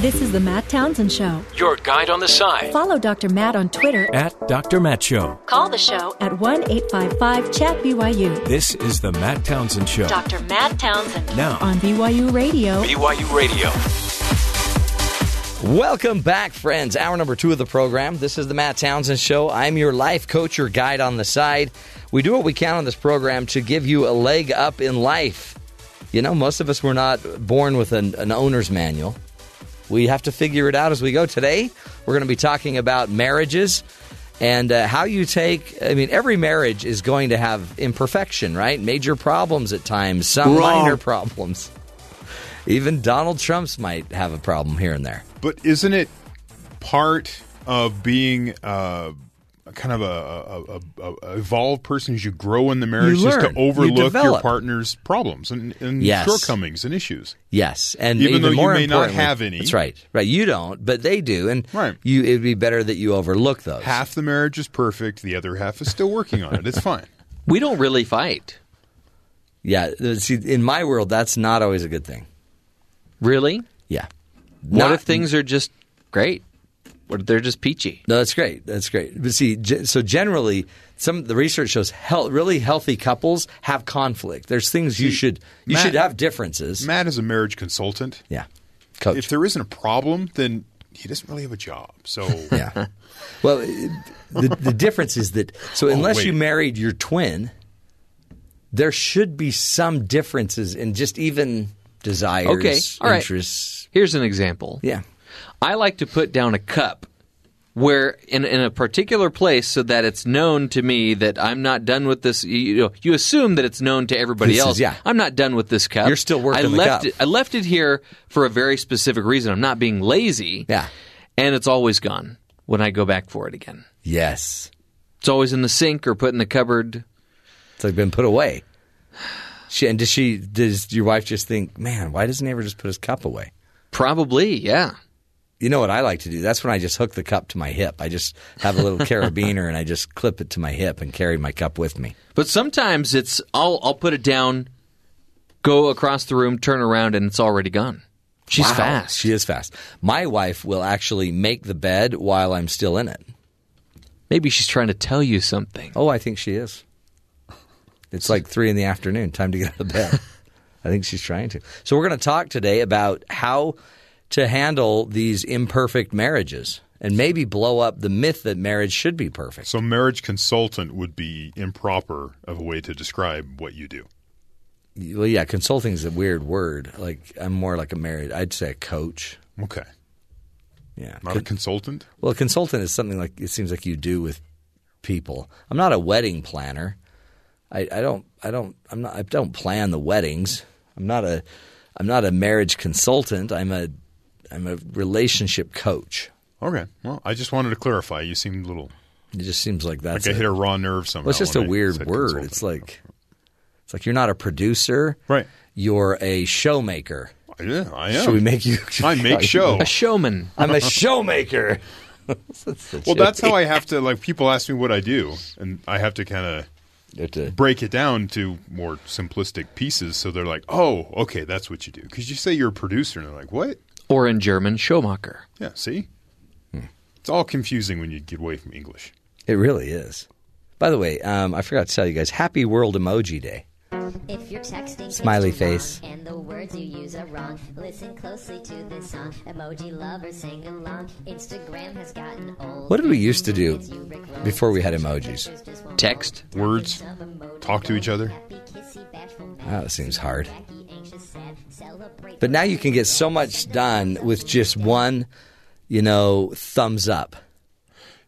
This is the Matt Townsend Show. Your guide on the side. Follow Dr. Matt on Twitter. At Dr. Matt Show. Call the show at 1 855 Chat BYU. This is the Matt Townsend Show. Dr. Matt Townsend. Now. On BYU Radio. BYU Radio. Welcome back, friends. Hour number two of the program. This is the Matt Townsend Show. I'm your life coach, your guide on the side. We do what we can on this program to give you a leg up in life. You know, most of us were not born with an, an owner's manual. We have to figure it out as we go. Today, we're going to be talking about marriages and uh, how you take. I mean, every marriage is going to have imperfection, right? Major problems at times, some Wrong. minor problems. Even Donald Trump's might have a problem here and there. But isn't it part of being uh, kind of a, a, a, a evolved person as you grow in the marriage You is learn. to You overlook your partner's problems and, and Yes. shortcomings and issues? Yes, and Even though you more may not have any. That's right. Right. You don't, but they do, and Right. you. It'd be better that you overlook those. Half the marriage is perfect, the other half is still working on it. It's fine. We don't really fight. Yeah. Uh, see, in my world, that's not always a good thing. Really? Yeah. What Not- if things are just great? What they're just peachy? No, that's great. That's great. But see, so generally, some the research shows health, really healthy couples have conflict. There's things you See, should you Matt- should have differences. Matt is a marriage consultant. yeah. Coach. If there isn't a problem, then he doesn't really have a job. So Yeah. Well, the the difference is that so oh, unless Oh, you married your twin, there should be some differences in just even desires, Okay, all right. interests. Here's an example. Yeah. I like to put down a cup where in, in a particular place so that it's known to me that I'm not done with this. You, know, you assume that it's known to everybody This is- else. yeah. I'm not done with this cup. You're still working I the left cup. It, I left it here for a very specific reason. I'm not being lazy. Yeah. And it's always gone when I go back for it again. Yes. It's always in the sink or put in the cupboard. It's like been put away. She, and does she? Does your wife just think, man, why doesn't he ever just put his cup away? Probably, yeah. You know what I like to do? That's when I just hook the cup to my hip. I just have a little carabiner and I just clip it to my hip and carry my cup with me. But sometimes it's I'll I'll put it down, go across the room, turn around, and it's already gone. She's Wow. fast. She is fast. My wife will actually make the bed while I'm still in it. Maybe she's trying to tell you something. Oh, I think she is. It's like three in the afternoon. Time to get out of bed. I think she's trying to. So we're going to talk today about how to handle these imperfect marriages and maybe blow up the myth that marriage should be perfect. so marriage consultant would be improper of a way to describe what you do. Well, yeah, consulting is a weird word. Like I'm more like a married. I'd say a coach. Okay. Yeah. Not a consultant? Well, a consultant is something like it seems like you do with people. I'm not a wedding planner. I, I don't I don't I'm not I don't plan the weddings. I'm not a I'm not a marriage consultant. I'm a I'm a relationship coach. Okay. Well, I just wanted to clarify. You seemed a little It just seems like that's like I a- hit a raw nerve somehow. well, it's just a weird word. consultant. It's like it's like you're not a producer. Right. You're a showmaker. Yeah, I am. Should we make you? I make show. A showman. I'm a showmaker. Well, that's how I have to like. People ask me what I do, and I have to kind of to- break it down to more simplistic pieces. So they're like, "Oh, okay, that's what you do." Because you say you're a producer, and they're like, "What?" Or in German, Schumacher. Yeah, see, it's all confusing when you get away from English. It really is. By the way, um, I forgot to tell you guys, Happy World Emoji Day. If you're texting Smiley it's too long face. and the words you use are wrong, listen closely to this song. Emoji lovers sing along. Instagram has gotten old. What did we used to do It's you, Rick Roll. before we had emojis? Pictures just won't Text. Words, talk to each other. Happy, kissy, bashful, Wow, that seems hard. wacky, anxious, sad, celebrate But now you can get so much done with just one, you know, thumbs up.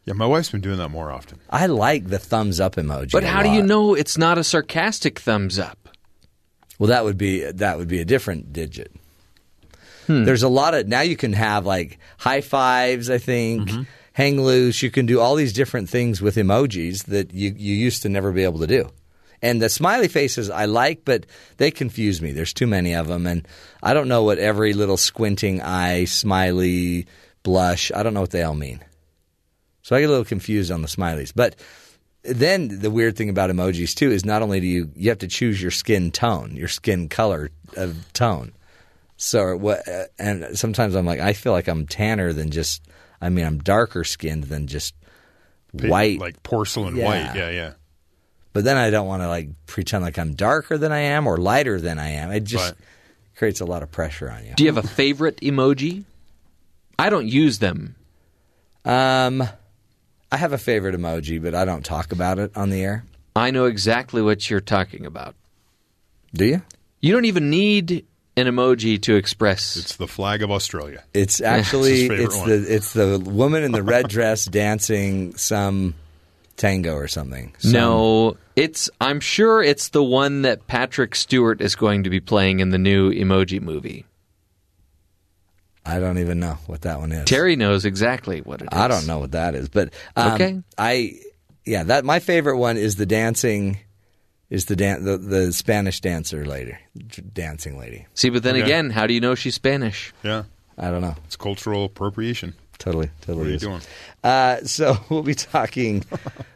Yeah, my wife's been doing that more often. I like the thumbs up emoji. But a how do you know it's not a sarcastic thumbs up? Well, that would be that would be a different digit. Hmm. There's a lot of now you can have like high fives. I think mm-hmm. hang loose. You can do all these different things with emojis that you you used to never be able to do. And the smiley faces I like, but they confuse me. There's too many of them, and I don't know what every little squinting eye, smiley, blush. I don't know what they all mean. So I get a little confused on the smileys. But then the weird thing about emojis too is not only do you you have to choose your skin tone, your skin color of tone. So what? uh, And sometimes I'm like, I feel like I'm tanner than just. I mean, I'm darker skinned than just white. like porcelain Yeah. white. Yeah, yeah. but then I don't want to like pretend like I'm darker than I am or lighter than I am. It just Right. creates a lot of pressure on you. Do you have a favorite emoji? I don't use them. Um, I have a favorite emoji, but I don't talk about it on the air. I know exactly what you're talking about. Do you? You don't even need an emoji to express. It's the flag of Australia. It's actually favorite it's one. the it's the woman in the red dress dancing some tango or something. Some- no, it's. I'm sure it's the one that Patrick Stewart is going to be playing in the new Emoji movie. I don't even know what that one is. Terry knows exactly what it is. I don't know what that is, but um, Okay. I yeah, that my favorite one is the dancing is the dan- the, the Spanish dancer lady, dancing lady. See, but then Okay. again, how do you know she's Spanish? Yeah, I don't know. it's cultural appropriation. Totally, totally. What are you is. doing? Uh, so we'll be talking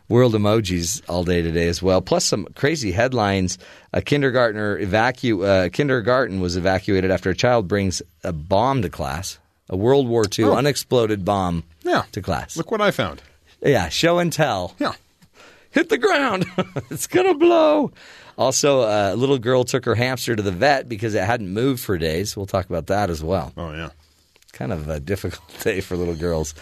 world emojis all day today as well. Plus some crazy headlines. A kindergartner evacu- uh, kindergarten was evacuated after a child brings a bomb to class, a World War II Oh. unexploded bomb Yeah. to class. Look what I found. Yeah, show and tell. Yeah. Hit the ground. it's gonna blow. Also, uh, a little girl took her hamster to the vet because it hadn't moved for days. We'll talk about that as well Oh yeah. Kind of a difficult day for little girls.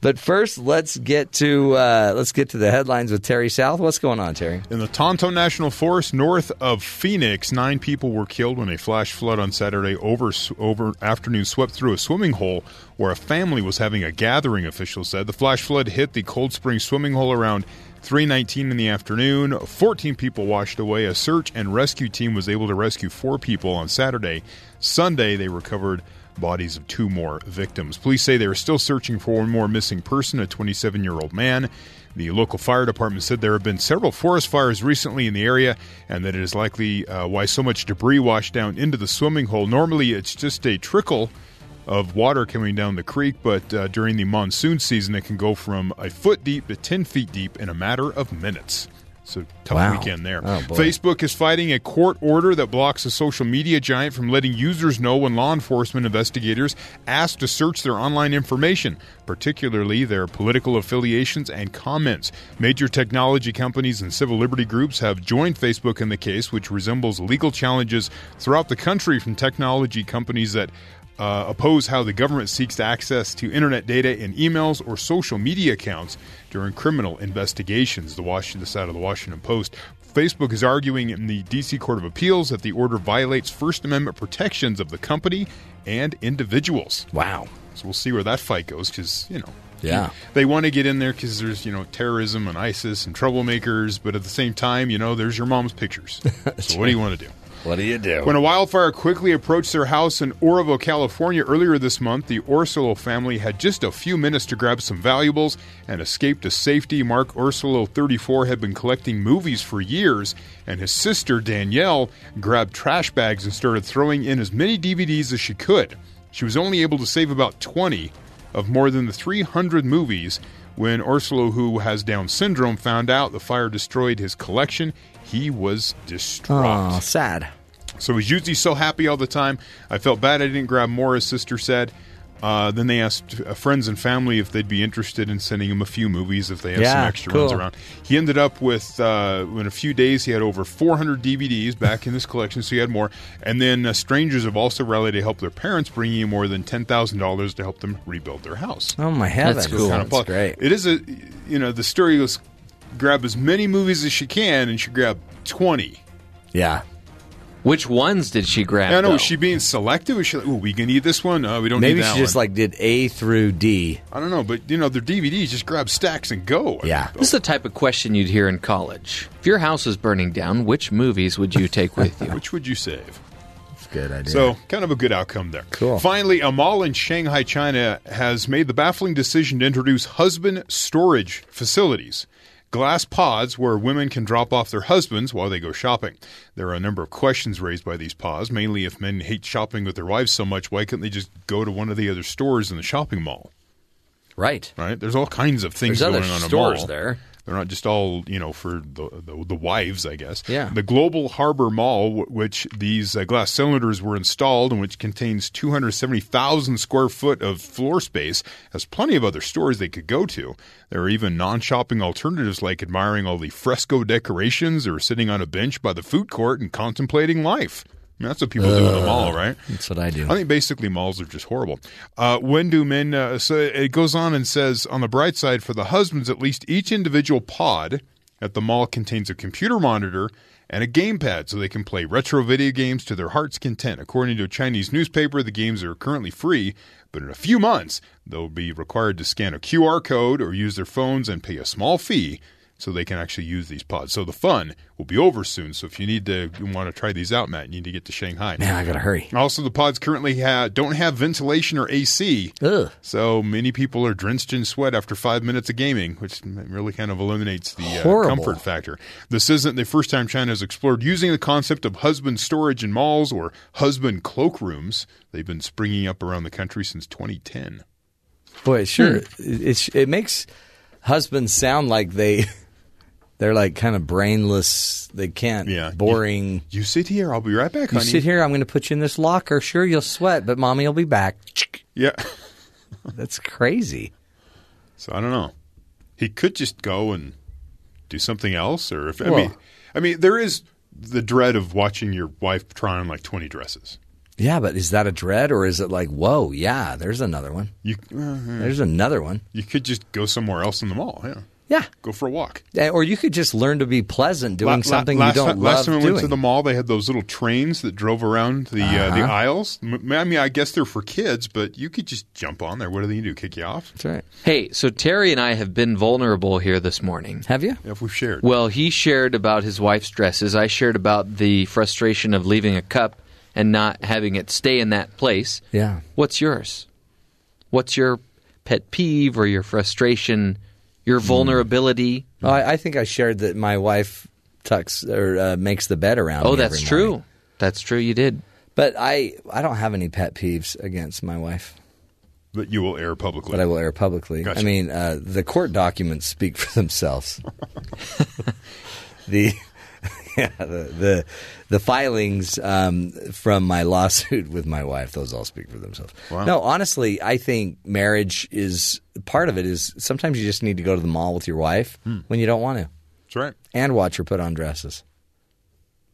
But first, let's get to uh, let's get to the headlines with Terry South. What's going on, Terry? In the Tonto National Forest north of Phoenix, nine people were killed when a flash flood on Saturday over over afternoon swept through a swimming hole where a family was having a gathering. Officials said the flash flood hit the Cold Spring swimming hole around 3:19 in the afternoon. 14 people washed away. A search and rescue team was able to rescue four people on Saturday. Sunday, they recovered bodies of two more victims. Police say they are still searching for one more missing person, a 27 year old man. The local fire department said there have been several forest fires recently in the area and that it is likely uh, why so much debris washed down into the swimming hole. Normally, it's just a trickle of water coming down the creek, but uh, during the monsoon season, it can go from a foot deep to 10 feet deep in a matter of minutes. So tough Wow. weekend there. Oh. Facebook is fighting a court order that blocks a social media giant from letting users know when law enforcement investigators ask to search their online information, particularly their political affiliations and comments. Major technology companies and civil liberty groups have joined Facebook in the case, which resembles legal challenges throughout the country from technology companies that uh, oppose how the government seeks access to internet data in emails or social media accounts during criminal investigations. The Washington side of the Washington Post. Facebook is arguing in the D.C. Court of Appeals that the order violates First Amendment protections of the company and individuals. Wow. So we'll see where that fight goes because, you know. Yeah. They want to get in there because there's, you know, terrorism and ISIS and troublemakers, but at the same time, you know, there's your mom's pictures. so what do you want to do? What do you do? When a wildfire quickly approached their house in Oroville, California earlier this month, the Orsulo family had just a few minutes to grab some valuables and escape to safety. Mark Orsulo, 34, had been collecting movies for years, and his sister, Danielle, grabbed trash bags and started throwing in as many DVDs as she could. She was only able to save about 20 of more than the 300 movies when Orsulo, who has Down syndrome, found out the fire destroyed his collection. He was distraught. oh, sad. So he's usually so happy all the time. I felt bad I didn't grab more, his sister said. Uh, then they asked uh, friends and family if they'd be interested in sending him a few movies if they have some Yeah, extra ones around. He ended up with, uh, in a few days, he had over 400 DVDs back in this collection, so he had more. And then uh, strangers have also rallied to help their parents, bringing in more than $10,000 to help them rebuild their house. Oh my heavens, That's cool. That's Kind of great. It is a, you know, the story goes grab as many movies as she can, and she grabbed 20. Yeah. Which ones did she grab? I don't know. though? Was she being selective? Was she like, "Ooh, we can need this one? Uh, we don't Maybe need she just one." like did A through D. I don't know, but you know, their DVDs just grab stacks and go. I Yeah. This is the type of question you'd hear in college. If your house is burning down, which movies would you take with you? which would you save? It's a good idea. So, kind of a good outcome there. Cool. Finally, a mall in Shanghai, China has made the baffling decision to introduce husband storage facilities. Glass pods where women can drop off their husbands while they go shopping. There are a number of questions raised by these pods, mainly if men hate shopping with their wives so much, why couldn't they just go to one of the other stores in the shopping mall? right. Right? There's all kinds of things There's going other on stores there. They're not just all you know for the the, the wives, I guess. Yeah. The Global Harbor Mall, w- which these uh, glass cylinders were installed, and which contains 270,000 square foot of floor space, has plenty of other stores they could go to. There are even non-shopping alternatives like admiring all the fresco decorations or sitting on a bench by the food court and contemplating life. I mean, that's what people do in the mall, right? That's what I do. I think basically malls are just horrible. Uh, when do men? Uh, so it goes on and says, on the bright side, for the husbands, at least each individual pod at the mall contains a computer monitor and a gamepad, so they can play retro video games to their heart's content. According to a Chinese newspaper, the games are currently free, but in a few months they'll be required to scan a QR code or use their phones and pay a small fee. So they can actually use these pods. So the fun will be over soon. So if you need to you want to try these out, Matt, you need to get to Shanghai. Man, I gotta hurry. Also, the pods currently ha- don't have ventilation or AC. Ugh. So many people are drenched in sweat after five minutes of gaming, which really kind of eliminates the uh, comfort factor. This isn't the first time China has explored using the concept of husband storage in malls or husband cloakrooms. They've been springing up around the country since 2010. Boy, sure. Hmm. It, it makes husbands sound like they they're like kind of brainless. They can't. Yeah. Boring. You sit here. I'll be right back, You, honey. sit here. I'm going to put you in this locker. Sure, you'll sweat, but mommy will be back. Yeah. That's crazy. So I don't know. He could just go and do something else, or if I Well- mean, I mean, there is the dread of watching your wife try on like 20 dresses. Yeah, but is that a dread or is it like, whoa, yeah, there's another one. You uh, There's another one. you could just go somewhere else in the mall. Yeah. Yeah. Go for a walk. Eh, Or you could just learn to be pleasant doing La- la- something last you don't time, love Last time I doing. went to the mall, they had those little trains that drove around the uh, the Uh-huh. aisles. M- I mean, I guess they're for kids, but you could just jump on there. What do they going to do? Kick you off? That's right. Hey, so Terry and I have been vulnerable here this morning. Have you? If we've shared. Well, he shared about his wife's dresses. I shared about the frustration of leaving a cup and not having it stay in that place. Yeah. What's yours? What's your pet peeve or your frustration, your vulnerability? Oh, I, I think I shared that my wife tucks or uh, makes the bed around. Oh, me that's every true. That's true. You did. But I, I don't have any pet peeves against my wife that you will air publicly. that I will air publicly. Gotcha. I mean, uh, the court documents speak for themselves. the yeah, the, the the filings um, from my lawsuit with my wife; those all speak for themselves. Wow. No, honestly, I think marriage is part of it. Is sometimes you just need to go to the mall with your wife Hmm. when you don't want to, That's right. and watch her put on dresses.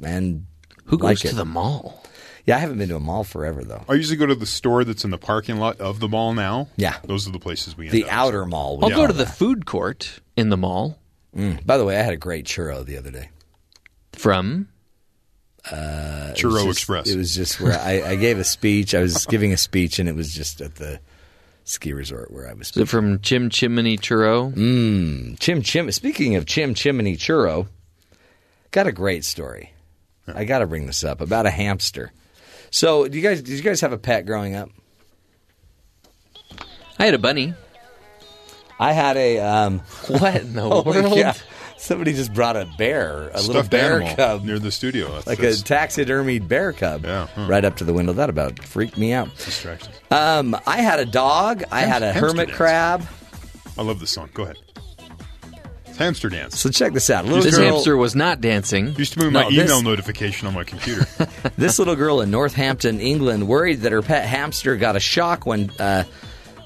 And Who goes like to it. the mall? Yeah, I haven't been to a mall forever though. I usually go to the store that's in the parking lot of the mall now. Yeah. Those are the places we end The up. outer mall. I'll call go to the food court in the mall By the way, I had a great churro the other day. from. Churro It was just- Express. It was just where I, I gave a speech. I was giving a speech, and it was just at the ski resort where I was. Is it from Chim Chimney Churro? Mm, Chim Chim. Speaking of Chim Chimney Churro, got a great story. I got to bring this up about a hamster. So, do you guys did you guys have a pet growing up? I had a bunny. I had a um, What in the oh, world? Yeah. Somebody just brought a bear, a little bear animal cub, near the studio. That's, like that's a taxidermied bear cub, Yeah, huh. right up to the window. That about freaked me out. distractions. Um, I had a dog. I had a hamster hermit dance. crab. I love this song. Go ahead. It's hamster dance. So check this out. Little This girl, hamster was not dancing. Used to move No, my this- email notification on my computer. This little girl in Northampton, England, worried that her pet hamster got a shock when uh,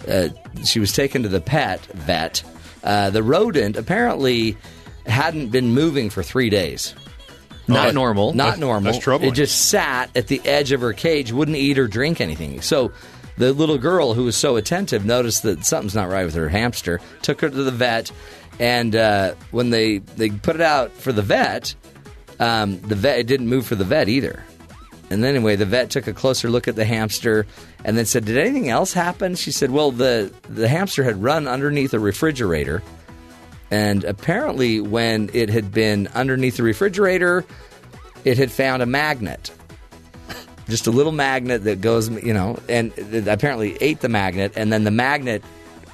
uh, she was taken to the pet vet. Uh, the rodent apparently hadn't been moving for three days. Not normal. Not That's- normal. that's troubling. It just sat at the edge of her cage, wouldn't eat or drink anything. So the little girl who was so attentive noticed that something's not right with her hamster, took her to the vet, and uh, when they, they put it out for the vet, um, the vet it didn't move for the vet either. And then anyway, the vet took a closer look at the hamster and then said, "Did anything else happen?" She said, "Well, the the hamster had run underneath a refrigerator, and apparently, when it had been underneath the refrigerator, it had found a magnet." Just a little magnet that goes, you know, and apparently ate the magnet, and then the magnet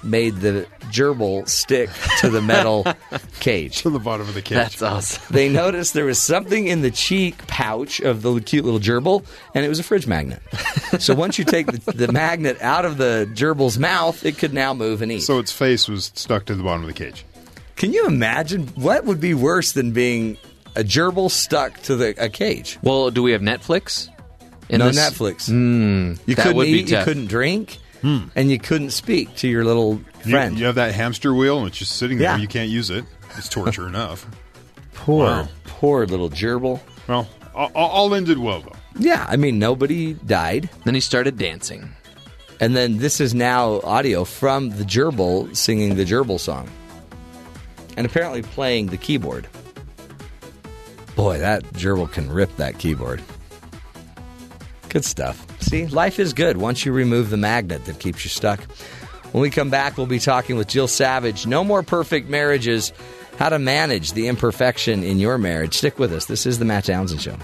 made the gerbil stick to the metal cage. to the bottom of the cage. That's awesome. They noticed there was something in the cheek pouch of the cute little gerbil, and it was a fridge magnet. So once you take the, the magnet out of the gerbil's mouth, it could now move and eat. So its face was stuck to the bottom of the cage. Can you imagine what would be worse than being a gerbil stuck to the a cage? Well, do we have Netflix? In no this- Netflix. Mm, You that couldn't would be eat, you couldn't drink, and you couldn't speak to your little You, friend. you have that hamster wheel and it's just sitting there. Yeah. You can't use it. It's torture enough. Poor, Wow. poor little gerbil. Well, all, all ended well though. Yeah, I mean nobody died, Then he started dancing. and then this is now audio from the gerbil singing the gerbil song, and apparently playing the keyboard. Boy, that gerbil can rip that keyboard. Good stuff. See, life is good once you remove the magnet that keeps you stuck. When we come back, we'll be talking with Jill Savage. No more perfect marriages. How to manage the imperfection in your marriage. Stick with us. This is the Matt Townsend Show.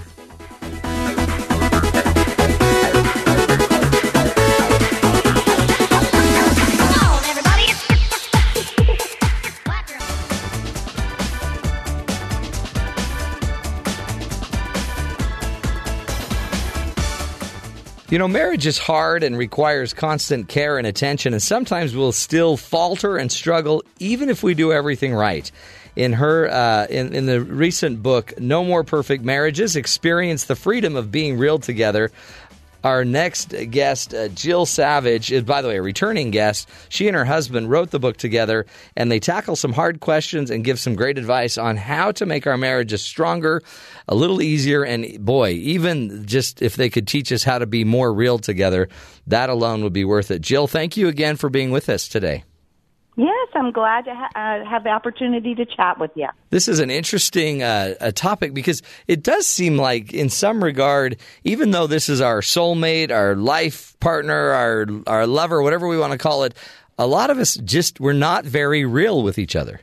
You know, marriage is hard and requires constant care and attention, and sometimes we'll still falter and struggle even if we do everything right. In her, uh, in, in the recent book, No More Perfect Marriages, Experience the Freedom of Being Real Together, our next guest, uh, Jill Savage, is, by the way, a returning guest. She and her husband wrote the book together, and they tackle some hard questions and give some great advice on how to make our marriages stronger, a little easier, and boy, even just if they could teach us how to be more real together, that alone would be worth it. Jill, thank you again for being with us today. Yes, I'm glad to ha- uh, have the opportunity to chat with you. This is an interesting uh, a topic because it does seem like, in some regard, even though this is our soulmate, our life partner, our our lover, whatever we want to call it, a lot of us just we're not very real with each other.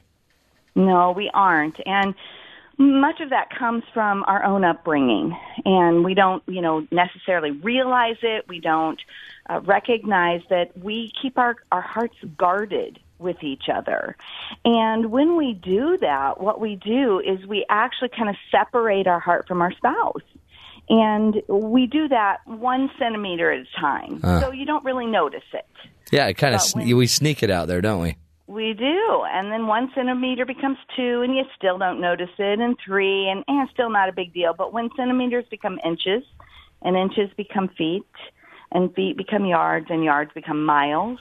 No, we aren't. And much of that comes from our own upbringing. And we don't, you know, necessarily realize it. We don't uh, recognize that we keep our, our hearts guarded with each other. And when we do that, what we do is we actually kind of separate our heart from our spouse. And we do that one centimeter at a time. So you don't really notice it. Yeah, it kind of But sne- when- we sneak it out there, don't we? We do. And then one centimeter becomes two, and you still don't notice it, and three, and eh, still not a big deal. But when centimeters become inches, and inches become feet, and feet become yards, and yards become miles,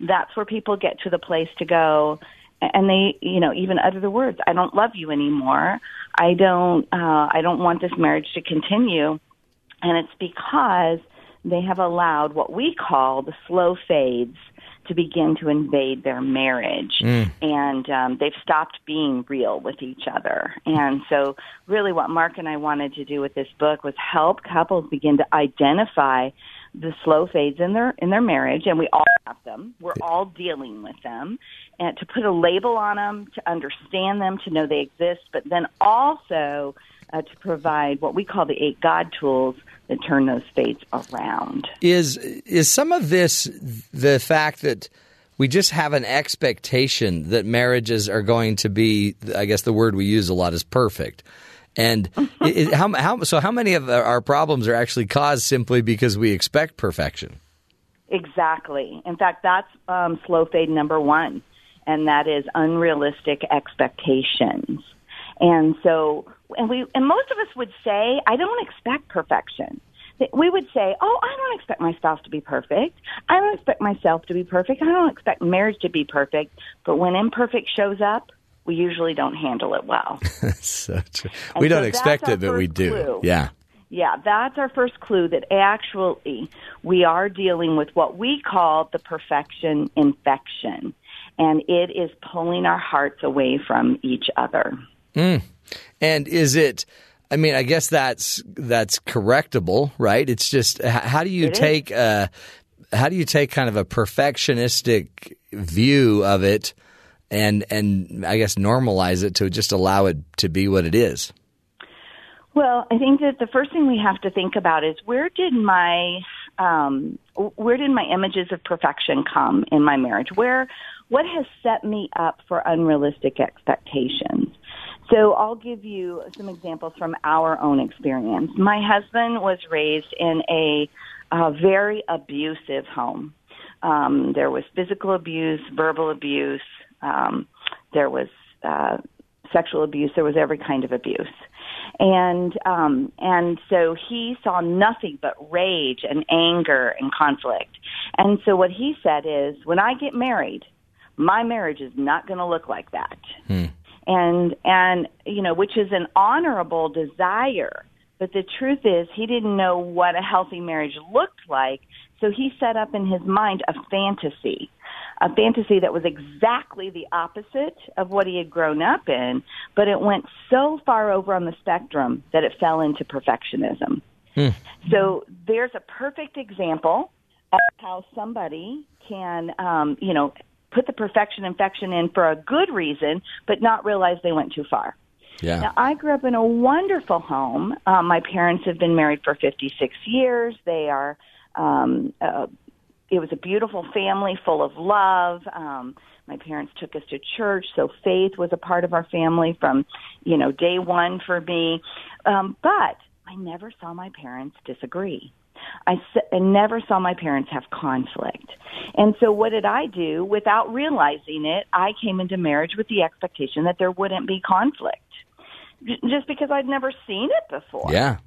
that's where people get to the place to go. And they, you know, even utter the words, "I don't love you anymore. I don't. Uh, I don't want this marriage to continue." And it's because they have allowed what we call the slow fades to begin to invade their marriage. And um, they've stopped being real with each other. And so, really, what Mark and I wanted to do with this book was help couples begin to identify the slow fades in their in their marriage and we all have them we're all dealing with them and to put a label on them to understand them to know they exist but then also uh, to provide what we call the eight God tools that turn those fades around. Is is some of this the fact that we just have an expectation that marriages are going to be? I guess the word we use a lot is perfect. And it, how, how so? How many of our problems are actually caused simply because we expect perfection? Exactly. In fact, that's um, slow fade number one, and that is unrealistic expectations. And so, and we, and most of us would say, I don't expect perfection. We would say, oh, I don't expect my spouse to be perfect. I don't expect myself to be perfect. I don't expect marriage to be perfect. But when imperfect shows up, we usually don't handle it well. so true. We don't so expect it, but we do. clue. Yeah. Yeah, that's our first clue that actually we are dealing with what we call the perfection infection. And it is pulling our hearts away from each other. And is it? I mean, I guess that's that's correctable, right? It's just how do you It take uh, how do you take kind of a perfectionistic view of it, and and I guess normalize it to just allow it to be what it is. Well, I think that the first thing we have to think about is where did my um, where did my images of perfection come in my marriage? Where what has set me up for unrealistic expectations? So I'll give you some examples from our own experience. My husband was raised in a, uh very abusive home. Um, there was physical abuse, verbal abuse. Um, there was uh, sexual abuse. There was every kind of abuse, and um, and so he saw nothing but rage and anger and conflict. And so what he said is, when I get married, my marriage is not going to look like that. And and you know, which is an honorable desire. But the truth is, he didn't know what a healthy marriage looked like. So he set up in his mind a fantasy, a fantasy that was exactly the opposite of what he had grown up in, but it went so far over on the spectrum that it fell into perfectionism. So there's a perfect example of how somebody can, um, you know, put the perfection infection in for a good reason, but not realize they went too far. Yeah. Now, I grew up in a wonderful home. Um, my parents have been married for 56 years. They are, um, uh, it was a beautiful family full of love. Um, my parents took us to church, so faith was a part of our family from, you know, day one for me. Um, but I never saw my parents disagree. I, s- I never saw my parents have conflict. And so what did I do? Without realizing it, I came into marriage with the expectation that there wouldn't be conflict. J- Just because I'd never seen it before. Yeah.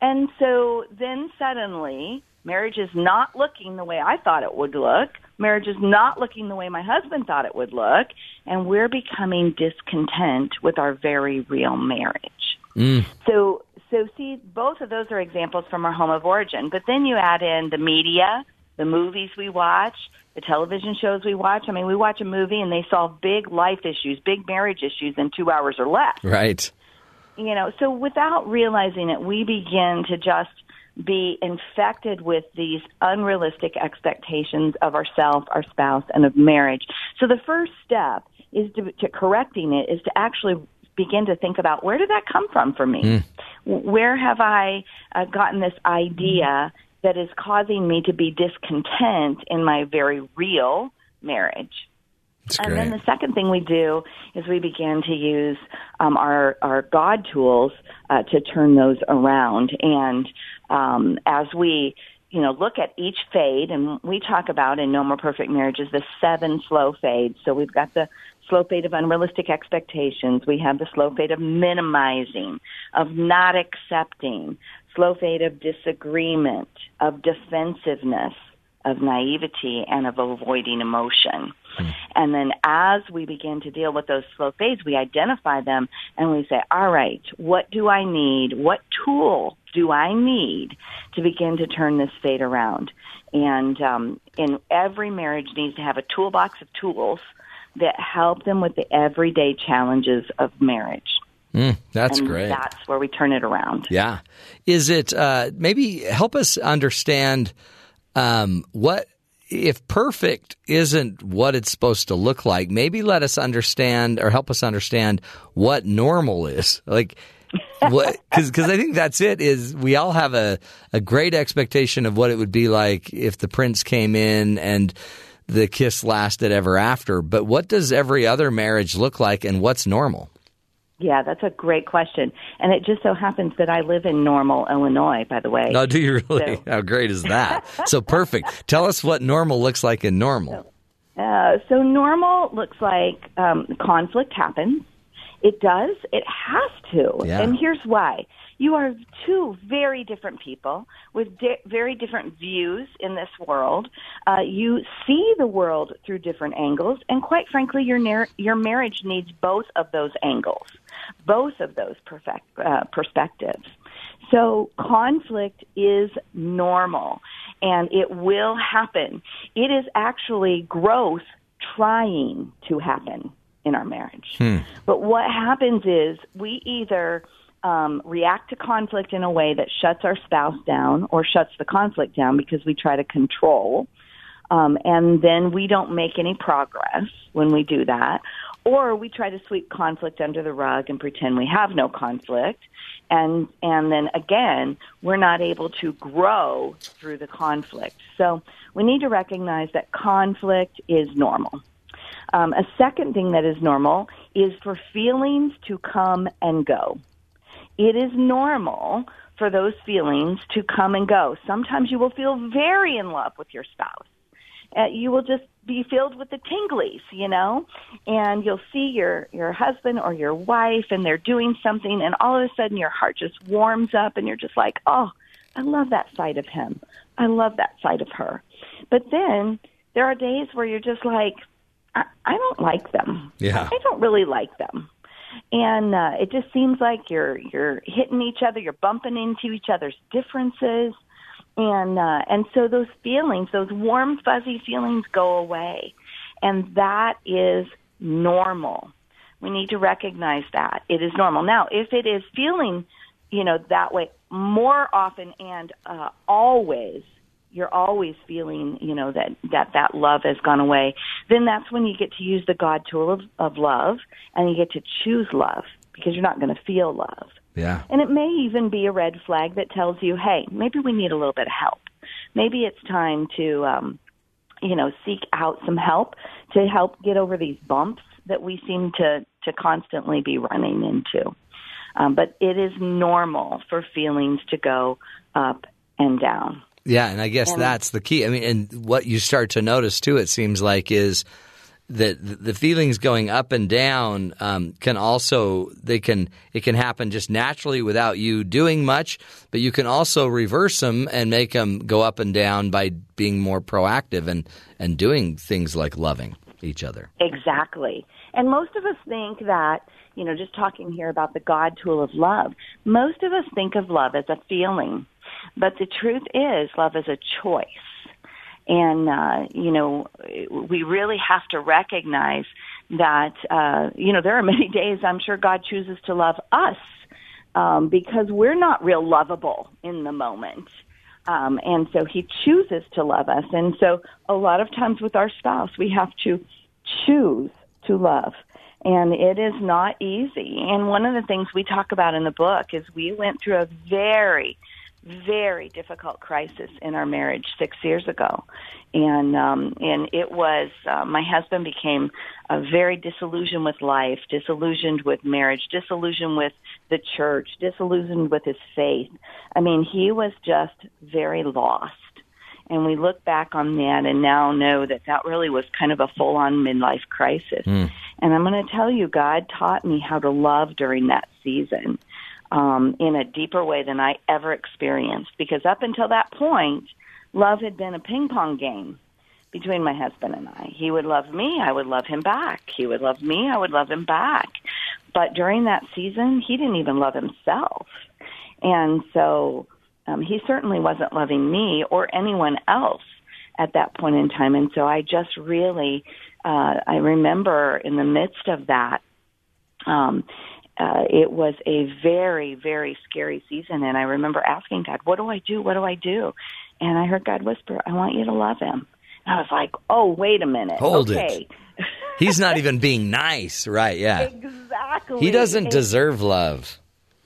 And so then suddenly, marriage is not looking the way I thought it would look. Marriage is not looking the way my husband thought it would look. And we're becoming discontent with our very real marriage. Mm. So, so see, both of those are examples from our home of origin. But then you add in the media, the movies we watch, the television shows we watch. I mean, we watch a movie and they solve big life issues, big marriage issues in two hours or less Right. you know so without realizing it we begin to just be infected with these unrealistic expectations of ourselves our spouse and of marriage so the first step is to, to correcting it is to actually begin to think about where did that come from for me where have i uh, gotten this idea that is causing me to be discontent in my very real marriage and great. then the second thing we do is we begin to use um, our our God tools uh, to turn those around. And um, as we you know look at each fade, and we talk about in No More Perfect Marriages the seven slow fades. So we've got the slow fade of unrealistic expectations. We have the slow fade of minimizing, of not accepting, slow fade of disagreement, of defensiveness of naivety and of avoiding emotion. And then as we begin to deal with those slow fades, we identify them and we say, all right, what do I need? What tool do I need to begin to turn this fade around? And um, in every marriage needs to have a toolbox of tools that help them with the everyday challenges of marriage. Mm, that's and great. That's where we turn it around. Yeah. Is it uh, maybe help us understand um, what if perfect isn't what it's supposed to look like? Maybe let us understand or help us understand what normal is. Like what because I think that's it is we all have a, a great expectation of what it would be like if the prince came in and the kiss lasted ever after. But what does every other marriage look like and what's normal? Yeah, that's a great question. And it just so happens that I live in Normal, Illinois, by the way. No, do you really? So- How great is that? so perfect. Tell us what normal looks like in normal. Uh, so normal looks like um, conflict happens. It does. It has to. Yeah. And here's why. You are two very different people with di- very different views in this world. Uh, you see the world through different angles, and quite frankly, your nar- your marriage needs both of those angles, both of those perfect uh, perspectives. So conflict is normal and it will happen. It is actually growth trying to happen in our marriage. But what happens is we either um, react to conflict in a way that shuts our spouse down or shuts the conflict down because we try to control. Um, and then we don't make any progress when we do that. Or we try to sweep conflict under the rug and pretend we have no conflict. And, and then again, we're not able to grow through the conflict. So we need to recognize that conflict is normal. Um, a second thing that is normal is for feelings to come and go. It is normal for those feelings to come and go. Sometimes you will feel very in love with your spouse. Uh, you will just be filled with the tinglies, you know, and you'll see your your husband or your wife, and they're doing something, and all of a sudden your heart just warms up, and you're just like, oh, I love that side of him. I love that side of her. But then there are days where you're just like, I, I don't like them. Yeah. I don't really like them. And uh, it just seems like you're you're hitting each other, you're bumping into each other's differences, and uh, and so those feelings, those warm fuzzy feelings, go away, and that is normal. We need to recognize that it is normal. Now, if it is feeling, you know, that way more often and uh, always, you're always feeling, you know, that, that that love has gone away, then that's when you get to use the God tool of, of love and you get to choose love because you're not going to feel love. Yeah. And it may even be a red flag that tells you, hey, maybe we need a little bit of help. Maybe it's time to, um, you know, seek out some help to help get over these bumps that we seem to, to constantly be running into. Um, but it is normal for feelings to go up and down. Yeah, and I guess that's the key. I mean, and what you start to notice too, it seems like, is that the feelings going up and down um, can also they can it can happen just naturally without you doing much, but you can also reverse them and make them go up and down by being more proactive and and doing things like loving each other. Exactly. And most of us think that, you know, just talking here about the God tool of love, most of us think of love as a feeling. But the truth is, love is a choice. And, uh, you know, we really have to recognize that, uh, you know, there are many days I'm sure God chooses to love us um, because we're not real lovable in the moment. Um, and so he chooses to love us. And so a lot of times with our spouse, we have to choose to love. And it is not easy. And one of the things we talk about in the book is we went through a very, very difficult crisis in our marriage six years ago, and um, and it was uh, my husband became uh, very disillusioned with life, disillusioned with marriage, disillusioned with the church, disillusioned with his faith. I mean, he was just very lost. And we look back on that and now know that that really was kind of a full on midlife crisis. And I'm going to tell you, God taught me how to love during that season um, in a deeper way than I ever experienced. Because up until that point, love had been a ping pong game between my husband and I. He would love me, I would love him back. He would love me, I would love him back. But during that season, he didn't even love himself. And so um, he certainly wasn't loving me or anyone else at that point in time. And so I just really, uh, I remember in the midst of that, um, uh, it was a very, very scary season. And I remember asking God, what do I do? What do I do? And I heard God whisper, I want you to love him. And I was like, oh, wait a minute. Hold it. He's not even being nice, right? Yeah. exactly. He doesn't deserve love.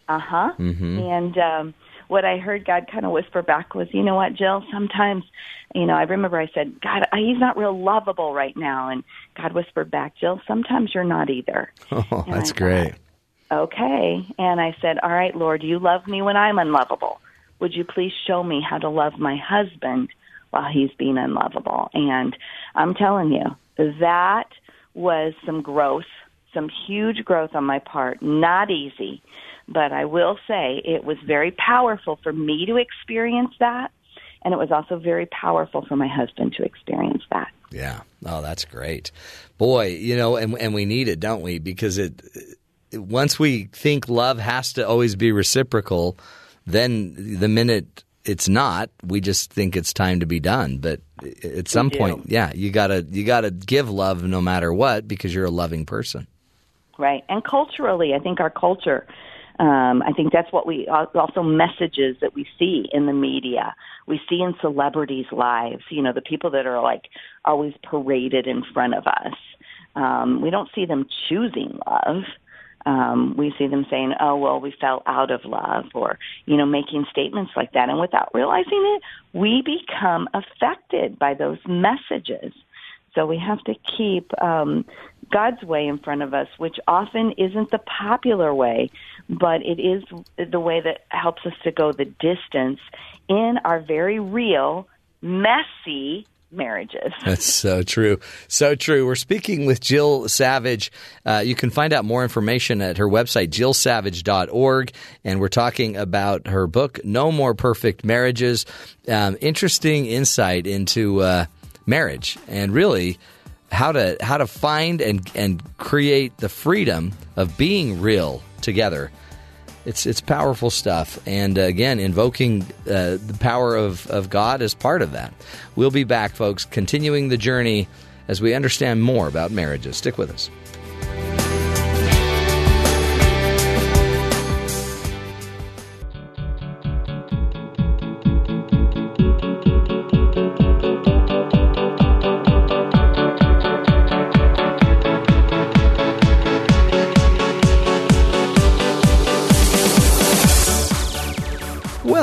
Uh huh. Mm-hmm. And um, what I heard God kind of whisper back was, you know what, Jill? Sometimes, you know, I remember I said, God, he's not real lovable right now, and God whispered back, Jill, sometimes you're not either. Oh, And that's I great. Okay. And I said, all right, Lord, you love me when I'm unlovable. Would you please show me how to love my husband while he's being unlovable? And I'm telling you, that was some growth, some huge growth on my part. Not easy, but I will say it was very powerful for me to experience that. And it was also very powerful for my husband to experience that. Yeah. Oh, that's great. Boy, you know, and and we need it, don't we? Because it once we think love has to always be reciprocal, then the minute it's not, we just think it's time to be done. But at some point, yeah, you gotta you gotta give love no matter what because you're a loving person. Right. And culturally, I think our culture, um, I think that's what we also messages that we see in the media. We see in celebrities' lives, you know, the people that are like always paraded in front of us. Um, we don't see them choosing love. Um, we see them saying, oh, well, we fell out of love or, you know, making statements like that. And without realizing it, we become affected by those messages. So we have to keep um, God's way in front of us, which often isn't the popular way, but it is the way that helps us to go the distance in our very real, messy marriages. That's so true. So true. We're speaking with Jill Savage. Uh, you can find out more information at her website, jillsavage.org. And we're talking about her book, No More Perfect Marriages. Um, interesting insight into uh, marriage and really how to how to find and, and create the freedom of being real together. It's it's powerful stuff, and uh, again, invoking uh, the power of, of God is part of that. We'll be back, folks, continuing the journey as we understand more about marriages. Stick with us.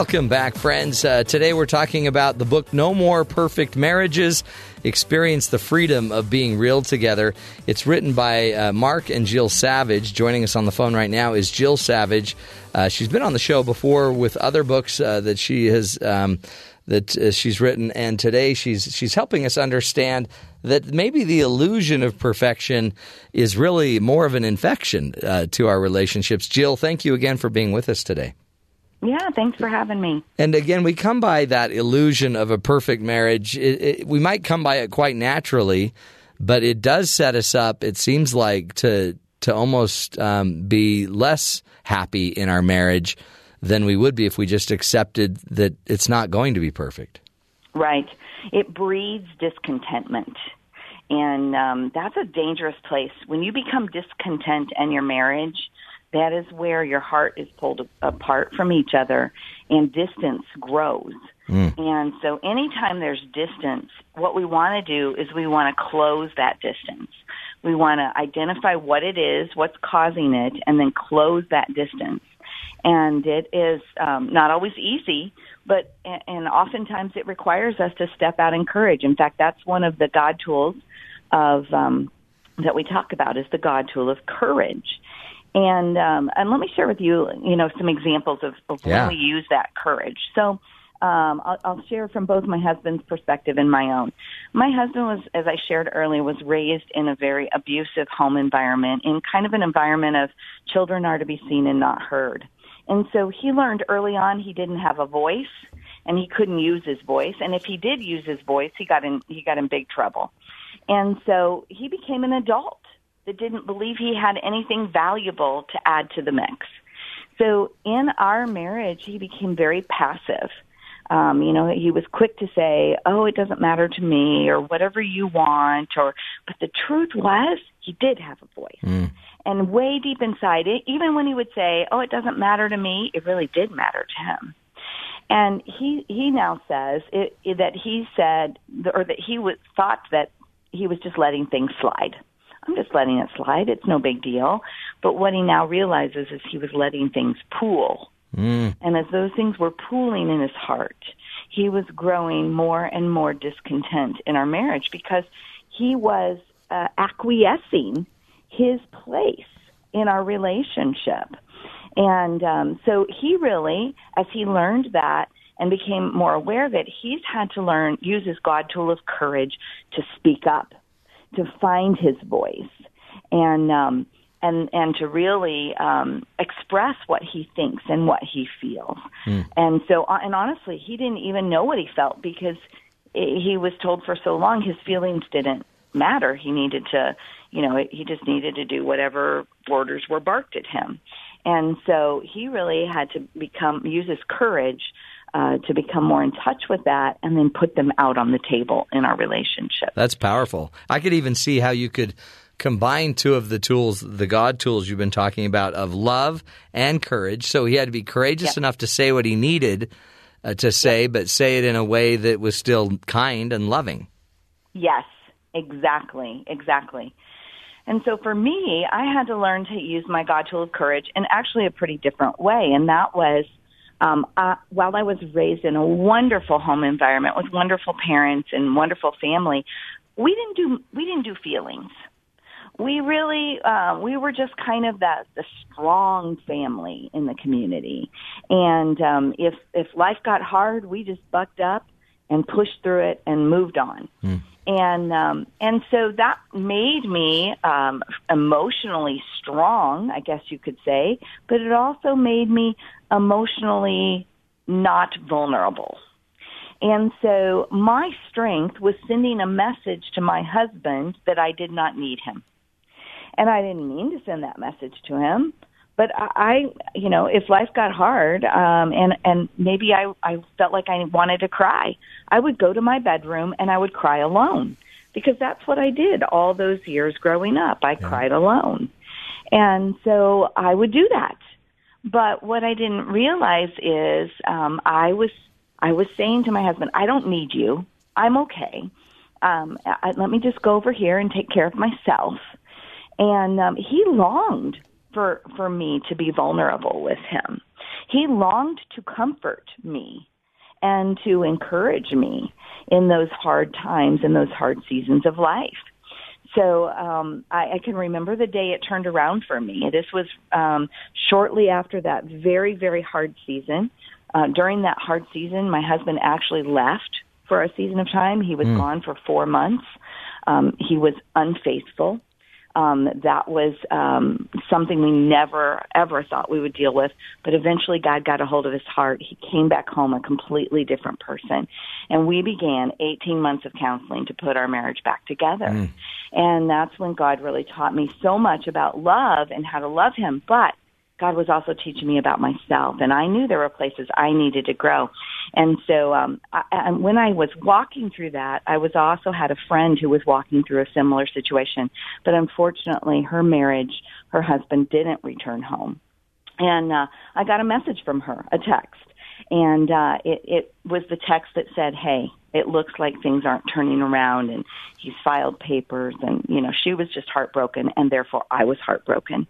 Welcome back, friends. Uh, today we're talking about the book No More Perfect Marriages Experience the Freedom of Being Real Together. It's written by uh, Mark and Jill Savage. Joining us on the phone right now is Jill Savage. Uh, she's been on the show before with other books uh, that she has. Um, that uh, she's written, and today she's she's helping us understand that maybe the illusion of perfection is really more of an infection uh, to our relationships. Jill, thank you again for being with us today. Yeah, thanks for having me. And again, we come by that illusion of a perfect marriage. It, it, we might come by it quite naturally, but it does set us up. It seems like to to almost um, be less happy in our marriage than we would be if we just accepted that it's not going to be perfect. Right. It breeds discontentment. And um, that's a dangerous place. When you become discontent in your marriage, that is where your heart is pulled apart from each other and distance grows. Mm. And so anytime there's distance, what we want to do is we want to close that distance. We want to identify what it is, what's causing it, and then close that distance. And it is um, not always easy, but and oftentimes it requires us to step out in courage. In fact, that's one of the God tools of um, that we talk about is the God tool of courage. And um, and let me share with you, you know, some examples of, of Yeah. when we use that courage. So um, I'll, I'll share from both my husband's perspective and my own. My husband was, as I shared earlier, was raised in a very abusive home environment, in kind of an environment of children are to be seen and not heard. And so he learned early on he didn't have a voice and he couldn't use his voice. And if he did use his voice, he got in he got in big trouble. And so he became an adult that didn't believe he had anything valuable to add to the mix. So in our marriage, he became very passive. Um, you know, he was quick to say, "Oh, it doesn't matter to me," or "Whatever you want," or. But the truth was, he did have a voice, and way deep inside it, even when he would say, "Oh, it doesn't matter to me," it really did matter to him. And he he now says it, it, that he said, or that he was thought that he was just letting things slide. I'm just letting it slide. It's no big deal. But what he now realizes is he was letting things pool. And as those things were pooling in his heart, he was growing more and more discontent in our marriage because he was uh, acquiescing his place in our relationship. And um, so he really, as he learned that and became more aware of it, he's had to learn, use his God tool of courage to speak up, to find his voice, and um, and and to really um, express what he thinks and what he feels. And so, uh, and honestly, he didn't even know what he felt because he was told for so long his feelings didn't matter. He needed to, you know, he just needed to do whatever orders were barked at him. And so he really had to become use his courage uh, to become more in touch with that, and then put them out on the table in our relationship. That's powerful. I could even see how you could combine two of the tools, the God tools you've been talking about, of love and courage. So he had to be courageous Yep. enough to say what he needed uh, to say, but say it in a way that was still kind and loving. Yes, exactly, exactly. And so for me, I had to learn to use my God tool of courage in actually a pretty different way. And that was um, uh, while I was raised in a wonderful home environment with wonderful parents and wonderful family, we didn't do we didn't do feelings. We really uh, we were just kind of the the strong family in the community. And um, if if life got hard, we just bucked up and pushed through it and moved on. And um, and so that made me um, emotionally strong, I guess you could say, but it also made me emotionally not vulnerable. And so my strength was sending a message to my husband that I did not need him. And I didn't mean to send that message to him, but I, I you know, if life got hard, um, and and maybe I I felt like I wanted to cry, I would go to my bedroom and I would cry alone because that's what I did all those years growing up. I cried alone, and so I would do that. But what I didn't realize is um, I was I was saying to my husband, I don't need you. I'm okay. Um, I, let me just go over here and take care of myself. And um, he longed for for me to be vulnerable with him. He longed to comfort me and to encourage me in those hard times and those hard seasons of life. So um, I, I can remember the day it turned around for me. This was um, shortly after that very, very hard season. Uh, during that hard season, my husband actually left for a season of time. He was gone for four months. Um, he was unfaithful. Um, that was um, something we never ever thought we would deal with. But eventually, God got a hold of his heart. He came back home a completely different person, and we began 18 months of counseling to put our marriage back together. And that's when God really taught me so much about love and how to love Him. But God was also teaching me about myself, and I knew there were places I needed to grow. And so, um, I, and when I was walking through that, I was also had a friend who was walking through a similar situation. But unfortunately, her marriage, her husband didn't return home, and uh, I got a message from her, a text, and uh, it, it was the text that said, "Hey, it looks like things aren't turning around, and he's filed papers." And you know, she was just heartbroken, and therefore I was heartbroken.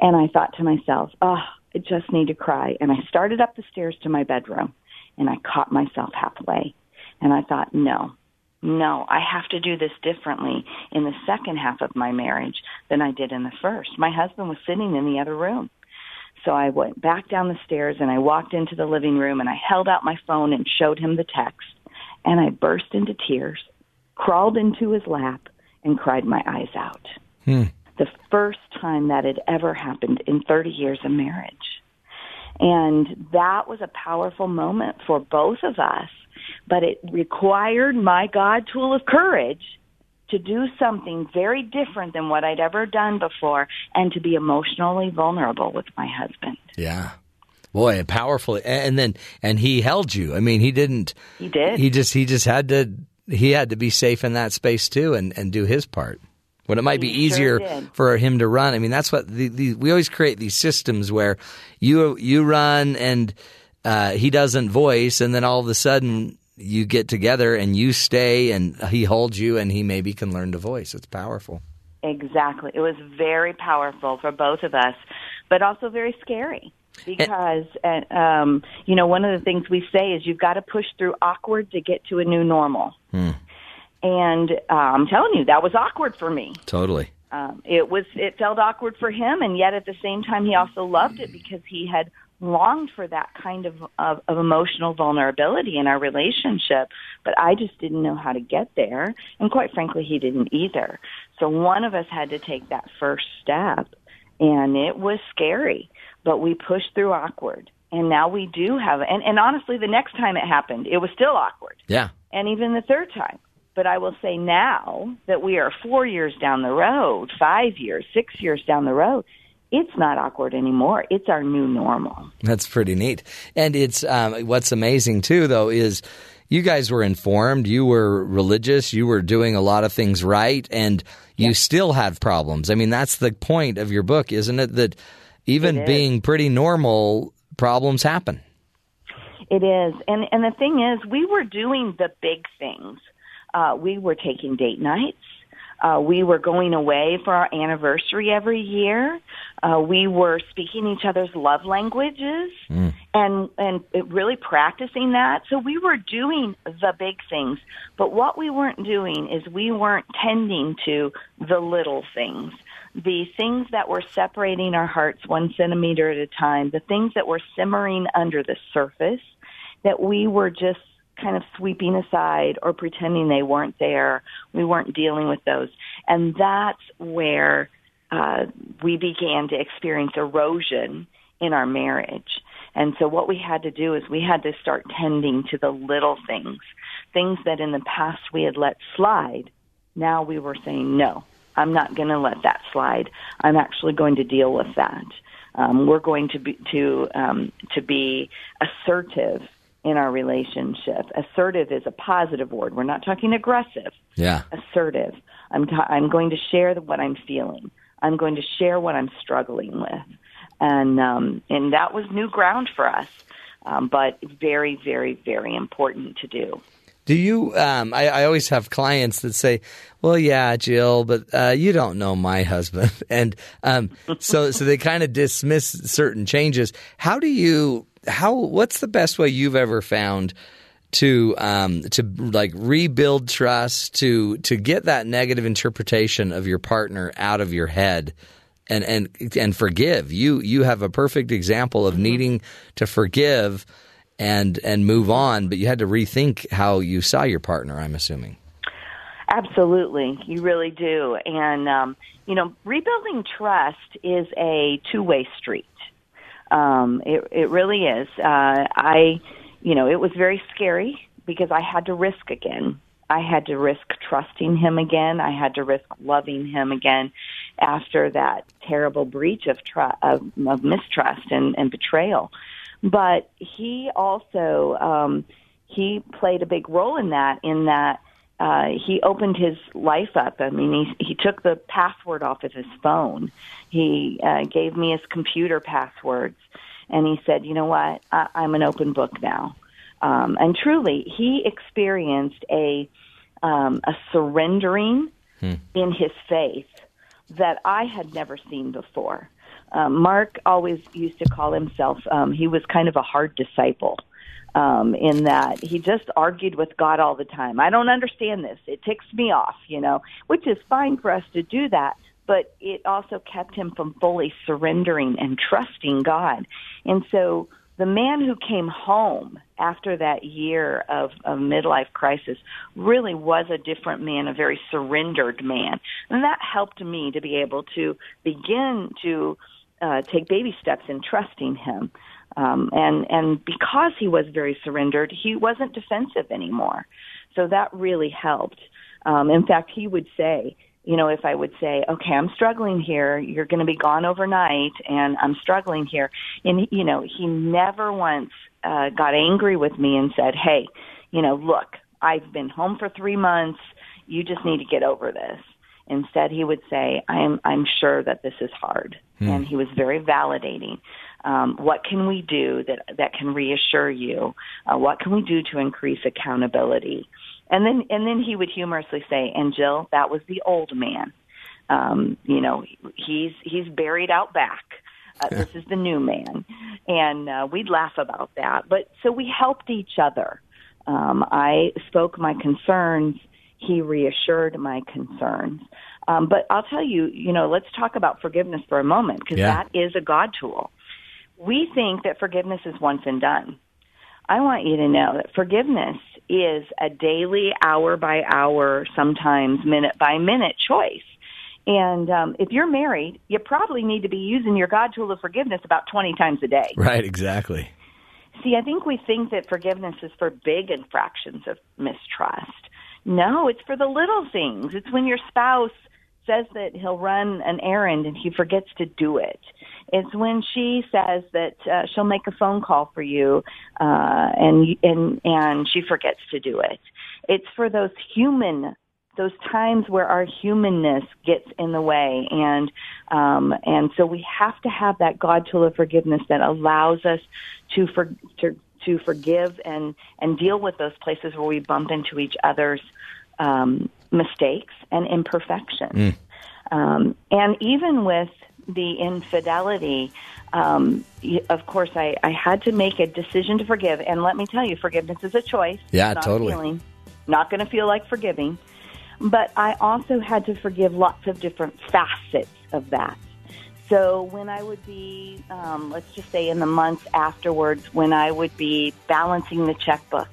And I thought to myself, "Oh, I just need to cry." And I started up the stairs to my bedroom, and I caught myself halfway, and I thought, "No." No, I have to do this differently in the second half of my marriage than I did in the first. My husband was sitting in the other room. So I went back down the stairs and I walked into the living room and I held out my phone and showed him the text. And I burst into tears, crawled into his lap, and cried my eyes out. Hmm. The first time that had ever happened in 30 years of marriage. And that was a powerful moment for both of us, but it required my God tool of courage to do something very different than what I'd ever done before and to be emotionally vulnerable with my husband. Yeah. Boy, a powerful and then and he held you. I mean, he didn't He did. he just he just had to he had to be safe in that space too and and do his part. When it might be easier sure for him to run. I mean, that's what the, the, we always create these systems where you you run and uh, he doesn't voice, and then all of a sudden you get together and you stay, and he holds you, and he maybe can learn to voice. It's powerful. Exactly. It was very powerful for both of us, but also very scary because, uh, um, you know, one of the things we say is you've got to push through awkward to get to a new normal. And uh, I'm telling you, that was awkward for me. Totally. Um, it was it felt awkward for him, and yet at the same time, he also loved it because he had longed for that kind of, of of emotional vulnerability in our relationship. But I just didn't know how to get there, and quite frankly, he didn't either. So one of us had to take that first step, and it was scary, but we pushed through awkward. And now we do have, and, and honestly, the next time it happened, it was still awkward Yeah. and even the third time. But I will say now that we are four years down the road, five years, six years down the road, it's not awkward anymore. It's our new normal. That's pretty neat. And it's um, what's amazing too, though, is you guys were informed, you were religious, you were doing a lot of things right, and you still have problems. I mean, that's the point of your book, isn't it? That even being pretty normal, problems happen. It is, and and the thing is, we were doing the big things. Uh, we were taking date nights. Uh, we were going away for our anniversary every year. Uh, we were speaking each other's love languages and and really practicing that. So we were doing the big things, but what we weren't doing is we weren't tending to the little things, the things that were separating our hearts one centimeter at a time, the things that were simmering under the surface that we were just kind of sweeping aside or pretending they weren't there. We weren't dealing with those. And that's where uh, we began to experience erosion in our marriage. And so what we had to do is we had to start tending to the little things, things that in the past we had let slide. Now we were saying, no, I'm not going to let that slide. I'm actually going to deal with that. Um, we're going to be to um, to be assertive in our relationship. Assertive is a positive word. We're not talking aggressive. Yeah. Assertive. I'm ta- I'm going to share what I'm feeling. I'm going to share what I'm struggling with, and um, and that was new ground for us, um, but very very very important to do. Do you? Um, I, I always have clients that say, "Well, yeah, Jill, but uh, you don't know my husband," and um, so so they kind of dismiss certain changes. How do you? How? What's the best way you've ever found to um, to like rebuild trust to to get that negative interpretation of your partner out of your head? And, and and forgive you. You have a perfect example of needing to forgive and and move on, but you had to rethink how you saw your partner. I'm assuming. Absolutely, you really do. And um, you know, rebuilding trust is a two-way street. Um, it it really is. Uh, I, you know, it was very scary because I had to risk again. I had to risk trusting him again. I had to risk loving him again after that terrible breach of trust, of, of mistrust and, and betrayal. But he also um, he played a big role in that. In that uh, he opened his life up. I mean, he he took the password off of his phone. He uh, gave me his computer passwords, and he said, "You know what? I, I'm an open book now." Um, and truly, he experienced a um, a surrendering Hmm. in his faith that I had never seen before. Um, Mark always used to call himself, um, he was kind of a hard disciple um, in that he just argued with God all the time. I don't understand this. It ticks me off, you know, which is fine for us to do that. But it also kept him from fully surrendering and trusting God. And so the man who came home after that year of, of midlife crisis really was a different man, a very surrendered man. And that helped me to be able to begin to uh, take baby steps in trusting him. Um, and and because he was very surrendered, he wasn't defensive anymore. So that really helped. Um, in fact, he would say, you know, if I would say, okay, I'm struggling here, you're going to be gone overnight, and I'm struggling here, and you know, he never once uh, got angry with me and said, hey, you know, look, I've been home for three months. You just need to get over this. Instead, he would say, "I'm I'm sure that this is hard," and he was very validating. Um, what can we do that that can reassure you? Uh, what can we do to increase accountability? And then and then he would humorously say, "And Jill, that was the old man. Um, you know, he's he's buried out back." Uh, this is the new man, and uh, we'd laugh about that. But so we helped each other. Um, I spoke my concerns he reassured my concerns. Um, but I'll tell you, you know, let's talk about forgiveness for a moment because Yeah. that is a God tool. We think that forgiveness is once and done. I want you to know that forgiveness is a daily, hour by hour, sometimes minute by minute choice. And um, if you're married, you probably need to be using your God tool of forgiveness about 20 times a day. Right, exactly. See, I think we think that forgiveness is for big infractions of mistrust. No, it's for the little things. It's when your spouse says that he'll run an errand and he forgets to do it. It's when she says that uh, she'll make a phone call for you uh, and and and she forgets to do it. It's for those human those times where our humanness gets in the way and um and so we have to have that god tool of forgiveness that allows us to for to to forgive and and deal with those places where we bump into each other's um mistakes and imperfections um and even with the infidelity um y- of course i i had to make a decision to forgive and let me tell you forgiveness is a choice Yeah, not totally. feeling. not going to feel like forgiving but I also had to forgive lots of different facets of that. So when I would be, um, let's just say in the months afterwards, when I would be balancing the checkbook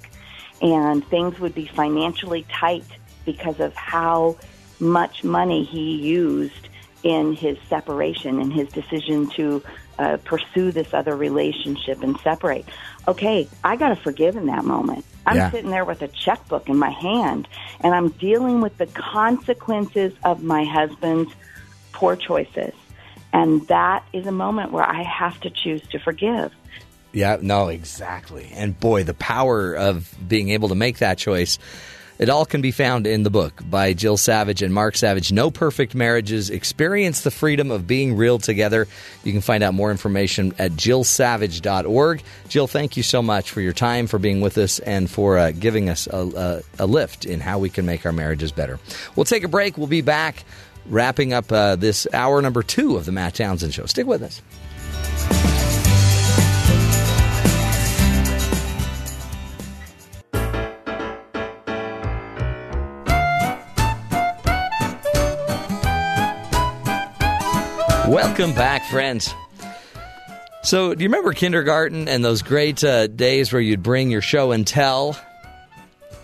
and things would be financially tight because of how much money he used in his separation and his decision to uh, pursue this other relationship and separate. Okay, I got to forgive in that moment. I'm Yeah. sitting there with a checkbook in my hand and I'm dealing with the consequences of my husband's poor choices. And that is a moment where I have to choose to forgive. Yeah, no, exactly. And boy, the power of being able to make that choice. It all can be found in the book by Jill Savage and Mark Savage. No perfect marriages. Experience the freedom of being real together. You can find out more information at jillsavage.org. Jill, thank you so much for your time, for being with us, and for uh, giving us a, a, a lift in how we can make our marriages better. We'll take a break. We'll be back wrapping up uh, this hour number two of the Matt Townsend Show. Stick with us. Welcome back, friends. So, do you remember kindergarten and those great uh, days where you'd bring your show and tell?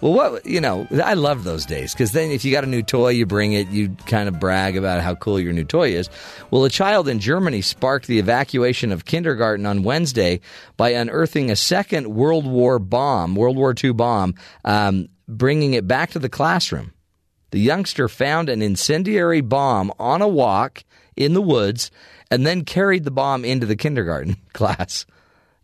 Well, what you know, I love those days because then if you got a new toy, you bring it, you kind of brag about how cool your new toy is. Well, a child in Germany sparked the evacuation of kindergarten on Wednesday by unearthing a second World War bomb, World War II bomb, um, bringing it back to the classroom. The youngster found an incendiary bomb on a walk in the woods and then carried the bomb into the kindergarten class.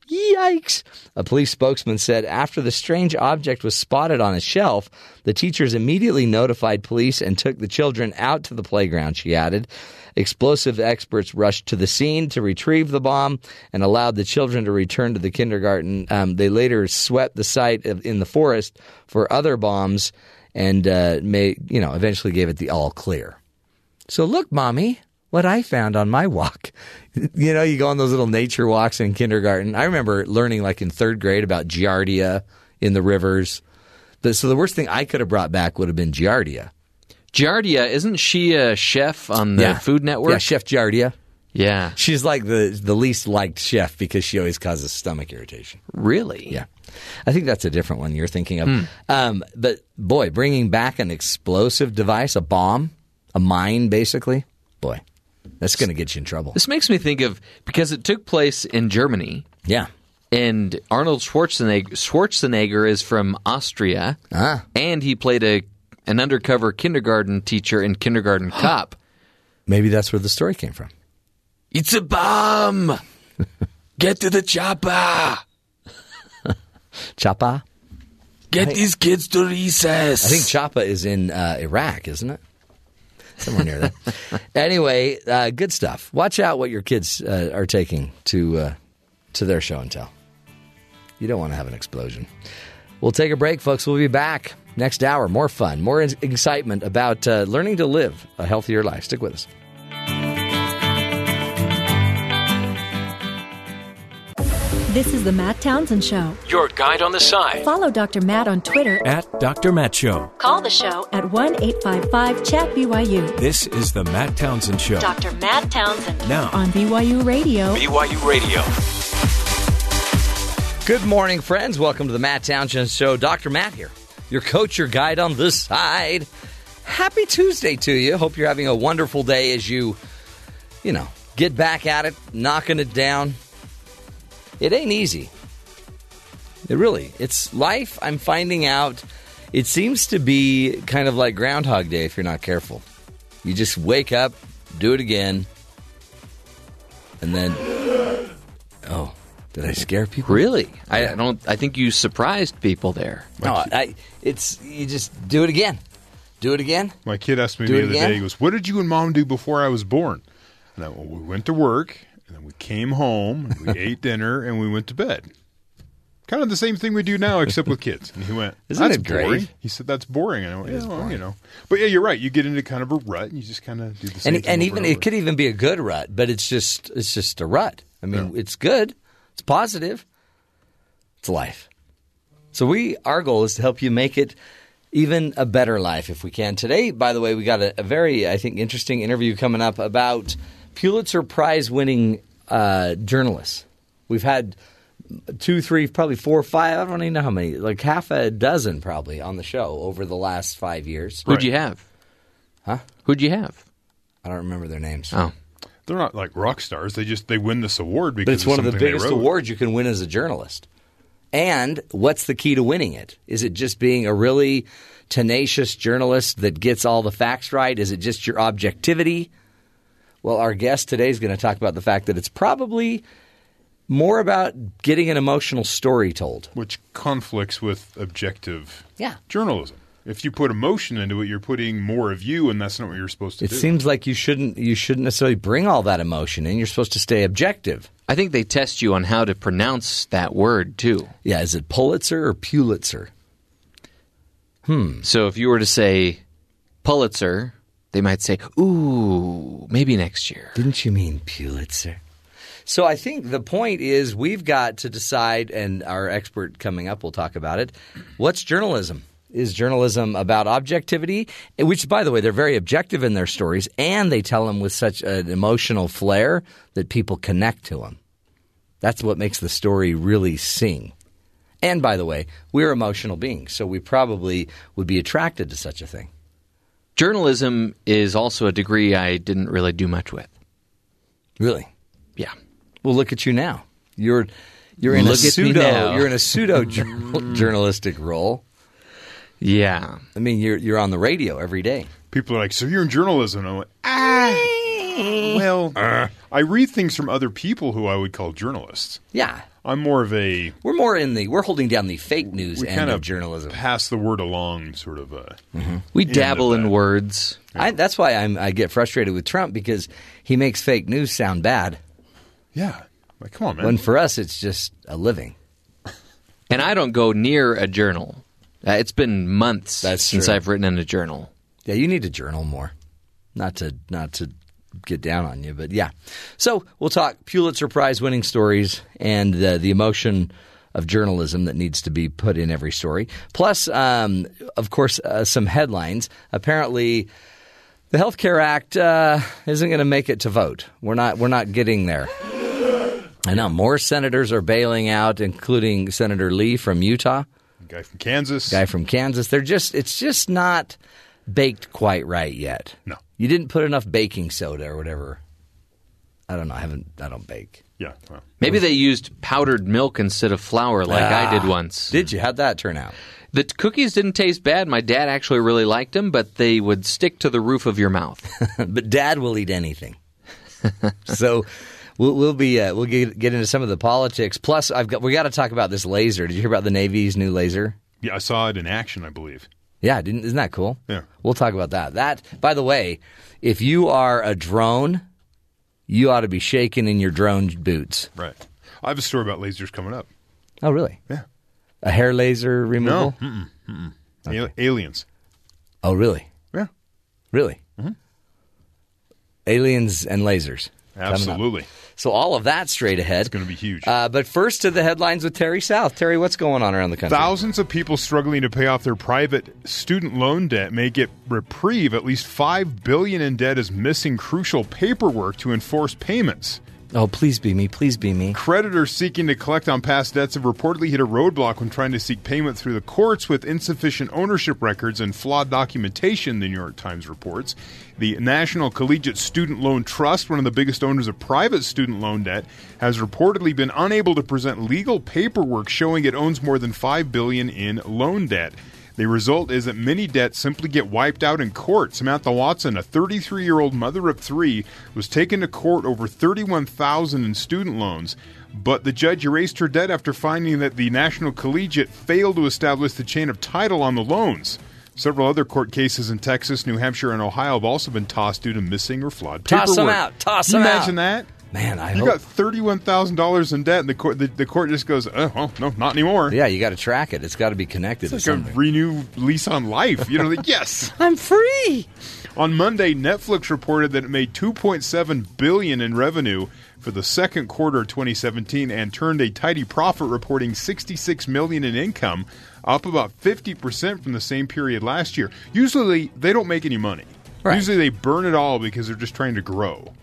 Yikes! A police spokesman said after the strange object was spotted on a shelf, the teachers immediately notified police and took the children out to the playground, she added. Explosive experts rushed to the scene to retrieve the bomb and allowed the children to return to the kindergarten. Um, they later swept the site of, in the forest for other bombs and uh, you know, eventually gave it the all clear. So look, mommy, what I found on my walk. You know, you go on those little nature walks in kindergarten. I remember learning like in third grade about giardia in the rivers. So the worst thing I could have brought back would have been giardia. Giardia, isn't she a chef on the Food Network? Yeah, Chef Giardia. Yeah. She's like the the least liked chef because she always causes stomach irritation. Really? Yeah. I think that's a different one you're thinking of. Um, but boy, bringing back an explosive device, a bomb, a mine, basically, boy, that's going to get you in trouble. This makes me think of because it took place in Germany, Yeah. and Arnold Schwarzenegger, Schwarzenegger is from Austria, Ah. and he played a an undercover kindergarten teacher in Kindergarten Cop. Maybe that's where the story came from. It's a bomb. Get to the chopper. Chapa? Get these kids to recess. I think Chapa is in uh, Iraq, isn't it? Somewhere near there. anyway, uh, good stuff. Watch out what your kids uh, are taking to uh, to their show and tell. You don't want to have an explosion. We'll take a break, folks. We'll be back next hour. More fun, more ex- excitement about uh, learning to live a healthier life. Stick with us. This is the Matt Townsend Show. Your guide on the side Follow Dr. Matt on Twitter. at Dr. Matt Show. Call the show at 1 855 Chat BYU. This is the Matt Townsend Show. Dr. Matt Townsend Now, on BYU Radio. BYU Radio. Good morning, friends. Welcome to the Matt Townsend Show. Dr. Matt here, your coach, your guide on the side. Happy Tuesday to you. Hope you're having a wonderful day as you, you know, get back at it, knocking it down. It ain't easy. It really, it's life. I'm finding out it seems to be kind of like Groundhog Day if you're not careful. You just wake up, do it again, and then, oh, did I scare people? really, I, I don't. I think you surprised people there. No, I, it's you just do it again. Do it again. My kid asked me Do the other again? day, he goes, What did you and mom do before I was born? And I, well, we went to work, and then we came home, we ate dinner, and we went to bed. Kind of the same thing we do now, except with kids. And he went, Isn't That's it great? boring. He said, That's boring. And I went, yeah, well, you know. But yeah, you're right. You get into kind of a rut, and you just kind of do the same And thing. and even and it could even be a good rut, but it's just it's just a rut. I mean, it's good. It's positive. It's life. So we our goal is to help you make it even a better life if we can. Today, by the way, we got a, a very I think interesting interview coming up about Pulitzer Prize winning uh, journalists. We've had two, three, probably four, five. I don't even know how many. Like half a dozen, probably on the show over the last five years. Who'd you have? Huh? Who'd you have? I don't remember their names. Oh, They're not like rock stars. They just they win this award because But it's one of the something they biggest wrote. awards you can win as a journalist. And what's the key to winning it? Is it just being a really tenacious journalist that gets all the facts right? Is it just your objectivity? Well, our guest today is going to talk about the fact that it's probably more about getting an emotional story told. which conflicts with objective Yeah. journalism. If you put emotion into it, you're putting more of you, and that's not what you're supposed to It do. It seems like you shouldn't you shouldn't necessarily bring all that emotion in. You're supposed to stay objective. I think they test you on how to pronounce that word too. Yeah, is it Pulitzer or Pulitzer? Hmm. So if you were to say Pulitzer, they might say, "Ooh, maybe next year." Didn't you mean Pulitzer? So I think the point is we've got to decide, and our expert coming up will talk about it. What's journalism? Is journalism about objectivity? Which, by the way, they're very objective in their stories, and they tell them with such an emotional flair that people connect to them. That's what makes the story really sing. And by the way, we're emotional beings, so we probably would be attracted to such a thing. Journalism is also a degree I didn't really do much with. Really? Yeah. Well, look at you now. You're you're in Look a pseudo you're in a pseudo jour- journalistic role. Yeah. I mean, you're you're on the radio every day. People are like, "So you're in journalism?" I'm like, "Ah, well, uh, I read things from other people who I would call journalists. Yeah, I'm more of a we're more in the we're holding down the fake news we end kind of of journalism. pass the word along, sort of. Uh, We dabble in that. words. I, that's why I'm, I get frustrated with Trump because he makes fake news sound bad. yeah, like come on, man. When for us, it's just a living. And I don't go near a journal. Uh, it's been months That's since true. I've written in a journal. Yeah, you need to journal more. Not to not to get down on you, but yeah. So we'll talk Pulitzer Prize winning stories and the the emotion of journalism that needs to be put in every story. Plus, um, of course, uh, some headlines. Apparently, the Health Care Act uh, isn't going to make it to vote. We're not we're not getting there. I know more senators are bailing out, including Senator Lee from Utah guy from Kansas. guy from Kansas. They're just it's just not baked quite right yet. No. You didn't put enough baking soda or whatever. I don't know. I haven't I don't bake. yeah, well, Maybe they used powdered milk instead of flour like I did once. Did you? How'd that turn out? The t- cookies didn't taste bad. My dad actually really liked them, but they would stick to the roof of your mouth. but dad will eat anything. so we'll, we'll be uh, we'll get, get into some of the politics. Plus, I've got we got to talk about this laser. Did you hear about the Navy's new laser? yeah, I saw it in action, I believe. Yeah, didn't isn't that cool? Yeah. We'll talk about that. That by the way, if you are a drone, you ought to be shaking in your drone boots. Right. I have a story about lasers coming up. Oh, really? Yeah. A hair laser removal? No, mm-mm, mm-mm. A- aliens. Oh, really? Yeah, Really? Mm-hmm. Aliens and lasers. absolutely. So all of that straight ahead. It's going to be huge. Uh, but first to the headlines with Terry South. Terry, what's going on around the country? Thousands of people struggling to pay off their private student loan debt may get reprieve. At least five billion in debt is missing crucial paperwork to enforce payments. Oh, please be me. Please be me. Creditors seeking to collect on past debts have reportedly hit a roadblock when trying to seek payment through the courts with insufficient ownership records and flawed documentation, the New York Times reports. The National Collegiate Student Loan Trust, one of the biggest owners of private student loan debt, has reportedly been unable to present legal paperwork showing it owns more than 5 billion in loan debt. The result is that many debts simply get wiped out in court. Samantha Watson, a 33-year-old mother of 3, was taken to court over 31,000 in student loans, but the judge erased her debt after finding that the National Collegiate failed to establish the chain of title on the loans. Several other court cases in Texas, New Hampshire, and Ohio have also been tossed due to missing or flawed Toss paperwork. 'em out. Toss Can you 'em out. imagine that? Man, I You hope. got thirty-one thousand dollars in debt, and the court the, the court just goes, uh, "Oh, well, no, not anymore." yeah, you got to track it. It's got to be connected It's to like a renew lease on life. You know, like, yes. I'm free. On Monday, Netflix reported that it made 2.7 billion in revenue for the second quarter of 2017 and turned a tidy profit, reporting 66 million in income, up about 50% from the same period last year. Usually, they don't make any money. Right. Usually, they burn it all because they're just trying to grow.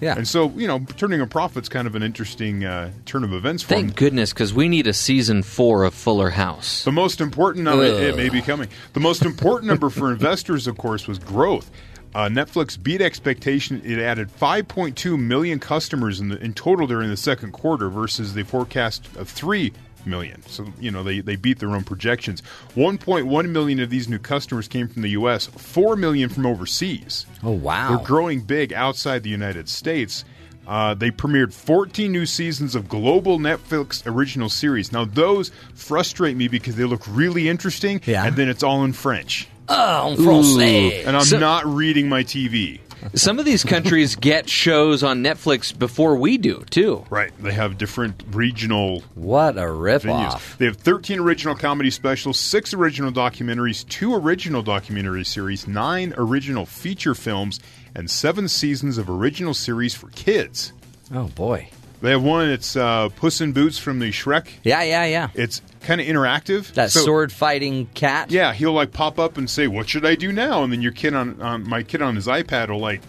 Yeah. And so, you know, turning a profit's kind of an interesting uh, turn of events for them. Thank goodness, because we need a season four of Fuller House. The most important number, it may be coming. The most important number for investors, of course, was growth. Uh, Netflix beat expectation. It added 5.2 million customers in, the, in total during the second quarter versus the forecast of 3 million. So, you know, they, they beat their own projections. 1.1 million of these new customers came from the U.S., 4 million from overseas. Oh wow. They're growing big outside the United States. Uh, they premiered 14 new seasons of global Netflix original series. Now, those frustrate me because they look really interesting, Yeah. and then it's all in French. Oh, en français. And I'm So- not reading my TV. Some of these countries get shows on Netflix before we do, too. Right. They have different regional What a venues. ripoff. They have 13 original comedy specials, six original documentaries, two original documentary series, nine original feature films, and seven seasons of original series for kids. Oh boy. They have one. It's uh, Puss in Boots from the Shrek. Yeah, yeah, yeah. It's kind of interactive. That So- sword fighting cat. Yeah, he'll like pop up and say, "What should I do now?" And then your kid on, on my kid on his iPad will like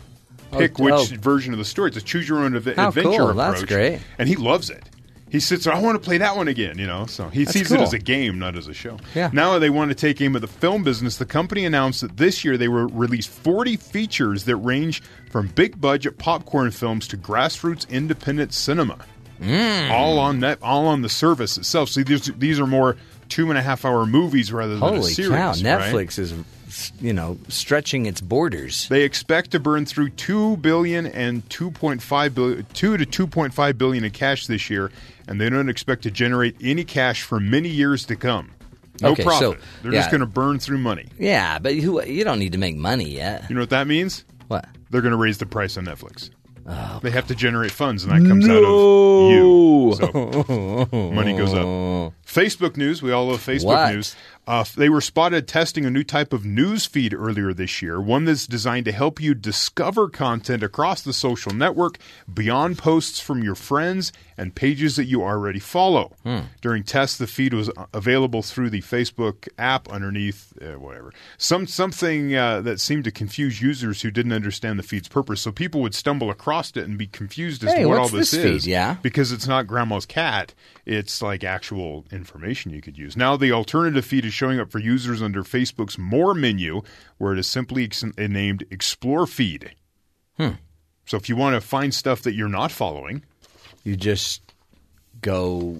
pick Oh, which oh. version of the story. It's a choose your own av- How adventure cool. approach. That's great. and he loves it. He sits there. I want to play that one again. You know, so he sees it as a game, not as a show. Yeah. Now they want to take aim at the film business. The company announced that this year they will release 40 features that range from big budget popcorn films to grassroots independent cinema. Mm. All on net, all on the service itself. See, these these are more two and a half hour movies rather than a Holy series. cow. right? Netflix is, you know, stretching its borders. They expect to burn through two billion and two point five billion, two to two point five billion in cash this year, and they don't expect to generate any cash for many years to come. No Okay, profit. so, They're yeah. just going to burn through money. Yeah, but who, you don't need to make money yet. You know what that means? They're going to raise the price on Netflix. Oh, they have to generate funds, and that comes out of you. So money goes up. Facebook news. We all love Facebook What? news. Uh, they were spotted testing a new type of news feed earlier this year, one that's designed to help you discover content across the social network beyond posts from your friends and pages that you already follow. Hmm. During tests, the feed was available through the Facebook app underneath uh, whatever. Some something uh, that seemed to confuse users who didn't understand the feed's purpose. So people would stumble across it and be confused as Hey, to what all this, this is. feed? Yeah. because it's not grandma's cat. It's like actual information you could use. Now the alternative feed is showing up for users under Facebook's More menu, where it is simply ex- named Explore Feed. Hmm. So if you want to find stuff that you're not following, You just go.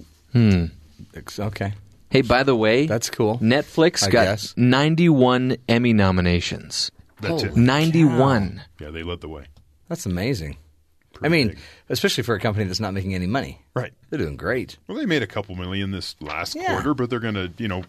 Ex- Okay. Hey, by the way, That's cool. Netflix I got guess. 91 Emmy nominations. that's it. 91. Yeah, they led the way. That's amazing. I mean, big. especially for a company that's not making any money. Right. They're doing great. Well, they made a couple million this last Yeah. quarter, but they're going to, you know,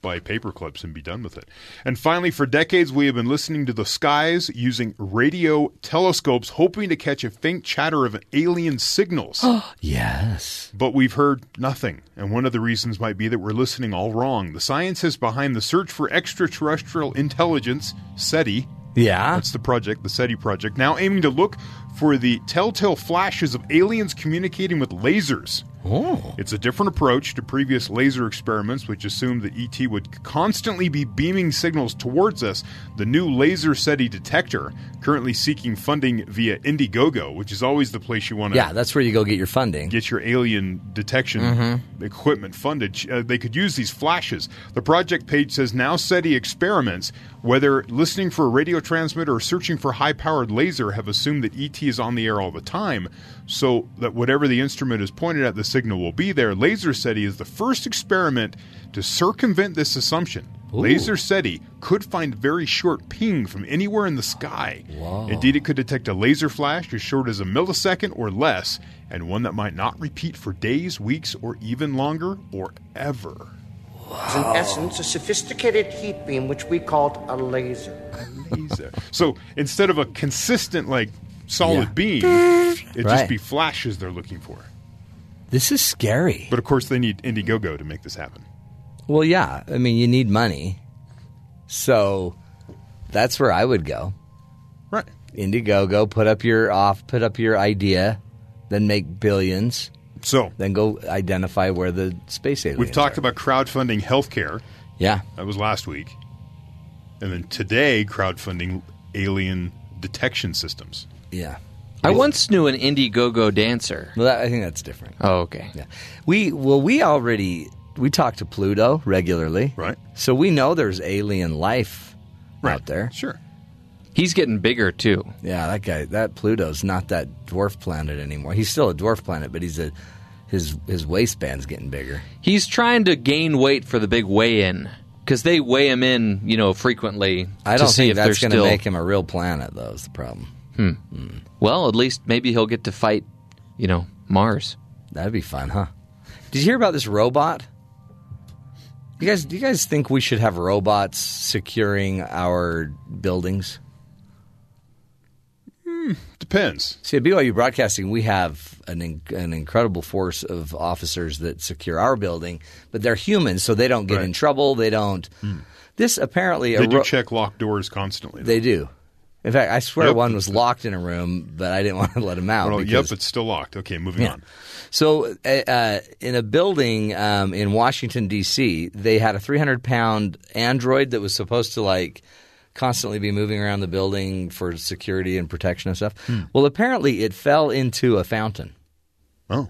buy paper clips and be done with it. And finally, for decades, we have been listening to the skies using radio telescopes, hoping to catch a faint chatter of alien signals. Yes. but we've heard nothing. And one of the reasons might be that we're listening all wrong. The scientists behind the search for extraterrestrial intelligence, SETI, Yeah. that's the project, the SETI project, now aiming to look for the telltale flashes of aliens communicating with lasers. Oh. It's a different approach to previous laser experiments, which assumed that ET would constantly be beaming signals towards us. The new laser SETI detector, currently seeking funding via Indiegogo, which is always the place you want to Yeah, that's where you go get your funding. get your alien detection Mm-hmm. equipment funded. Uh, they could use these flashes. The project page says now SETI experiments, whether listening for a radio transmitter or searching for high powered laser, have assumed that ET is on the air all the time, so that whatever the instrument is pointed at, the signal will be there. Laser SETI is the first experiment to circumvent this assumption. Laser SETI could find very short ping from anywhere in the sky. Indeed, it could detect a laser flash as short as a millisecond or less, and one that might not repeat for days, weeks, or even longer, or ever. is in essence a sophisticated heat beam which we called a laser. A Laser. so instead of a consistent, like solid Yeah. beam, it'd just Right. be flashes they're looking for. This is scary. But of course, they need Indiegogo to make this happen. Well, yeah. I mean, you need money. So that's where I would go. Right. Indiegogo, put up your off, put up your idea, then make billions, So then go identify where the space aliens we've talked are. about crowdfunding healthcare. Yeah. That was last week. And then today, crowdfunding alien detection systems. Yeah. I once knew an Indiegogo dancer. Well, that, I think that's different. Oh, okay. Yeah. We well, we already we talk to Pluto regularly, Right. So we know there's alien life out there. Sure. He's getting bigger too. Yeah, that guy, that Pluto's not that dwarf planet anymore. He's still a dwarf planet, but he's a his his waistband's getting bigger. He's trying to gain weight for the big weigh-in because they weigh him in, you know, frequently I don't see think if that's they're going to still. make him a real planet, though. Is the problem? Hmm. Well, at least maybe he'll get to fight, you know, Mars. That'd be fun, huh? Did you hear about this robot? You guys, do you guys think we should have robots securing our buildings? Hmm, depends. See, at BYU Broadcasting, we have an, in, an incredible force of officers that secure our building, but they're humans, so they don't get Right. in trouble. They don't. Hmm. This apparently a They do ro- check locked doors constantly. though. They do. In fact, I swear Yep. one was locked in a room, but I didn't want to let him out. Well, yep, it's still locked. Okay, moving Yeah. on. So, uh, uh, in a building um, in Washington D.C., they had a 300 pound android that was supposed to like constantly be moving around the building for security and protection and stuff. Hmm. Well, apparently, it fell into a fountain. Oh,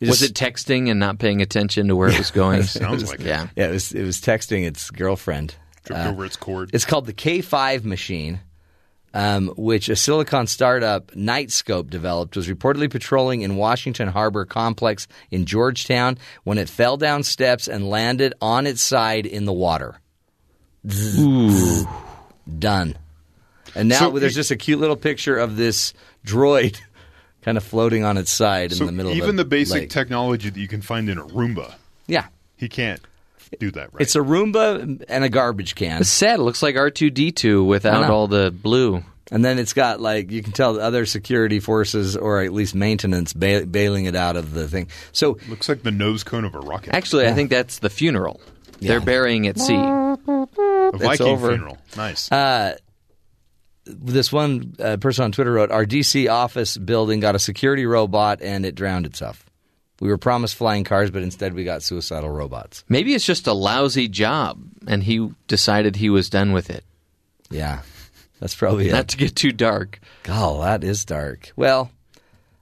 Was just- it texting and not paying attention to where it was going? sounds like it. yeah. Yeah, it was. It was texting its girlfriend. tripped over its cord. It's called the K5 machine, um, which a Silicon startup Knightscope developed, was reportedly patrolling in Washington Harbor Complex in Georgetown when it fell down steps and landed on its side in the water. Zzz. Done. And now So there's e- just a cute little picture of this droid kind of floating on its side so in the middle even the basic lake. technology that you can find in a Roomba, yeah. he can't do that right. It's a Roomba and a garbage can. It's sad. It looks like R2D2 without all the blue. And then it's got like you can tell the other security forces or at least maintenance ba- bailing it out of the thing. So Looks like the nose cone of a rocket. Actually, I think that's the funeral. They're burying at sea. a Viking over. funeral. Nice. this one uh, person on Twitter wrote, "Our DC office building got a security robot and it drowned itself. We were promised flying cars, but instead we got suicidal robots." Maybe it's just a lousy job, and he decided he was done with it. Yeah, that's probably Not it. to get too dark. God, that is dark. Well,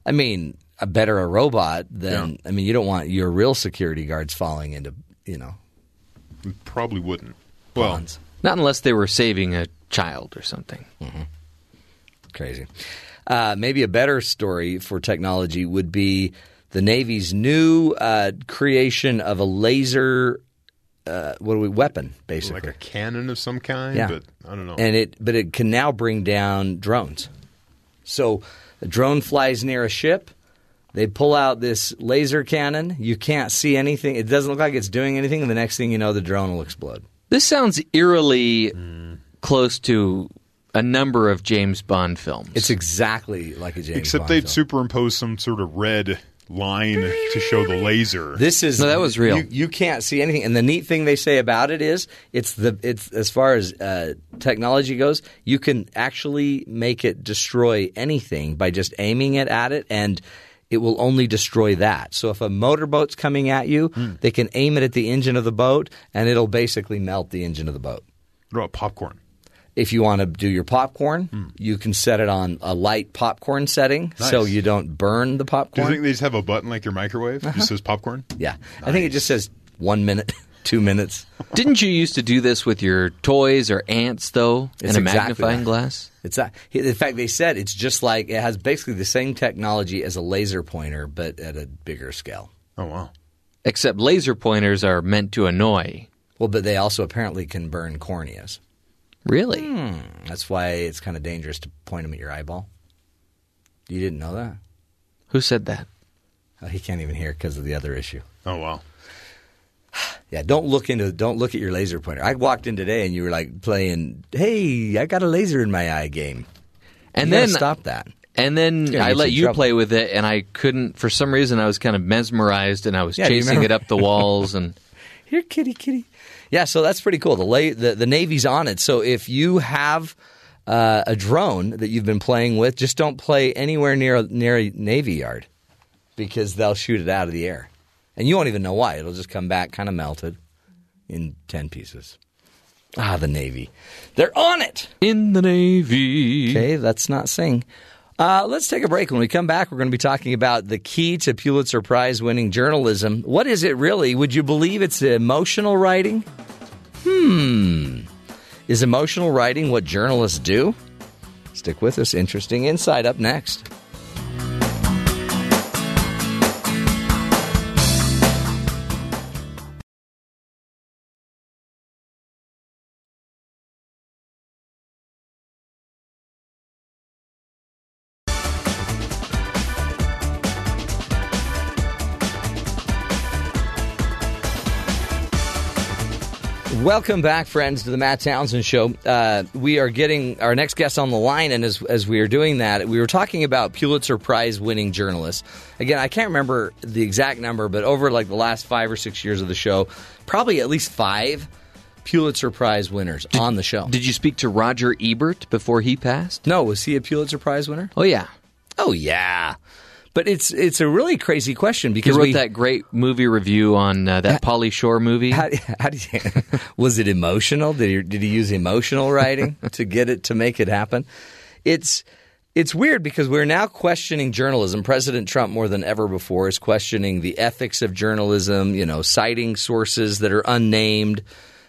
I mean, a better a robot than I mean, you don't want your real security guards falling into you know Probably wouldn't. Well, ponds. Not unless they were saving a child or something. Crazy. Uh, maybe a better story for technology would be the Navy's new uh, creation of a laser. Uh, what do we weapon basically? like a cannon of some kind, Yeah. but I don't know. and it but it can now bring down drones. So a drone flies near a ship. They pull out this laser cannon. You can't see anything. It doesn't look like it's doing anything. And the next thing you know, the drone will explode. This sounds eerily close to a number of James Bond films. It's exactly like a James Bond. film, Except Bond they'd film. superimpose some sort of red line to show the laser. This is No, that was real. You, you can't see anything, and the neat thing they say about it is it's the it's as far as uh, technology goes, you can actually make it destroy anything by just aiming it at it, and it will only destroy that. So if a motorboat's coming at you, Hmm. they can aim it at the engine of the boat, and it'll basically melt the engine of the boat. what about popcorn? If you want to do your popcorn, you can set it on a light popcorn setting, so Hmm. You don't burn the popcorn. Do you think they just have a button like your microwave? Uh-huh. Just says popcorn? yeah, I think it just says one minute, two minutes. Didn't you used to do this with your toys or ants, though, It's in a exactly magnifying that. glass? It's that. In fact, they said it's just like it has basically the same technology as a laser pointer, but at a bigger scale. Oh, wow. Except laser pointers are meant to annoy. Well, but they also apparently can burn corneas. Really? Hmm. That's why it's kind of dangerous to point them at your eyeball. You didn't know that? Who said that? Oh, he can't even hear because of the other issue. Oh, wow. Yeah, don't look into don't look at your laser pointer. I walked in today and you were like playing, "Hey, I got a laser in my eye" game. And You gotta then stop that. And then I let you trouble. play with it, and I couldn't. For some reason, I was kind of mesmerized, and I was Yeah, chasing it up the walls. And Here, kitty, kitty. Yeah, so that's pretty cool. The la- the, the Navy's on it. So if you have uh, a drone that you've been playing with, just don't play anywhere near near a Navy yard because they'll shoot it out of the air, and you won't even know why. It'll just come back kind of melted in ten pieces. Ah, the Navy, they're on it. in the Navy, Okay, let's not sing. Uh, let's take a break. When we come back, we're going to be talking about the key to Pulitzer Prize winning journalism. What is it really? Would you believe it's emotional writing? Hmm. Is emotional writing what journalists do? Stick with us. Interesting insight up next. Welcome back, friends, to the Matt Townsend Show. Uh, we are getting our next guest on the line, and as, as we are doing that, we were talking about Pulitzer Prize winning journalists. Again, I can't remember the exact number, but over like the last five or six years of the show, probably at least five Pulitzer Prize winners on the show. Did you speak to Roger Ebert before he passed? no, was he a Pulitzer Prize winner? Oh yeah, Oh yeah, but it's it's a really crazy question he because wrote we, that great movie review on uh, that Pauly Shore movie. How, how do you, was it emotional? Did he, did he use emotional writing to get it to make it happen? It's it's weird because we're now questioning journalism. President Trump, more than ever before, is questioning the ethics of journalism. You know, citing sources that are unnamed,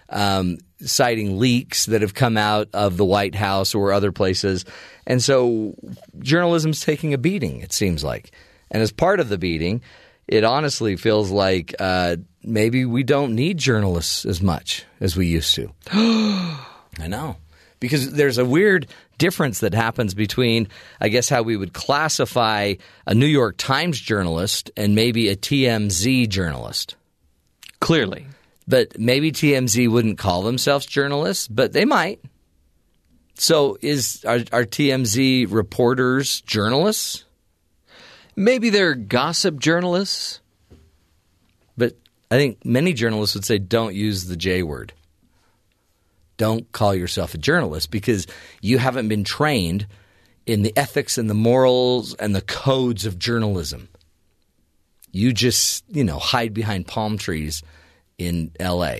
um, citing leaks that have come out of the White House or other places, and so journalism's taking a beating. It seems like, and as part of the beating, it honestly feels like uh, maybe we don't need journalists as much as we used to. I know. Because there's a weird difference that happens between, I guess, how we would classify a New York Times journalist and maybe a TMZ journalist. Clearly, But maybe TMZ wouldn't call themselves journalists, but they might. So is are, are TMZ reporters journalists? maybe they're gossip journalists. But I think many journalists would say don't use the J word. Don't call yourself a journalist because you haven't been trained in the ethics and the morals and the codes of journalism. You just, you know, hide behind palm trees in LA.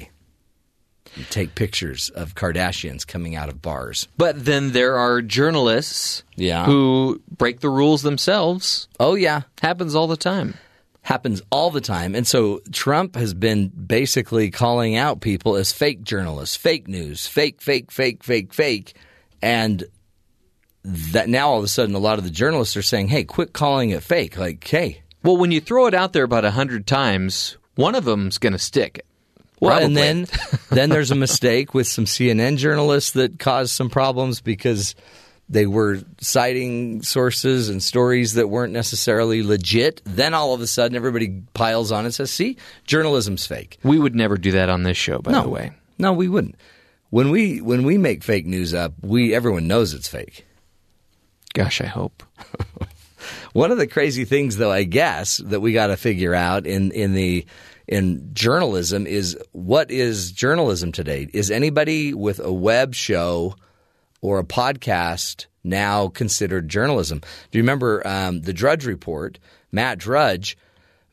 You take pictures of Kardashians coming out of bars. But then there are journalists Yeah. who break the rules themselves. Oh yeah, Happens all the time. happens all the time. And so Trump has been basically calling out people as fake journalists, fake news, fake, fake, fake, fake, fake. And that now all of a sudden a lot of the journalists are saying, hey, quit calling it fake. Like, hey. Well, when you throw it out there about a hundred times, one of them's going to stick. Well, and then then there's a mistake with some CNN journalists that caused some problems because they were citing sources and stories that weren't necessarily legit. Then all of a sudden everybody piles on and says, see, journalism's fake. We would never do that on this show, by no the way. No, we wouldn't. When we when we make fake news up, we everyone knows it's fake. Gosh, I hope. One of the crazy things, though, I guess that we got to figure out in in the in journalism is what is journalism today? Is anybody with a web show or a podcast now considered journalism? Do you remember um, the Drudge Report? Matt Drudge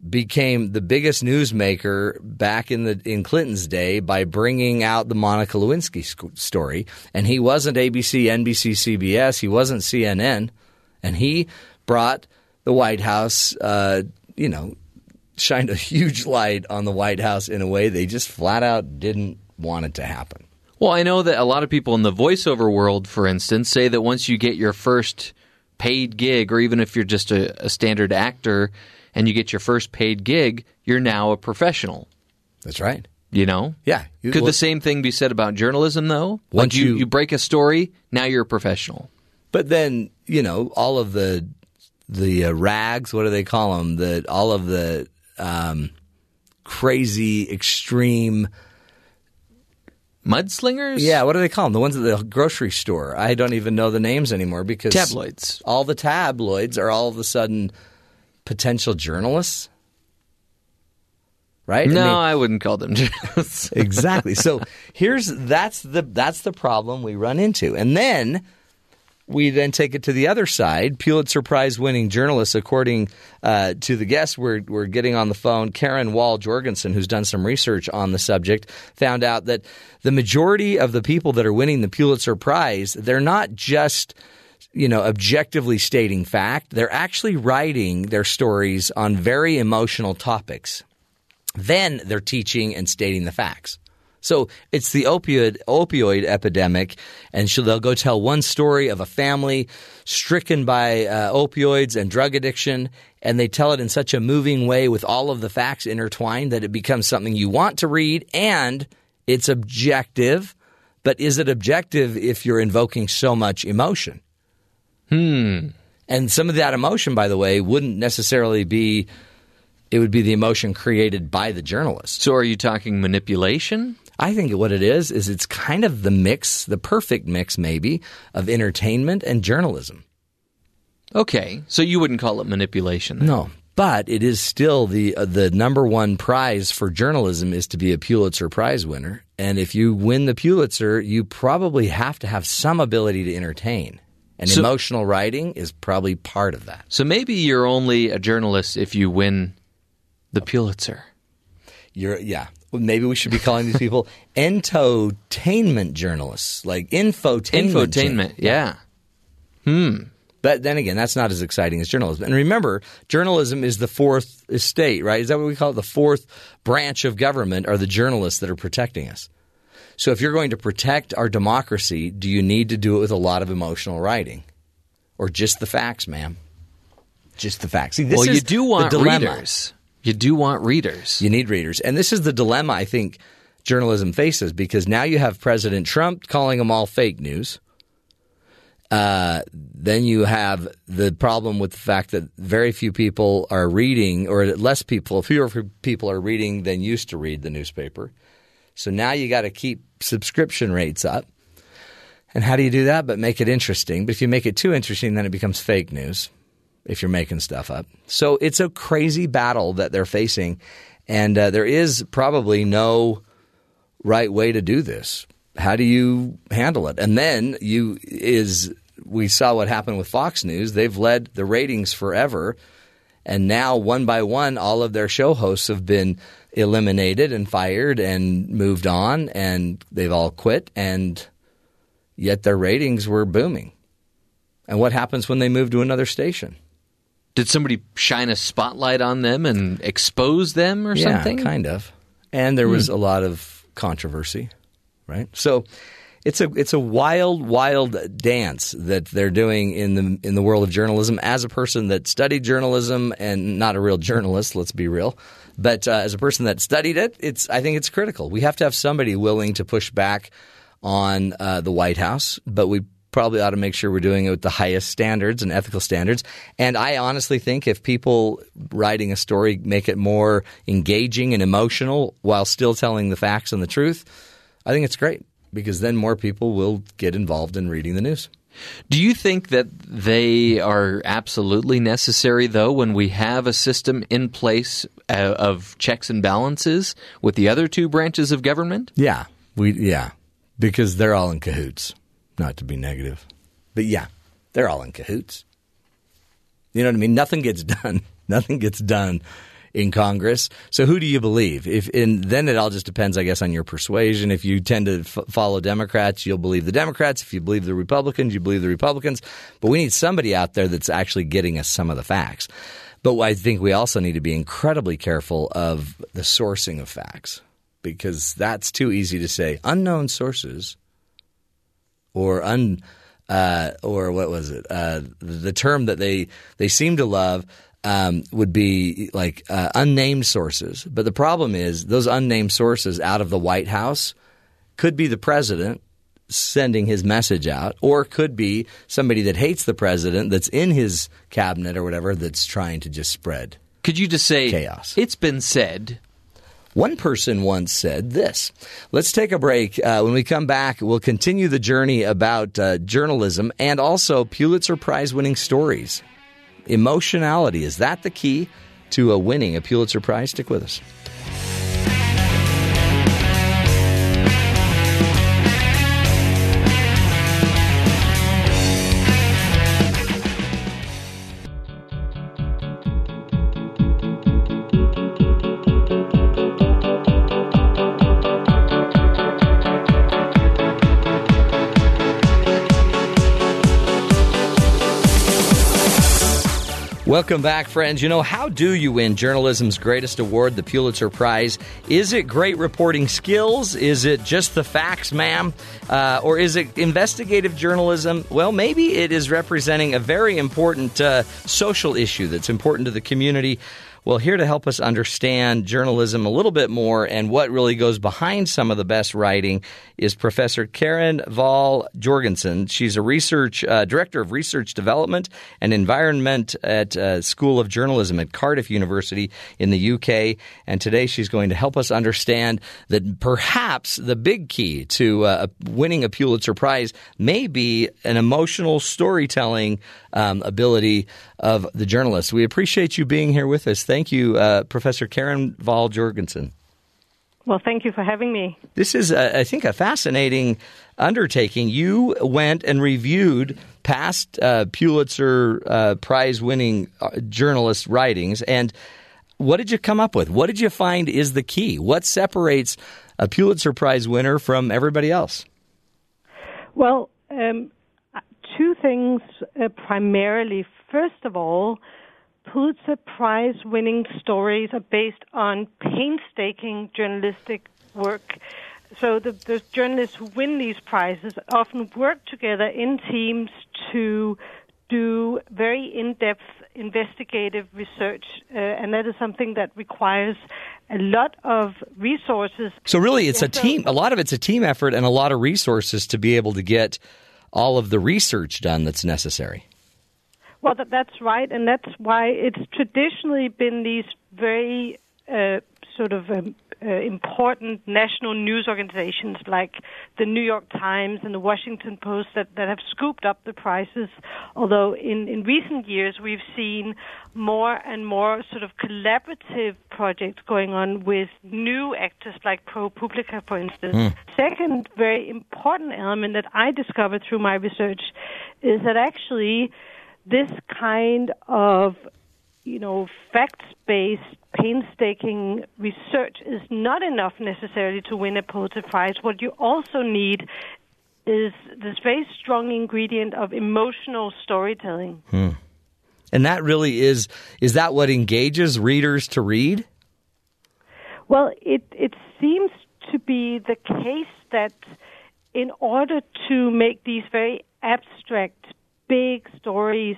became the biggest newsmaker back in the in Clinton's day by bringing out the Monica Lewinsky sc- story, and he wasn't ABC, NBC, CBS, he wasn't CNN, and he brought the White House, uh, you know, shined a huge light on the White House in a way they just flat out didn't want it to happen. Well, I know that a lot of people in the voiceover world, for instance, say that once you get your first paid gig, or even if you're just a, a standard actor and you get your first paid gig, you're now a professional. That's right. You know? Yeah. You- Could well- the same thing be said about journalism, though? Once like you, you- you break a story, now you're a professional. But then you know all of the the uh, rags. What do they call them? That all of the um, crazy extreme. Mudslingers? Yeah, what do they call them? The ones at the grocery store. I don't even know the names anymore because Tabloids. All the tabloids are all of a sudden potential journalists, right? I No, mean- I wouldn't call them journalists. exactly. So here's that's the that's the problem we run into, and then we then take it to the other side. Pulitzer Prize winning journalists, according uh, to the guests we're we're getting on the phone, Karin Wahl-Jorgensen, who's done some research on the subject, found out that the majority of the people that are winning the Pulitzer Prize, they're not just you know, objectively stating fact. They're actually writing their stories on very emotional topics. Then they're teaching and stating the facts. So it's the opioid opioid epidemic, and so they'll go tell one story of a family stricken by uh, opioids and drug addiction, and they tell it in such a moving way with all of the facts intertwined that it becomes something you want to read, and it's objective. But is it objective if you're invoking so much emotion? Hmm. And some of that emotion, by the way, wouldn't necessarily be. It would be the emotion created by the journalist. So, are you talking manipulation? I think what it is is it's kind of the mix, the perfect mix, maybe, of entertainment and journalism. Okay, so you wouldn't call it manipulation? Then. No, but it is still the uh, the number one prize for journalism is to be a Pulitzer Prize winner, and if you win the Pulitzer, you probably have to have some ability to entertain. And So- emotional writing is probably part of that. So maybe you're only a journalist if you win the Pulitzer. You're yeah. Maybe we should be calling these people entertainment journalists, like infotainment. Infotainment, yeah. Hmm. But then again, that's not as exciting as journalism. And remember, journalism is the fourth estate, right? Is that what we call it? The fourth branch of government are the journalists that are protecting us. So if you're going to protect our democracy, do you need to do it with a lot of emotional writing? Or just the facts, ma'am? Just the facts. See, this well, is you do want the dilemma. readers. You do want readers. You need readers. And this is the dilemma I think journalism faces because now you have President Trump calling them all fake news. Uh, then you have the problem with the fact that very few people are reading, or less people, fewer people are reading than used to read the newspaper. So now you got to keep subscription rates up. And how do you do that? But make it interesting. But if you make it too interesting, then it becomes fake news if you're making stuff up. So it's a crazy battle that they're facing. And uh, there is probably no right way to do this. How do you handle it? And then you is we saw what happened with Fox News. They've led the ratings forever. And now, one by one, all of their show hosts have been eliminated and fired and moved on, and they've all quit. And yet their ratings were booming. And what happens when they move to another station? Did somebody shine a spotlight on them and expose them or yeah, something? kind of. And there was a lot of controversy, right? So it's a it's a wild, wild dance that they're doing in the in the world of journalism. As a person that studied journalism and not a real journalist, let's be real, but uh, as a person that studied it, it's I think it's critical. We have to have somebody willing to push back on uh, the White House, but we probably ought to make sure we're doing it with the highest standards and ethical standards. And I honestly think if people writing a story make it more engaging and emotional while still telling the facts and the truth, I think it's great because then more people will get involved in reading the news. Do you think that they are absolutely necessary, though, when we have a system in place uh, of checks and balances with the other two branches of government? Yeah, we yeah, because they're all in cahoots. Not to be negative, but yeah, they're all in cahoots. You know what I mean? Nothing gets done. Nothing gets done in Congress. So who do you believe? If and then it all just depends, I guess, on your persuasion. If you tend to f- follow Democrats, you'll believe the Democrats. If you believe the Republicans, you believe the Republicans. But we need somebody out there that's actually getting us some of the facts. But I think we also need to be incredibly careful of the sourcing of facts because that's too easy to say. Unknown sources or un uh, or what was it? Uh, the term that they they seem to love um, would be like uh, unnamed sources. But the problem is those unnamed sources out of the White House could be the president sending his message out, or could be somebody that hates the president that's in his cabinet or whatever that's trying to just spread. Could you just say Chaos. It's been said. One person once said this. Let's take a break. Uh, when we come back, we'll continue the journey about uh, journalism and also Pulitzer Prize winning stories. Emotionality, is that the key to a winning a Pulitzer Prize? Stick with us. Welcome back, friends. You know, how do you win journalism's greatest award, the Pulitzer Prize? Is it great reporting skills? Is it just the facts, ma'am? Uh, or is it investigative journalism? Well, maybe it is representing a very important uh, social issue that's important to the community. Well, here to help us understand journalism a little bit more and what really goes behind some of the best writing is Professor Karen Wahl Jorgensen. She's a research uh, director of research development and environment at uh, School of Journalism at Cardiff University in the UK. And today she's going to help us understand that perhaps the big key to uh, winning a Pulitzer Prize may be an emotional storytelling um, ability of the journalist. We appreciate you being here with us. Thank you, uh, Professor Karin Wahl-Jorgensen. Well, thank you for having me. This is, uh, I think, a fascinating undertaking. You went and reviewed past uh, Pulitzer uh, Prize winning uh, journalist writings. And what did you come up with? What did you find is the key? What separates a Pulitzer Prize winner from everybody else? Well, um, two things uh, primarily. First of all, Pulitzer Prize winning stories are based on painstaking journalistic work. So the, the journalists who win these prizes often work together in teams to do very in-depth investigative research, uh, and that is something that requires a lot of resources. So really, it's a team. A lot of it's a team effort and a lot of resources to be able to get all of the research done that's necessary. Well, that, that's right, and that's why it's traditionally been these very uh, sort of um, uh, important national news organizations like the New York Times and the Washington Post that, that have scooped up the prices. Although in, in recent years we've seen more and more sort of collaborative projects going on with new actors like ProPublica, for instance. Mm. Second, very important element that I discovered through my research is that actually this kind of you know, facts-based, painstaking research is not enough necessarily to win a Pulitzer Prize. What you also need is this very strong ingredient of emotional storytelling. Hmm. And that really is is that what engages readers to read? Well, it it seems to be the case that in order to make these very abstract big stories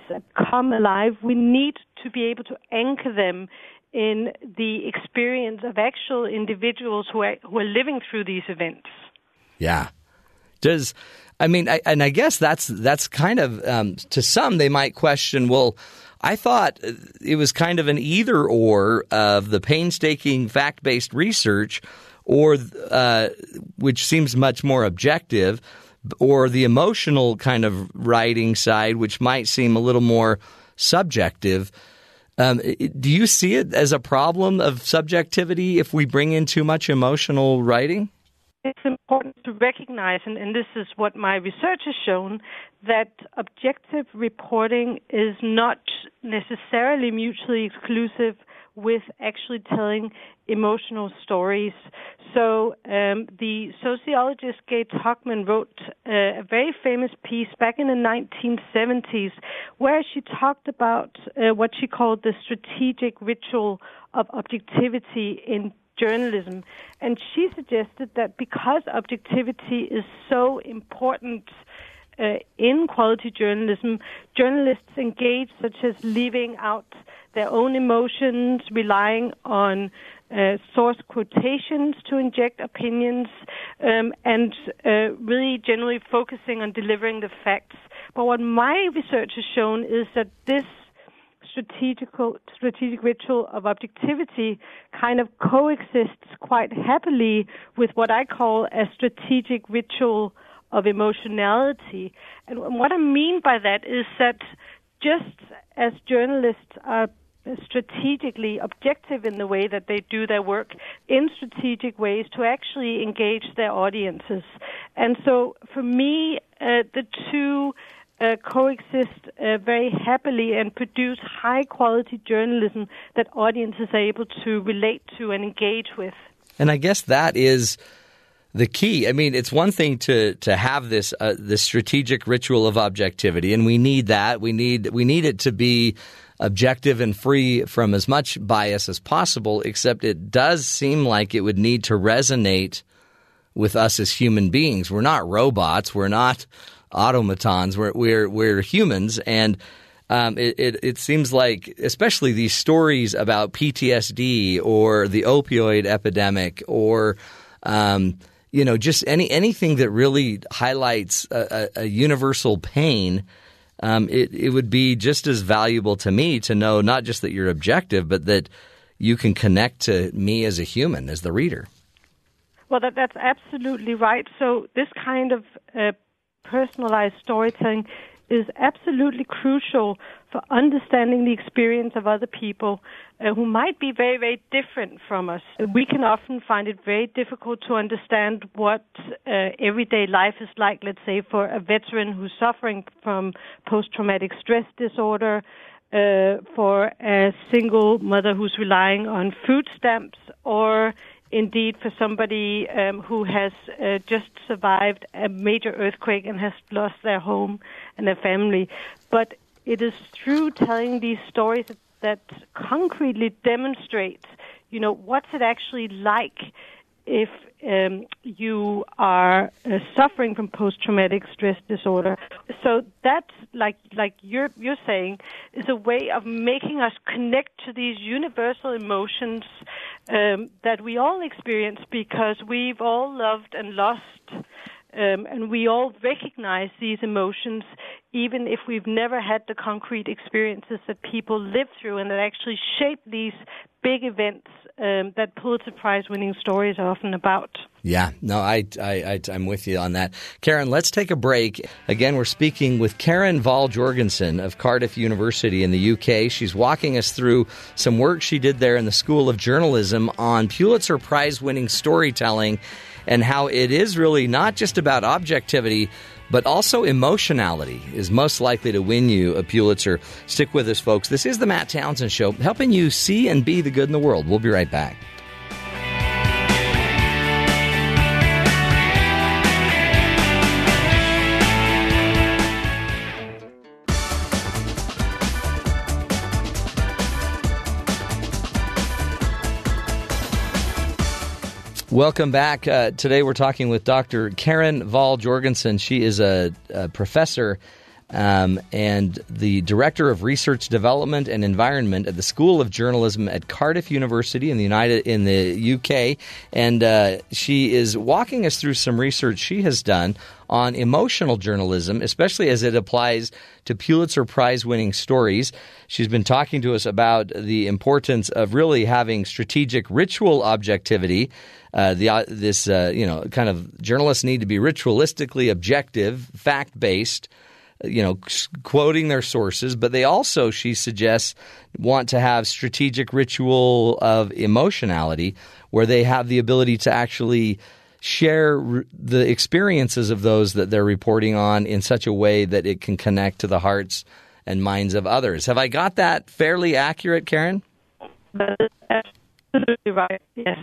come alive, we need to be able to anchor them in the experience of actual individuals who are, who are living through these events. Yeah. Does I mean, I, and I guess that's that's kind of um, to some they might question. Well, I thought it was kind of an either or of the painstaking fact based research, or uh, which seems much more objective, or the emotional kind of writing side, which might seem a little more subjective. Um, do you see it as a problem of subjectivity if we bring in too much emotional writing? It's important to recognize, and, and, this is what my research has shown, that objective reporting is not necessarily mutually exclusive with actually telling emotional stories. So um, the sociologist Gaye Tuchman wrote uh, a very famous piece back in the 1970s where she talked about uh, what she called the strategic ritual of objectivity in journalism. And she suggested that because objectivity is so important uh, in quality journalism, journalists engage, such as leaving out their own emotions, relying on uh, source quotations to inject opinions, um, and uh, really generally focusing on delivering the facts. But what my research has shown is that this strategical strategic ritual of objectivity kind of coexists quite happily with what I call a strategic ritual of emotionality. And what I mean by that is that just as journalists are strategically objective in the way that they do their work in strategic ways to actually engage their audiences. And so for me, uh, the two uh, coexist uh, very happily and produce high quality journalism that audiences are able to relate to and engage with. And I guess that is the key. I mean, it's one thing to to have this uh, this strategic ritual of objectivity, and we need that. We need we need it to be objective and free from as much bias as possible. Except it does seem like it would need to resonate with us as human beings. We're not robots. We're not automatons. We're we're we're humans, and um, it, it, it seems like, especially these stories about PTSD or the opioid epidemic or um, you know just any anything that really highlights a, a, a universal pain. Um, it it would be just as valuable to me to know not just that you're objective, but that you can connect to me as a human, as the reader. Well, that, that's absolutely right. So this kind of uh, personalized storytelling is absolutely crucial for understanding the experience of other people uh, who might be very, very different from us. We can often find it very difficult to understand what uh, everyday life is like, let's say, for a veteran who's suffering from post traumatic stress disorder. Uh, for a single mother who's relying on food stamps, or indeed for somebody um, who has uh, just survived a major earthquake and has lost their home and their family. But it is through telling these stories that, concretely demonstrates, you know, what's it actually like if um, you are uh, suffering from post-traumatic stress disorder. So that, like like you're you're saying, is a way of making us connect to these universal emotions um, that we all experience because we've all loved and lost. Um, and we all recognize these emotions, even if we've never had the concrete experiences that people live through and that actually shape these big events um, that Pulitzer Prize winning stories are often about. Yeah, no, I, I, I, am with you on that. Karin, let's take a break. Again, we're speaking with Karin Wahl-Jorgensen of Cardiff University in the UK. She's walking us through some work she did there in the School of Journalism on Pulitzer Prize winning storytelling and how it is really not just about objectivity, but also emotionality is most likely to win you a Pulitzer. Stick with us, folks. This is the Matt Townsend Show, helping you see and be the good in the world. We'll be right back. Welcome back. Uh, today we're talking with Dr. Karin Wahl-Jorgensen. She is a, a professor um, and the director of research development and environment at the School of Journalism at Cardiff University in the United in the UK, and uh, she is walking us through some research she has done on emotional journalism, especially as it applies to Pulitzer Prize winning stories. She's been talking to us about the importance of really having strategic ritual objectivity. Uh, the uh, this uh, you know kind of journalists need to be ritualistically objective, fact based you know, quoting their sources, but they also, she suggests, want to have strategic ritual of emotionality where they have the ability to actually share the experiences of those that they're reporting on in such a way that it can connect to the hearts and minds of others. Have I got that fairly accurate, Karin? absolutely right. Yes.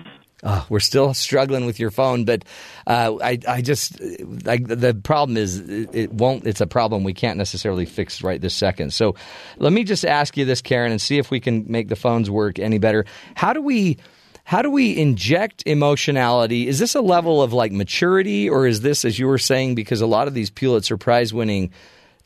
Oh, we're still struggling with your phone, but uh, I, I just I, the problem is it won't. It's a problem we can't necessarily fix right this second. So, let me just ask you this, Karin, and see if we can make the phones work any better. How do we? How do we inject emotionality? Is this a level of like maturity, or is this, as you were saying, because a lot of these Pulitzer Prize winning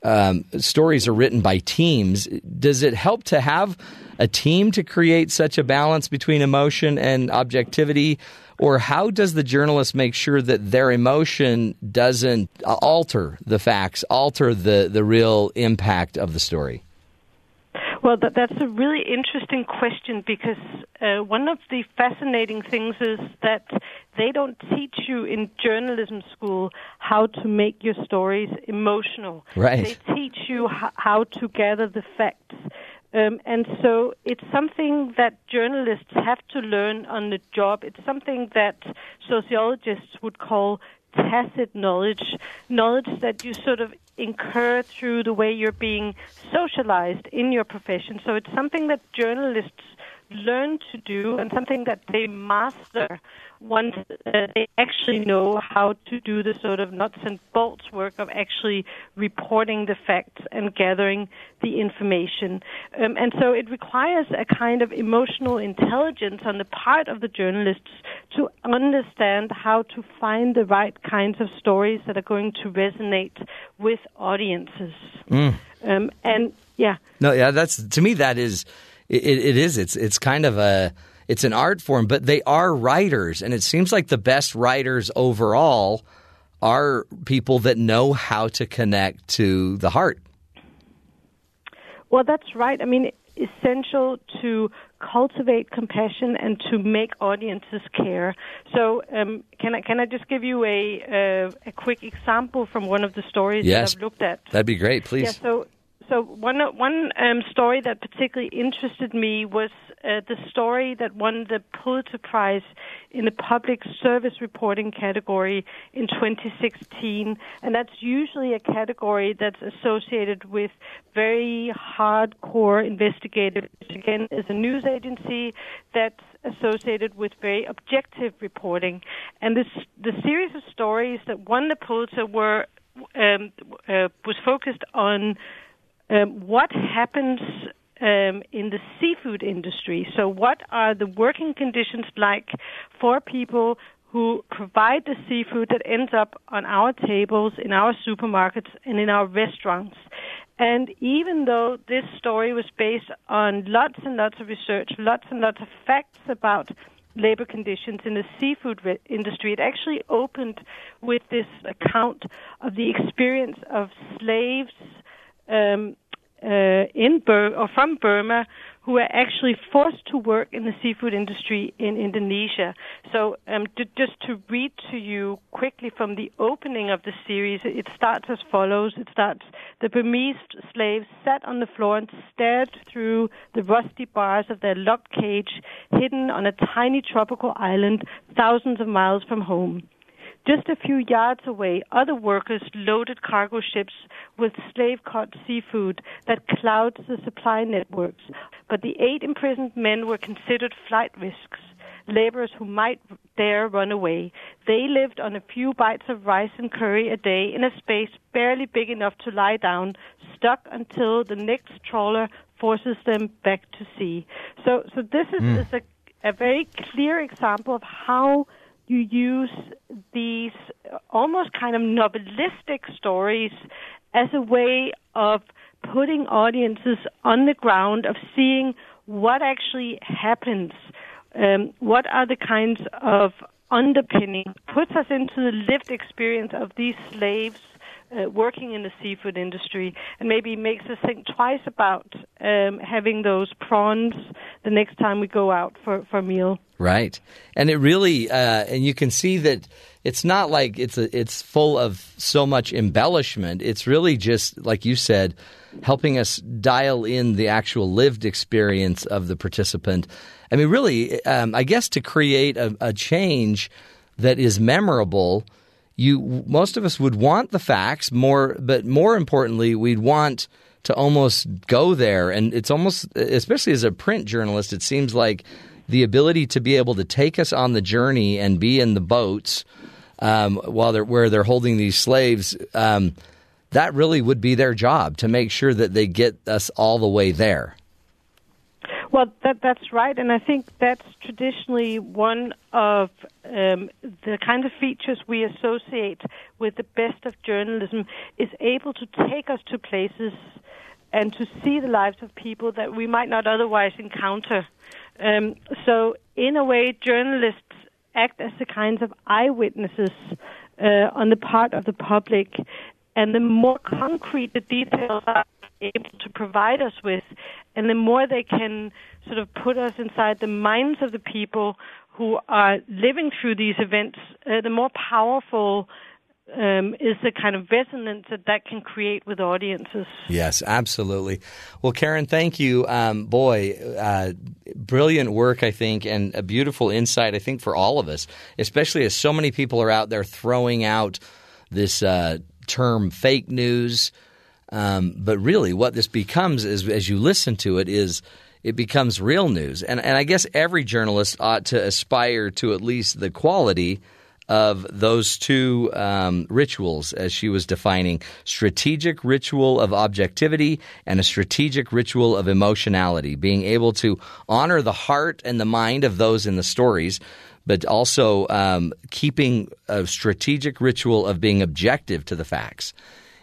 um, stories are written by teams? Does it help to have a team to create such a balance between emotion and objectivity? Or how does the journalist make sure that their emotion doesn't alter the facts, alter the, the real impact of the story? Well, that, that's a really interesting question because uh, one of the fascinating things is that they don't teach you in journalism school how to make your stories emotional. Right. They teach you h- how to gather the facts. Um, and so it's something that journalists have to learn on the job. It's something that sociologists would call tacit knowledge, knowledge that you sort of incur through the way you're being socialized in your profession. So it's something that journalists learn to do and something that they master once uh, they actually know how to do the sort of nuts and bolts work of actually reporting the facts and gathering the information. Um, and so it requires a kind of emotional intelligence on the part of the journalists to understand how to find the right kinds of stories that are going to resonate with audiences. Mm. Um, and yeah. No, yeah, that's to me that is it, it is it's it's kind of a it's an art form, but they are writers, and it seems like the best writers overall are people that know how to connect to the heart. Well, that's right. I mean, essential to cultivate compassion and to make audiences care. So, um, can I can I just give you a uh, a quick example from one of the stories yes. that I've looked at? That'd be great, please. Yeah. So, so one one um, story that particularly interested me was uh, the story that won the Pulitzer Prize in the public service reporting category in 2016, and that's usually a category that's associated with very hardcore investigative. Again, is a news agency that's associated with very objective reporting, and this the series of stories that won the Pulitzer were um, uh, was focused on um, what happens um, in the seafood industry. So, what are the working conditions like for people who provide the seafood that ends up on our tables, in our supermarkets, and in our restaurants? And even though this story was based on lots and lots of research, lots and lots of facts about labor conditions in the seafood re- industry, it actually opened with this account of the experience of slaves um, uh, in Bur- or from Burma who are actually forced to work in the seafood industry in Indonesia. So, um, to, just to read to you quickly from the opening of the series, it starts as follows. It starts: the Burmese slaves sat on the floor and stared through the rusty bars of their locked cage, hidden on a tiny tropical island thousands of miles from home. Just a few yards away, other workers loaded cargo ships with slave caught seafood that clouds the supply networks. But the eight imprisoned men were considered flight risks, laborers who might dare run away. They lived on a few bites of rice and curry a day in a space barely big enough to lie down, stuck until the next trawler forces them back to sea. So, so this is, Mm. is a, a very clear example of how you use these almost kind of novelistic stories as a way of putting audiences on the ground, of seeing what actually happens, um, what are the kinds of underpinning, puts us into the lived experience of these slaves uh, working in the seafood industry, and maybe makes us think twice about um, having those prawns the next time we go out for, for a meal. Right, and it really, uh, and you can see that it's not like it's a, it's full of so much embellishment. It's really just like you said, helping us dial in the actual lived experience of the participant. I mean, really, um, I guess to create a, a change that is memorable, you most of us would want the facts more, but more importantly, we'd want to almost go there. And it's almost, especially as a print journalist, it seems like the ability to be able to take us on the journey and be in the boats um, while they're where they're holding these slaves. Um, that really would be their job to make sure that they get us all the way there. Well, that that's right, and I think that's traditionally one of um, the kind of features we associate with the best of journalism is able to take us to places and to see the lives of people that we might not otherwise encounter. Um, so, in a way, journalists act as the kinds of eyewitnesses uh, on the part of the public, and the more concrete the details are able to provide us with, and the more they can sort of put us inside the minds of the people who are living through these events, uh, the more powerful um, is the kind of resonance that that can create with audiences. Yes, absolutely. Well, Karin, thank you. Um, boy, uh, brilliant work, I think, and a beautiful insight, I think, for all of us, especially as so many people are out there throwing out this uh, term fake news. Um, but really, what this becomes is, as you listen to it, is it becomes real news. And and I guess every journalist ought to aspire to at least the quality of those two um, rituals, as she was defining strategic ritual of objectivity and a strategic ritual of emotionality, being able to honor the heart and the mind of those in the stories. But also um, keeping a strategic ritual of being objective to the facts.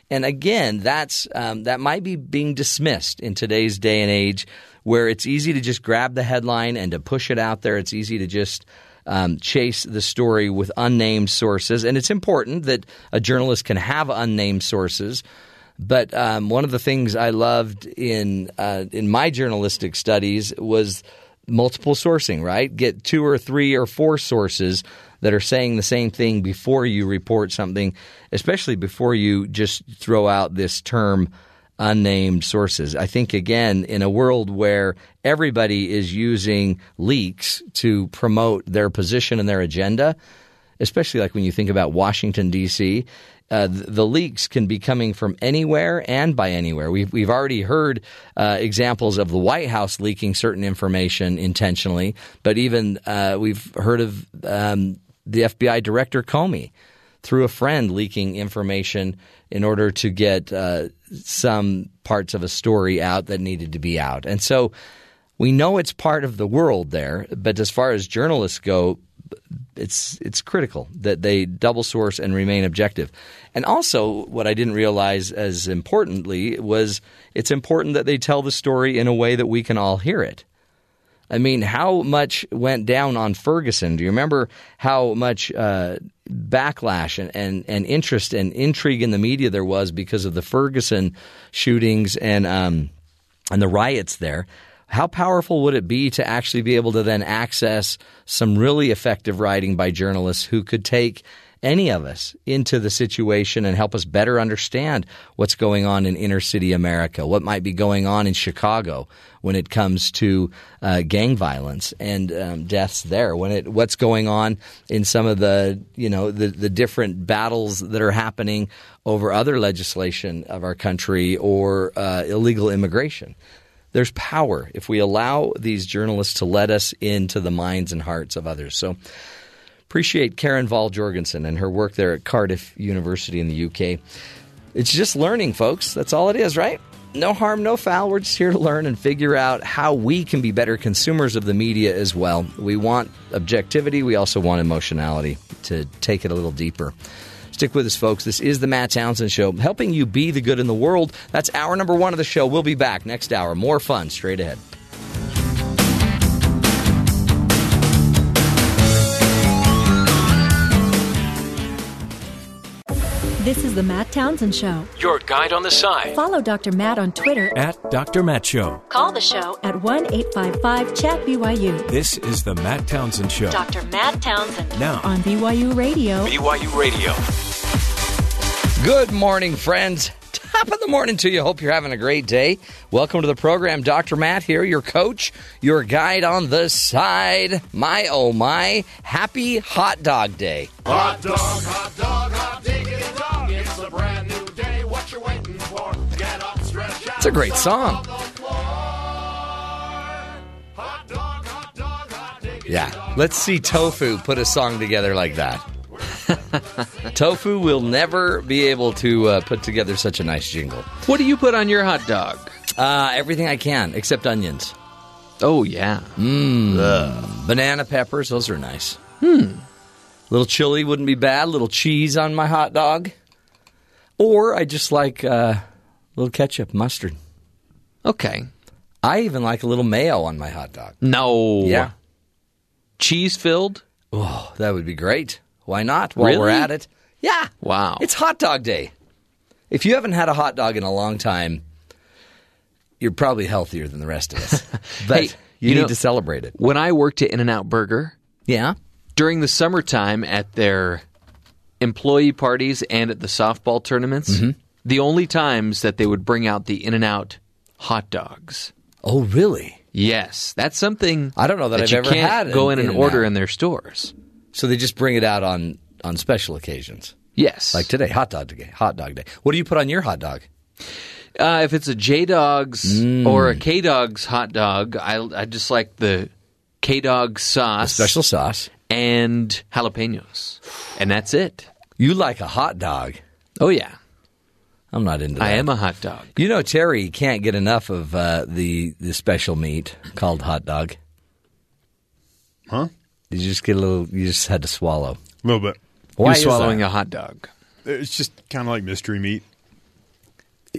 And again, that's um, that might be being dismissed in today's day and age, where it's easy to just grab the headline and to push it out there. It's easy to just um, chase the story with unnamed sources, and it's important that a journalist can have unnamed sources. But um, one of the things I loved in uh, in my journalistic studies was multiple sourcing. Right, get two or three or four sources that are saying the same thing before you report something, especially before you just throw out this term unnamed sources. I think, again, in a world where everybody is using leaks to promote their position and their agenda, especially like when you think about Washington, D.C., uh, the leaks can be coming from anywhere and by anywhere. We've, we've already heard uh, examples of the White House leaking certain information intentionally, but even uh, we've heard of um, the FBI director Comey through a friend leaking information in order to get uh, some parts of a story out that needed to be out. And so we know it's part of the world there, but as far as journalists go, it's it's critical that they double source and remain objective. And also what I didn't realize as importantly was it's important that they tell the story in a way that we can all hear it. I mean, how much went down on Ferguson? Do you remember how much uh, backlash and, and, and, interest and intrigue in the media there was because of the Ferguson shootings and um, and the riots there? How powerful would it be to actually be able to then access some really effective writing by journalists who could take any of us into the situation and help us better understand what's going on in inner city America, what might be going on in Chicago when it comes to uh, gang violence and um, deaths there, when it what's going on in some of the you know the the different battles that are happening over other legislation of our country or uh, illegal immigration there's power if we allow these journalists to let us into the minds and hearts of others. So appreciate Karin Wahl-Jorgensen and her work there at Cardiff University in the UK. It's just learning, folks. That's all it is, right? No harm, no foul. We're just here to learn and figure out how we can be better consumers of the media as well. We want objectivity, we also want emotionality to take it a little deeper. Stick with us, folks. This is the Matt Townsend Show, helping you be the good in the world. That's hour number one of the show. We'll be back next hour. More fun straight ahead. This is the Matt Townsend Show. Your guide on the side. Follow Dr. Matt on Twitter at Dr. Matt Show. Call the show at 1 855 Chat BYU. This is the Matt Townsend Show. Dr. Matt Townsend. Now on BYU Radio. BYU Radio. Good morning, friends. Top of the morning to you. Hope you're having a great day. Welcome to the program. Dr. Matt here, your coach, your guide on the side. My oh my, happy hot dog day. Hot dog, hot dog, hot diggity dog. It's a great song. Yeah, let's see Tofu put a song together like that. Tofu will never be able to uh, put together such a nice jingle. What do you put on your hot dog? Uh, everything I can, except onions. Oh yeah, Mmm. Banana peppers, those are nice. Hmm. Little chili wouldn't be bad. Little cheese on my hot dog. Or I just like uh, a little ketchup, mustard. Okay. I even like a little mayo on my hot dog. No. Yeah. Cheese filled? Oh, that would be great. Why not? While we're at it. Yeah. Wow. It's hot dog day. If you haven't had a hot dog in a long time, you're probably healthier than the rest of us. But Hey, you, you need know- to celebrate it. When I worked at In N Out Burger Yeah. during the summertime at their employee parties and at the softball tournaments, Mm-hmm. The only times that they would bring out the In N Out hot dogs. Oh, really? Yes, that's something I don't know that, I've you ever can't had. go an in and order in their stores. So they just bring it out on on special occasions, Yes, like today, hot dog day. Hot dog day. What do you put on your hot dog? Uh, if it's a J Dawgs Mm. or a K Dog's hot dog, I, I just like the K Dog sauce, Special sauce. and jalapenos, and that's it. You like a hot dog. Oh yeah, I'm not into that. I am a hot dog. You know, Terry can't get enough of uh, the the special meat called hot dog. Huh? Did you just get a little? You just had to swallow. A little bit. Why You're swallowing that? a hot dog. It's just kind of like mystery meat.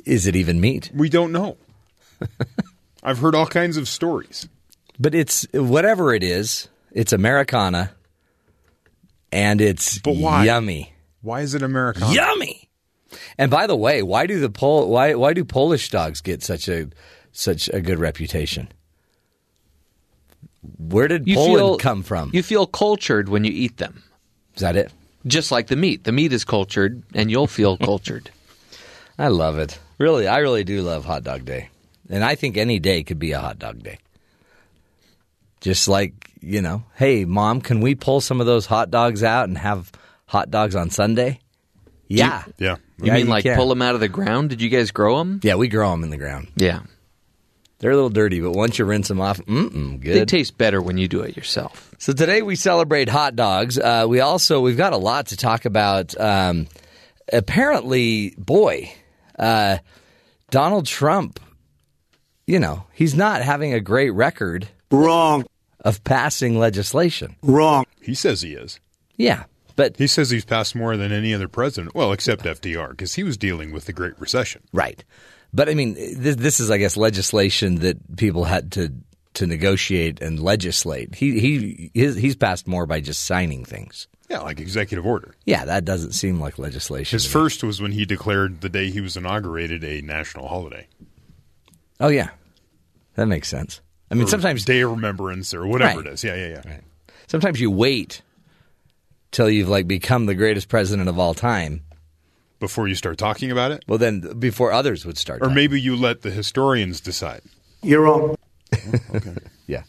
Is it even meat? We don't know. I've heard all kinds of stories. But it's whatever it is. It's Americana, and it's But why? yummy. Why is it Americana? Yummy. And by the way, why do the Pol- why why do Polish dogs get such a such a good reputation? Where did You Poland feel come from? You feel cultured when you eat them, Is that it? just like the meat. The meat is cultured, and you'll feel cultured. I love it. Really, I really do love hot dog day. And I think any day could be a hot dog day. Just like, you know, hey, mom, can we pull some of those hot dogs out and have hot dogs on Sunday? Yeah. Yeah. You Yeah, mean you like can. pull them out of the ground? Did you guys grow them? Yeah, we grow them in the ground. Yeah, They're a little dirty, but once you rinse them off, mm-mm, they taste better when you do it yourself. So today we celebrate hot dogs. Uh, we also we've got a lot to talk about. Um, apparently, boy, uh, Donald Trump. You know he's not having a great record. Wrong. Of passing legislation. Wrong. He says he is. Yeah, but He says he's passed more than any other president. Well, except FDR, because he was dealing with the Great Recession. right. But I mean, this, this is, I guess, legislation that people had to to negotiate and legislate. He he his, he's passed more by just signing things. Yeah, like executive order. Yeah, that doesn't seem like legislation. His first was when he declared the day he was inaugurated a national holiday. Oh yeah, that makes sense. I mean, Or sometimes Day of Remembrance or whatever Right. it is. Yeah, yeah, yeah. sometimes you wait till you've like become the greatest president of all time. Before you start talking about it? Well, then before others would start. Or talking. maybe you let the historians decide. You're wrong. Oh, okay. yeah.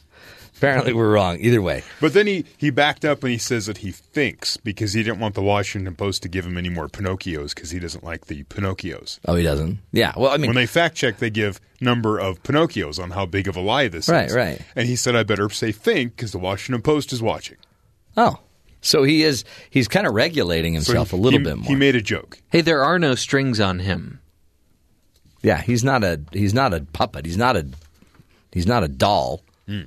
Apparently, we're wrong. Either way, But then he, he backed up and he says that he thinks because he didn't want the Washington Post to give him any more Pinocchios because he doesn't like the Pinocchios. oh, he doesn't. Yeah. Well, I mean, when they fact check, they give number of Pinocchios on how big of a lie this Right, is. right. And he said, I better say think because the Washington Post is watching. oh, so he is. He's kind of regulating So himself he- a little he- bit more. He made a joke. Hey, there are no strings on him. yeah, he's not a. He's not a puppet. He's not a. He's not a doll. Hmm.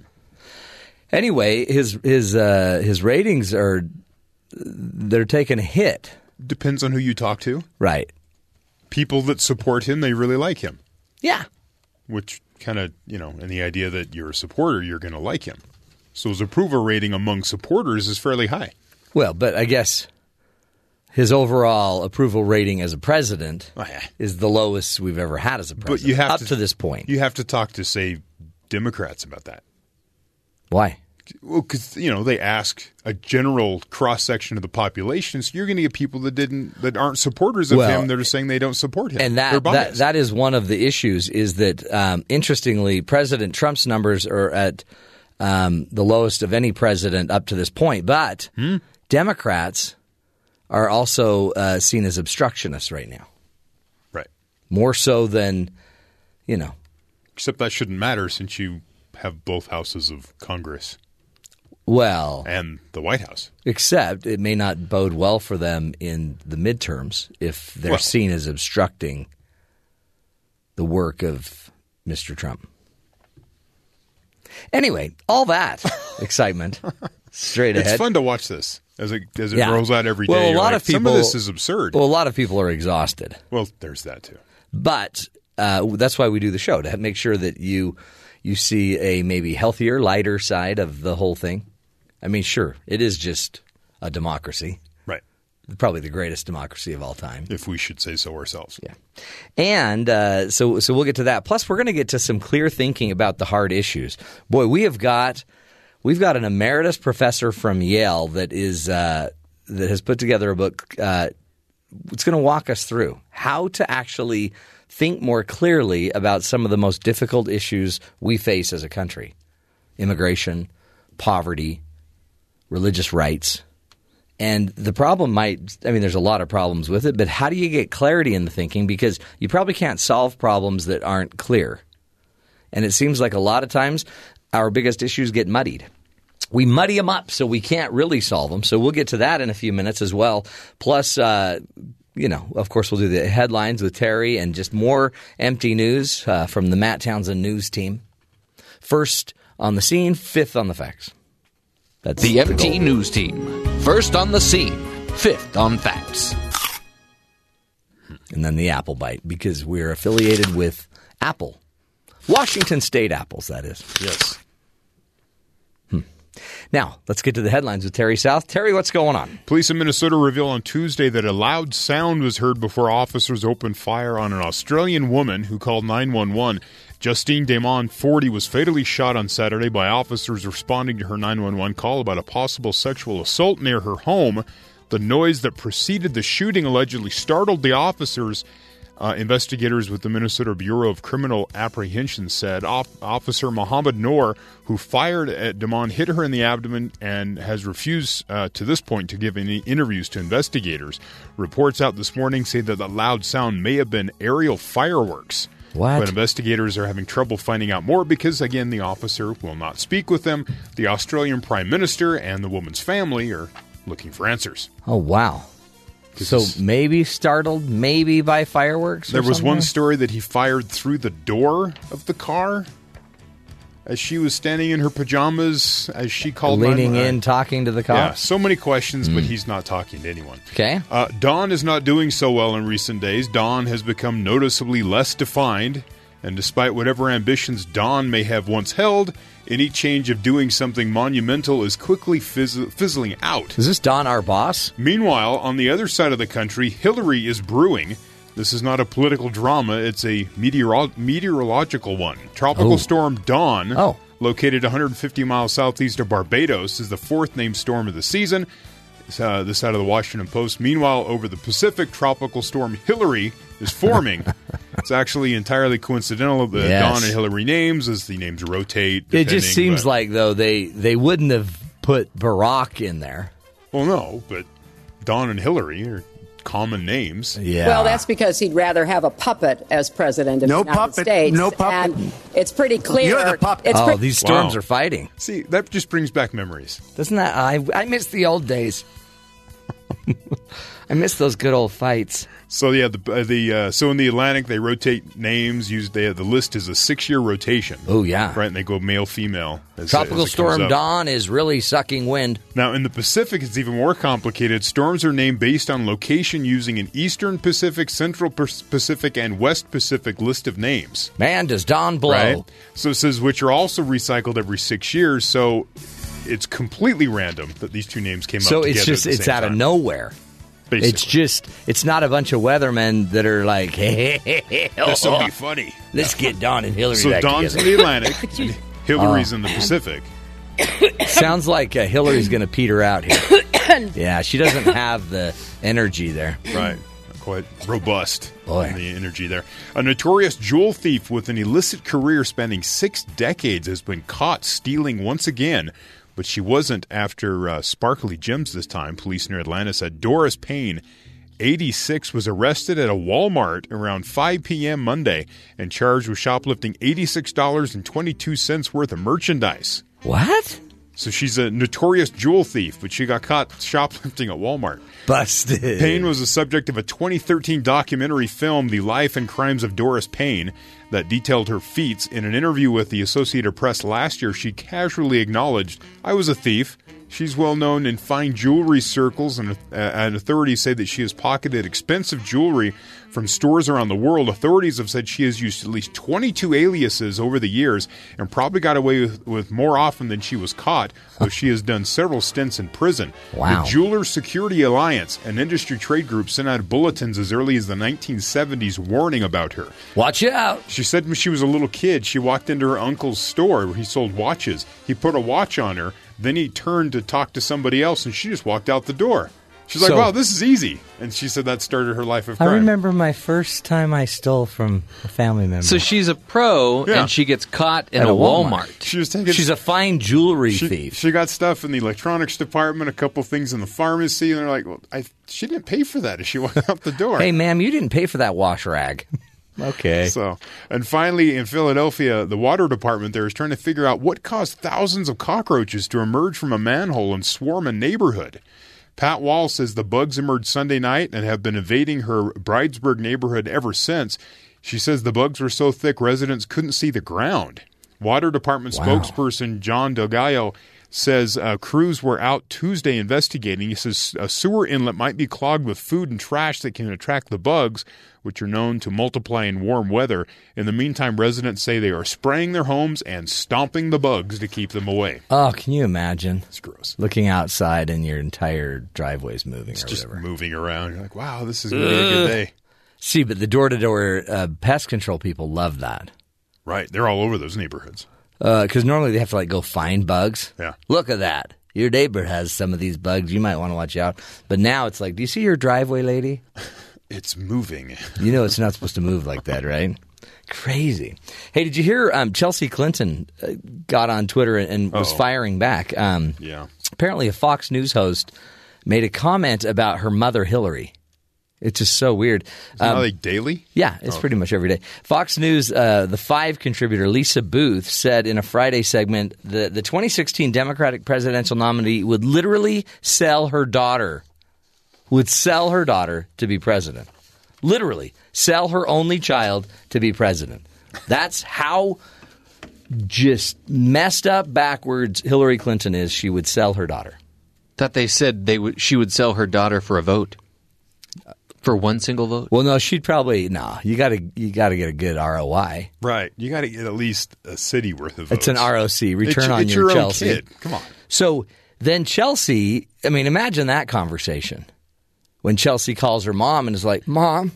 Anyway, his his uh, his ratings are they're taking a hit. Depends on who you talk to. Right. People that support him, they really like him. Yeah. Which kind of, you know, and the idea that you're a supporter, you're going to like him. So his approval rating among supporters is fairly high. Well, but I guess his overall approval rating as a president Oh, yeah. is the lowest we've ever had as a president. But you have up to, to, this point. You have to talk to, say, Democrats about that. Why? Well, because you know they ask a general cross section of the population, so you're going to get people that didn't that aren't supporters of Well, him that are saying they don't support him. And that, that that is one of the issues. Is that um, interestingly, President Trump's numbers are at um, the lowest of any president up to this point. But Hmm? Democrats are also uh, seen as obstructionists right now, right. more so than you know. Except that shouldn't matter since you have both houses of Congress Well, and the White House. Except it may not bode well for them in the midterms if they're Well- seen as obstructing the work of Mr. Trump. Anyway, all that excitement straight ahead. It's fun to watch this as it as it Yeah. rolls out every day. Well, a lot like, of people. some of this is absurd. Well, a lot of people are exhausted, Well, there's that too. but uh, that's why we do the show to make sure that you you see a maybe healthier, lighter side of the whole thing. I mean, sure, it is just a democracy. Probably the greatest democracy of all time. If we should say so ourselves. Yeah. And uh, so, so we'll get to that. Plus, we're going to get to some clear thinking about the hard issues. Boy, we have got we've got an emeritus professor from Yale that is uh, that has put together a book. Uh, it's going to walk us through how to actually think more clearly about some of the most difficult issues we face as a country: immigration, poverty, religious rights, and the problem might, I mean, there's a lot of problems with it, but how do you get clarity in the thinking? Because you probably can't solve problems that aren't clear. And it seems like a lot of times our biggest issues get muddied. We muddy them up so we can't really solve them. So we'll get to that in a few minutes as well. Plus, uh, you know, of course, we'll do the headlines with Terry and just more empty news uh, from the Matt Townsend news team. First on the scene, fifth on the facts. That's The MT goal. News Team. First on the scene, fifth on facts. and then the Apple Bite because we're affiliated with Apple, Washington State apples. That is. Yes. Hmm. Now let's get to the headlines with Terry South. Terry, what's going on? Police in Minnesota reveal on Tuesday that a loud sound was heard before officers opened fire on an Australian woman who called 911. Justine Damond, 40, was fatally shot on Saturday by officers responding to her 911 call about a possible sexual assault near her home. The noise that preceded the shooting allegedly startled the officers. Uh, investigators with the Minnesota Bureau of Criminal Apprehension said Off- Officer Mohammed Noor, who fired at Damond, hit her in the abdomen and has refused uh, to this point to give any interviews to investigators. Reports out this morning say that the loud sound may have been aerial fireworks. What? But investigators are having trouble finding out more because, again, the officer will not speak with them. The Australian Prime Minister and the woman's family are looking for answers. Oh wow! So maybe startled, maybe by fireworks. or There was one story that he fired through the door of the car as she was standing in her pajamas as she called leaning 911. in, talking to the Yeah, so many questions, but he's not talking to anyone. Okay. Uh, Don is not doing so well in recent days. Don has become noticeably less defined, and despite whatever ambitions Don may have once held, any change of doing something monumental is quickly fizz- fizzling out. Is this Don our boss? Meanwhile, on the other side of the country, Hillary is brewing. This is not a political drama, it's a meteoro- meteorological one. Tropical Oh. storm Don, Oh. located 150 miles southeast of Barbados, is the fourth named storm of the season. Uh, this out of the Washington Post. Meanwhile, over the Pacific, tropical storm Hillary is forming. it's actually entirely coincidental the Yes. Don and Hillary names as the names rotate. It just seems but- like though they they wouldn't have put Barack in there. Well, no, but Don and Hillary are common names. Yeah. Well, that's because he'd rather have a puppet as president of No the United puppet, States. no puppet. And it's pretty clear. You're the puppet. It's oh, pre- these storms Wow. are fighting. See, that just brings back memories. Doesn't that I I miss the old days. I miss those good old fights. So yeah, the uh, the uh, so in the Atlantic they rotate names. Use they, the list is a six year rotation. Oh yeah, right. And they go male female. as- Tropical as storm. Don is really sucking wind. Now in the Pacific, it's even more complicated. Storms are named based on location using an Eastern Pacific, Central Pacific, and West Pacific list of names. Man, does Don blow? Right. So it says which are also recycled every six years. So it's completely random that these two names came So up. So it's just it's out of nowhere. Basically. It's just it's not a bunch of weathermen that are like, hey, hey, hey, This will oh, be funny. Let's get Don and Hillary. So back Don's in the Atlantic, and Hillary's Oh, in the. Pacific. Sounds like uh, Hillary's going to peter out here. yeah, she doesn't have the energy there. Right. Quite robust. Boy. in The energy there. A notorious jewel thief with an illicit career spanning six decades has been caught stealing once again. But she wasn't after uh, sparkly gems this time. Police near Atlanta said Doris Payne, 86, was arrested at a Walmart around 5 p.m. Monday and charged with shoplifting $86.22 worth of merchandise. What? So she's a notorious jewel thief, but she got caught shoplifting at Walmart. Busted. Payne was the subject of a 2013 documentary film, The Life and Crimes of Doris Payne, that detailed her feats. In an interview with the Associated Press last year, she casually acknowledged, I was a thief. She's well known in fine jewelry circles, and, uh, and authorities say that she has pocketed expensive jewelry from stores around the world. Authorities have said she has used at least 22 aliases over the years and probably got away with, with more often than she was caught, though she has done several stints in prison. Wow. The Jeweler Security Alliance, an industry trade group, sent out bulletins as early as the 1970s warning about her. Watch out. She said when she was a little kid, she walked into her uncle's store where he sold watches. He put a watch on her, then he turned to talk to somebody else, and she just walked out the door. She's like, So- "Wow, this is easy," and she said that started her life of crime. I remember my first time I stole from a family member. So she's a pro, Yeah. and she gets caught in At a a Walmart. Walmart. She was taking. she's a fine jewelry she, thief. she got stuff in the electronics department, a couple things in the pharmacy, and they're like, "Well, I, she didn't pay for that." As she walked out the door. Hey, ma'am, you didn't pay for that wash rag. Okay. So, and finally, in Philadelphia, the water department there is trying to figure out what caused thousands of cockroaches to emerge from a manhole and swarm a neighborhood. Pat Wall says the bugs emerged Sunday night and have been invading her Bridesburg neighborhood ever since. She says the bugs were so thick residents couldn't see the ground. Water Department Wow. spokesperson John Delgallo says uh, crews were out Tuesday investigating. He says a sewer inlet might be clogged with food and trash that can attract the bugs, which are known to multiply in warm weather. In the meantime, residents say they are spraying their homes and stomping the bugs to keep them away. Oh, can you imagine? It's gross. Looking outside and your entire driveway's moving It's or just whatever. moving around. You're like, wow, this is going to be a good day. See, but the door to door pest control people love that. Right. They're all over those neighborhoods. Because normally they have to like go find bugs. Yeah. Look at that. Your neighbor has some of these bugs. You might want to watch out. But now it's like, do you see your driveway, lady? It's moving. You know it's not supposed to move like that, right? Crazy. Hey, did you hear um, Chelsea Clinton uh, got on Twitter and, and was Uh-oh. firing back? Um, Yeah. apparently, a Fox News host made a comment about her mother, Hillary. It's just so weird. Is that Um, like daily? yeah, it's pretty much every day. Fox News, uh, the Five contributor Lisa Boothe said in a Friday segment that the 2016 Democratic presidential nominee would literally sell her daughter, would sell her daughter to be president. Literally, sell her only child to be president. That's how just messed up backwards Hillary Clinton is. She would sell her daughter. Thought they said they would. She would sell her daughter for a vote, for one single vote. Well, no, she'd probably no. You got to you got to get a good ROI. Right. You got to get at least a city worth of votes. It's an ROC, return It's- on it's your, your own Chelsea. kid. Come on. So then Chelsea, I mean, imagine that conversation when Chelsea calls her mom and is like, "Mom,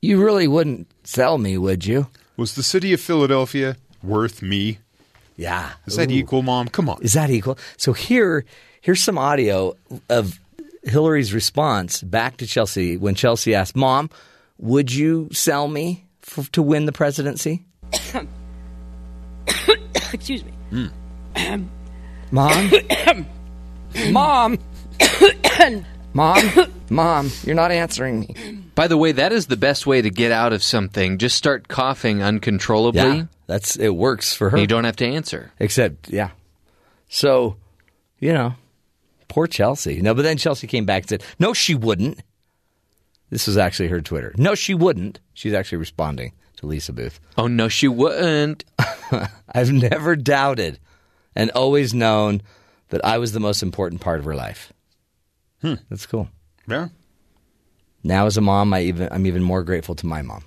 you really wouldn't sell me, would you?" Was the city of Philadelphia worth me? Yeah. Is that Ooh. equal, Mom? Come on. Is that equal? So here, here's some audio of Hillary's response back to Chelsea when Chelsea asked, "Mom, would you sell me f- to win the presidency?" Excuse me. Hmm. Mom, mom, mom, mom, you're not answering me. By the way, that is the best way to get out of something. Just start coughing uncontrollably. Yeah, that's it works for her. You don't have to answer. Except, yeah. So, you know, poor Chelsea. No, but then Chelsea came back and said, no, she wouldn't. This was actually her Twitter. No, she wouldn't. She's actually responding to Lisa Boothe. Oh no, she wouldn't. I've never doubted and always known that I was the most important part of her life. Hmm. That's cool. Yeah. Now, as a mom, I even I'm even more grateful to my mom.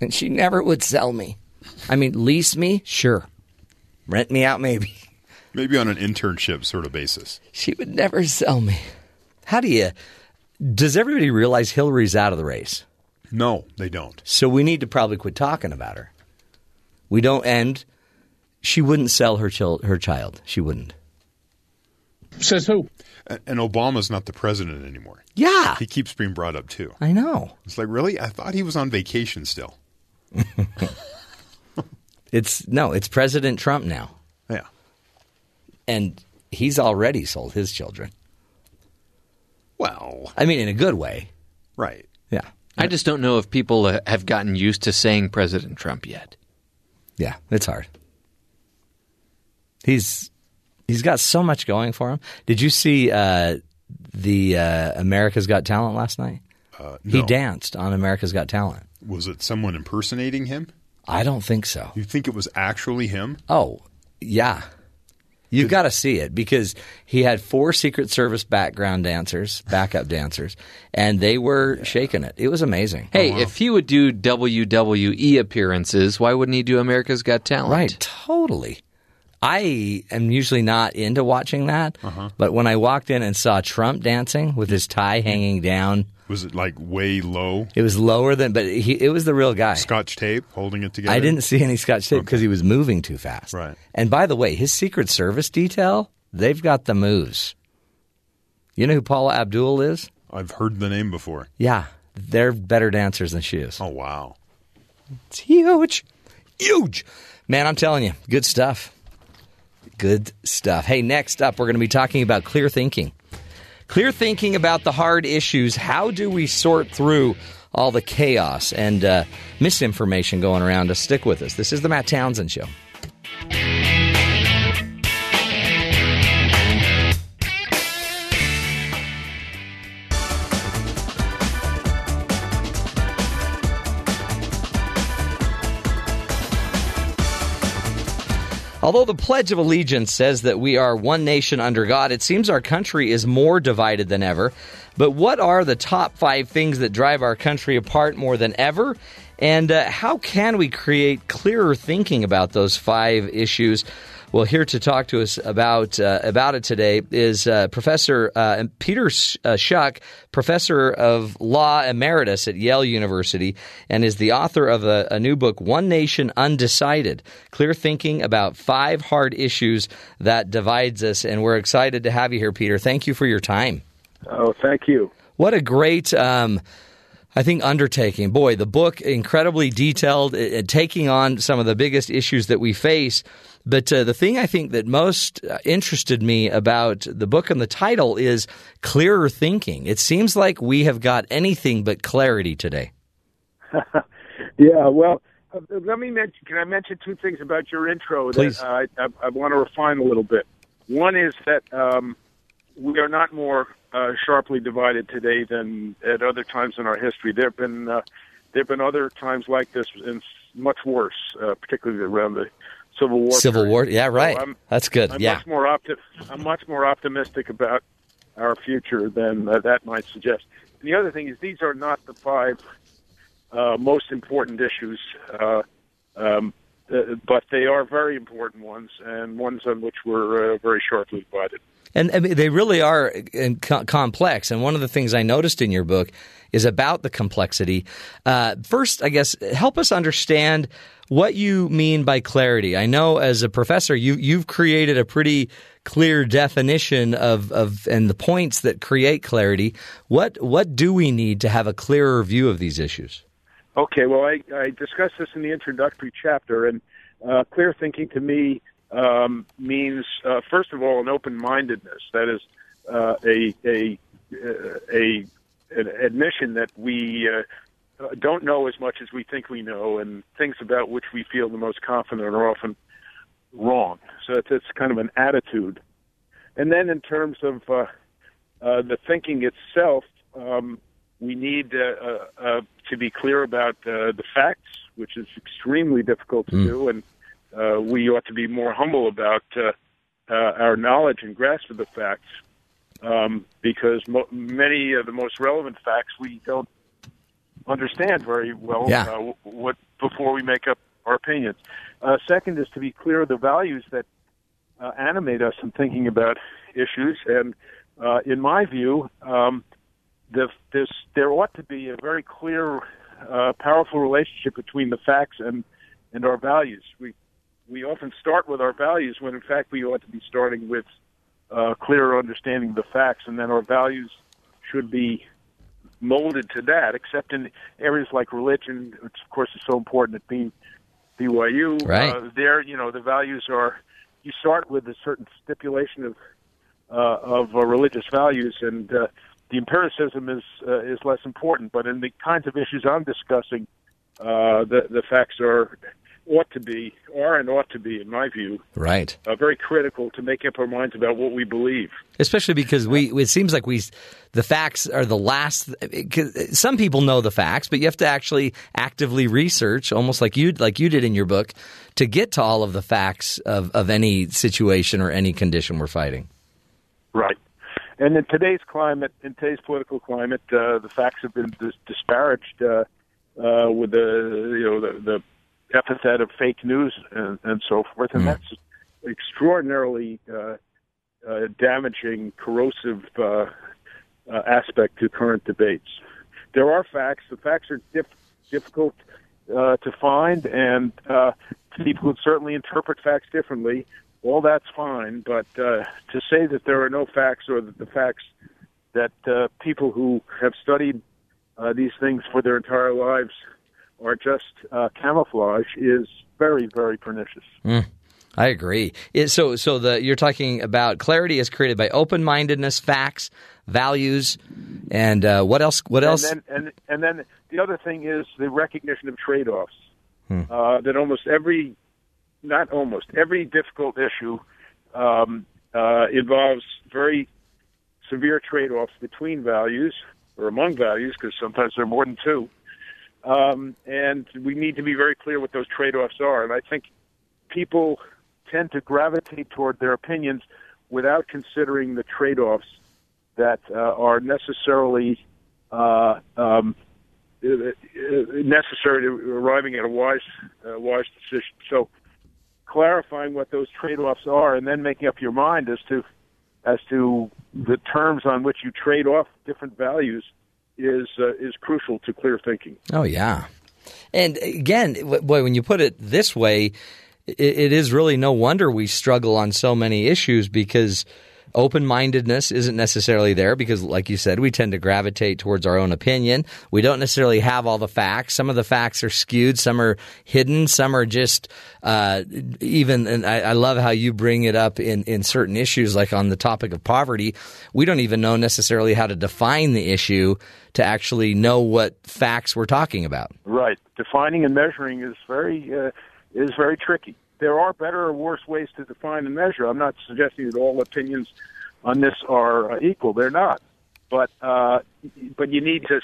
And she never would sell me. I mean, lease me, sure. Rent me out, maybe. Maybe on an internship sort of basis. She would never sell me. How do you? Does everybody realize Hillary's out of the race? No, they don't. So we need to probably quit talking about her. We don't end. She wouldn't sell her chil- her child. She wouldn't. Says who? And Obama's not the president anymore. Yeah. He keeps being brought up too. I know. It's like, really? I thought he was on vacation still. It's no. It's President Trump now, Yeah. And he's already sold his children. Well, I mean, in a good way. right. Yeah. I just don't know if people uh, have gotten used to saying President Trump yet. Yeah, it's hard. He's he's got so much going for him. Did you see uh, the uh, America's Got Talent last night? Uh, He danced on America's Got Talent. Was it someone impersonating him? I don't think so. You think it was actually him? Oh, yeah. You've got to see it because he had four Secret Service background dancers, backup dancers, and they were shaking it. It was amazing. Hey, oh, if he would do WWE appearances, why wouldn't he do America's Got Talent? Right, totally. I am usually not into watching that, uh-huh. but when I walked in and saw Trump dancing with his tie hanging down, Was it like way low? it was lower than, but he, it was the real guy. Scotch tape holding it together? I didn't see any scotch tape because he was moving too fast. Right. And by the way, his Secret Service detail, they've got the moves. You know who Paula Abdul is? I've heard the name before. Yeah, they're better dancers than she is. Oh wow, it's huge, huge. Man, I'm telling you, good stuff. Good stuff. Hey, next up, we're going to be talking about clear thinking. Clear thinking about the hard issues. How do we sort through all the chaos and uh, misinformation going around to stick with us? This is the Matt Townsend Show. Although the Pledge of Allegiance says that we are one nation under God, it seems our country is more divided than ever. But what are the top five things that drive our country apart more than ever? And uh, how can we create clearer thinking about those five issues? Well, here to talk to us about uh, about it today is uh, Professor uh, Peter uh, Schuck, Professor of Law Emeritus at Yale University, and is the author of a, a new book, One Nation Undecided: Clear Thinking About Five Hard Issues That Divides Us. And we're excited to have you here, Peter. Thank you for your time. Oh, thank you. What a great. Um, I think undertaking. Boy, the book incredibly detailed, uh, taking on some of the biggest issues that we face. But uh, the thing I think that most uh, interested me about the book and the title is clearer thinking. It seems like we have got anything but clarity today. yeah, well, uh, let me mention. Can I mention two things about your intro Please. that uh, I, I, I want to refine a little bit? One is that um, we are not more uh, sharply divided today than at other times in our history. There have been uh, there have been other times like this, and much worse, uh, particularly around the Civil War. Civil period. War, yeah, So right. I'm- That's good. I'm yeah, much more opti- I'm much more optimistic about our future than uh, that might suggest. And the other thing is, these are not the five uh, most important issues, uh, um, uh, but they are very important ones, and ones on which we're uh, very sharply divided. And I mean, they really are uh, co- complex. And one of the things I noticed in your book is about the complexity. Uh, first, I guess, help us understand what you mean by clarity. I know as a professor, you, you've created a pretty clear definition of, of and the points that create clarity. What what do we need to have a clearer view of these issues? Okay, well, I, I discussed this in the introductory chapter, and uh, clear thinking to me um, means, uh, first of all, an open-mindedness. That is uh, a a a an admission that we uh, don't know as much as we think we know, and things about which we feel the most confident are often wrong. So it's, it's kind of an attitude. And then, in terms of uh, uh, the thinking itself, um, we need uh, uh, uh, to be clear about uh, the facts, which is extremely difficult to do, and uh, we ought to be more humble about uh, uh, our knowledge and grasp of the facts, um, because mo- many of the most relevant facts we don't understand very well Yeah. uh, what before we make up our opinions. Uh, second is to be clear of the values that uh, animate us in thinking about issues, and uh, in my view, um, the, this, there ought to be a very clear, uh, powerful relationship between the facts and, and our values. We we often start with our values when in fact we ought to be starting with uh, clearer understanding of the facts, and then our values should be molded to that. Except in areas like religion, which of course is so important at being BYU. Right. Uh, there, you know, the values are you start with a certain stipulation of uh, of uh, religious values, and uh, the empiricism is uh, is less important. But in the kinds of issues I'm discussing, uh, the the facts are ought to be are and ought to be, in my view, Right. uh, very critical to make up our minds about what we believe. Especially because we, it seems like we, the facts are the last. Some people know the facts, but you have to actually actively research, almost like you, like you did in your book, to get to all of the facts of, of any situation or any condition we're fighting. Right. And in today's climate, in today's political climate, uh, the facts have been dis- disparaged uh, uh, with the you know the, the epithet of fake news and, and so forth, and that's extraordinarily uh, uh, damaging, corrosive uh, uh, aspect to current debates. There are facts. The facts are diff- difficult uh, to find, and uh, people would certainly interpret facts differently. All that's fine, but uh, to say that there are no facts or that the facts that uh, people who have studied uh, these things for their entire lives are just uh, camouflage is very, very pernicious. Mm, I agree. It, so, so the you're talking about clarity is created by open-mindedness, facts, values, and uh, what else? What else? And then, and, and then the other thing is the recognition of trade-offs. Hmm. Uh, that almost every, not almost every difficult issue um, uh, involves very severe trade-offs between values or among values, because sometimes there are more than two. Um, and we need to be very clear what those trade-offs are. And I think people tend to gravitate toward their opinions without considering the trade-offs that uh, are necessarily uh, um, uh, necessary to arriving at a wise, uh, wise decision. So, clarifying what those trade-offs are, and then making up your mind as to as to the terms on which you trade off different values, is uh, is crucial to clear thinking. Oh yeah, and again, boy, when you put it this way, it, it is really no wonder we struggle on so many issues because open mindedness isn't necessarily there because, like you said, we tend to gravitate towards our own opinion. We don't necessarily have all the facts. Some of the facts are skewed, some are hidden, some are just uh, even. And I, I love how you bring it up in, in certain issues, like on the topic of poverty. We don't even know necessarily how to define the issue to actually know what facts we're talking about. Right, defining and measuring is very uh, is very tricky there are better or worse ways to define and measure. I'm not suggesting that all opinions on this are uh, equal. They're not, but uh, but you need to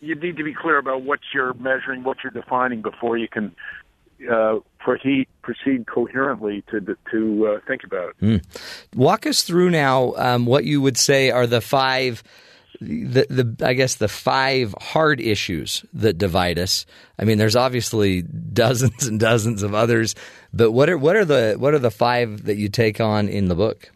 you need to be clear about what you're measuring, what you're defining before you can uh, proceed proceed coherently to to uh, think about it. Mm. Walk us through now um, what you would say are the five the the I guess the five hard issues that divide us. I mean, there's obviously dozens and dozens of others, but what are what are the what are the five that you take on in the book?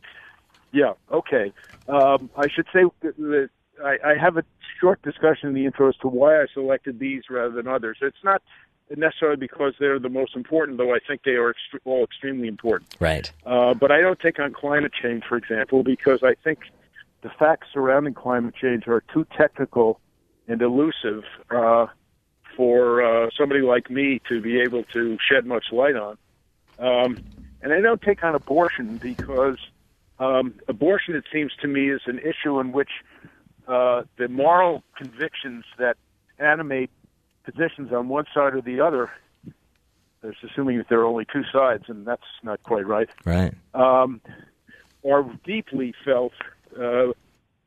Yeah. Okay. Um, I should say that, I, I have a short discussion in the intro as to why I selected these rather than others. It's not necessarily because they're the most important, though I think they are ext- all extremely important. Right. Uh, but I don't take on climate change, for example, because I think the facts surrounding climate change are too technical and elusive uh, for uh, somebody like me to be able to shed much light on. Um, and I don't take on abortion because um, abortion, it seems to me, is an issue in which uh, the moral convictions that animate positions on one side or the other, that's assuming that there are only two sides, and that's not quite right, Right. um, are deeply felt, uh,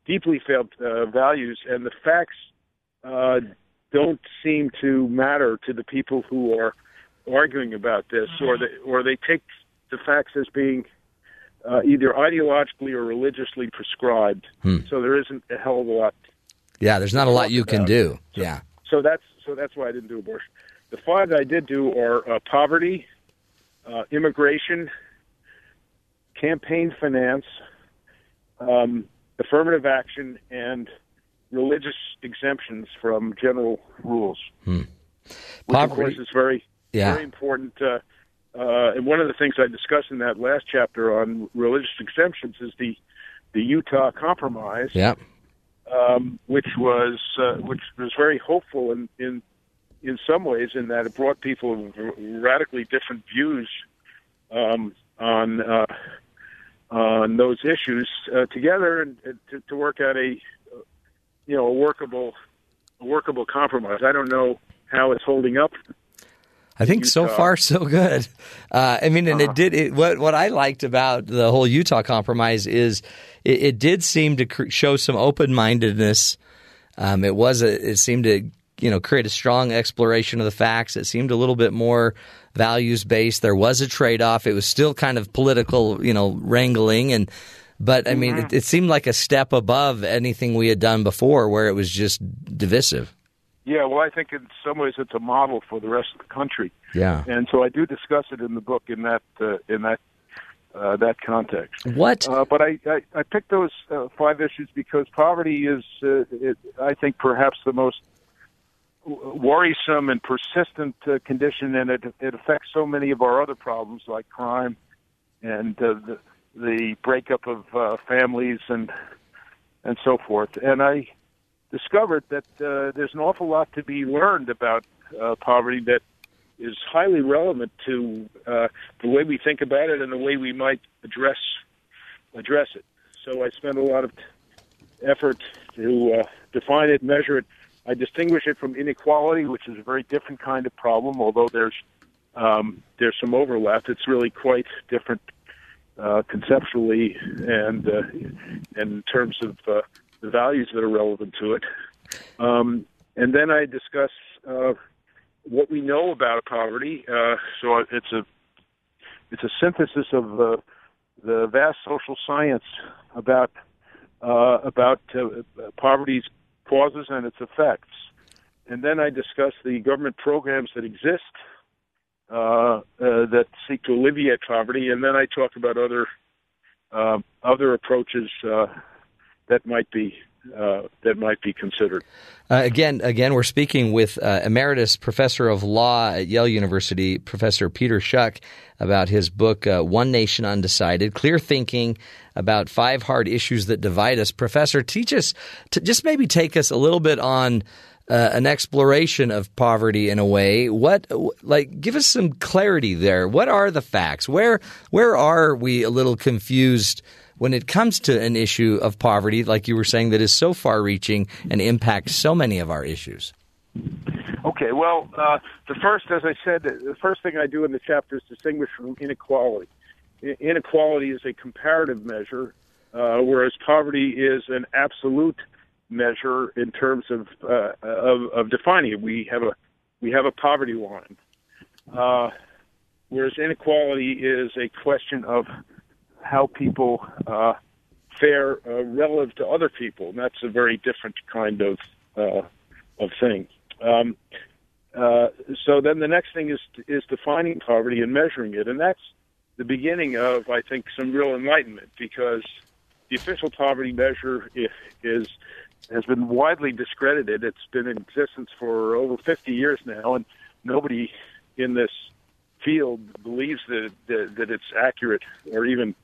deeply felt uh, values, and the facts uh, don't seem to matter to the people who are arguing about this, or they, or they take the facts as being uh, either ideologically or religiously prescribed. Hmm. So there isn't a hell of a lot. Yeah, there's not a lot you can do. Yeah. So that's so that's why I didn't do abortion. The five that I did do are uh, poverty, uh, immigration, campaign finance, um, affirmative action, and religious exemptions from general rules. Hmm. Which Poverty- of course is very Yeah. very important. Uh, uh, and one of the things I discussed in that last chapter on religious exemptions is the the Utah Compromise, um, which was uh, which was very hopeful in, in in some ways in that it brought people radically different views um, on uh, on those issues uh, together and, and to, to work out a you know a workable a workable compromise. I don't know how it's holding up. I think so far so good. Uh, I mean, and Uh-huh. it did. It, what what I liked about the whole Utah compromise is it, it did seem to cr- show some open mindedness. Um, it was a, it seemed to you know create a strong exploration of the facts. It seemed a little bit more values based. There was a trade off. It was still kind of political, you know, wrangling and. But I mean, Mm-hmm. it, it seemed like a step above anything we had done before, where it was just divisive. Yeah, well, I think in some ways it's a model for the rest of the country. Yeah. and so I do discuss it in the book in that uh, in that uh, that context. What? Uh, but I, I I picked those uh, five issues because poverty is uh, it, I think perhaps the most worrisome and persistent uh, condition, and it it affects so many of our other problems like crime and uh, the the breakup of uh, families and and so forth. And I discovered that uh, there's an awful lot to be learned about uh, poverty that is highly relevant to uh, the way we think about it and the way we might address address it. So I spent a lot of effort to uh, define it, measure it. I distinguish it from inequality, which is a very different kind of problem. Although there's um, there's some overlap, it's really quite different uh, conceptually and uh, and in terms of uh, the values that are relevant to it. Um, and then I discuss uh, what we know about poverty. Uh, so it's a it's a synthesis of uh, the vast social science about about poverty's causes and its effects. And then I discuss the government programs that exist uh, uh, that seek to alleviate poverty. And then I talk about other uh, other approaches uh, that might be uh, that might be considered. Uh, again, again, we're speaking with uh, emeritus professor of law at Yale University, Professor Peter Schuck, about his book uh, "One Nation Undecided: Clear Thinking About Five Hard Issues That Divide Us." Professor, teach us to just maybe take us a little bit on. Uh, an exploration of poverty in a way. What, like, give us some clarity there. What are the facts? Where, where are we a little confused when it comes to an issue of poverty, like you were saying, that is so far reaching and impacts so many of our issues? Okay, well, uh, the first, as I said, the first thing I do in the chapter is distinguish from inequality. I- Inequality is a comparative measure, uh, whereas poverty is an absolute measure in terms of, uh, of of defining it. We have a we have a poverty line, uh, whereas inequality is a question of how people uh, fare uh, relative to other people. And that's a very different kind of uh, of thing. Um, uh, so then the next thing is is defining poverty and measuring it, and that's the beginning of I think some real enlightenment because the official poverty measure is, is has been widely discredited. It's been in existence for over 50 years now, and nobody in this field believes that that, that it's accurate or even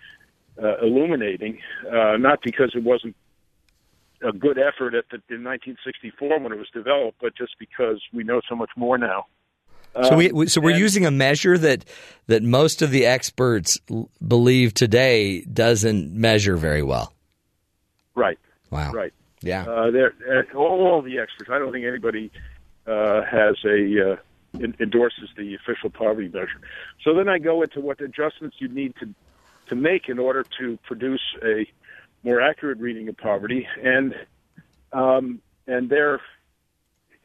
uh, illuminating. Uh, not because it wasn't a good effort at the, in 1964 when it was developed, but just because we know so much more now. So we, Um, we so we're and- using a measure that that most of the experts l- believe today doesn't measure very well. Right. Wow. Right. Yeah. Uh, there, uh, all, all the experts. I don't think anybody uh, has a uh, endorses the official poverty measure. So then I go into what adjustments you need to to make in order to produce a more accurate reading of poverty, and um, and they're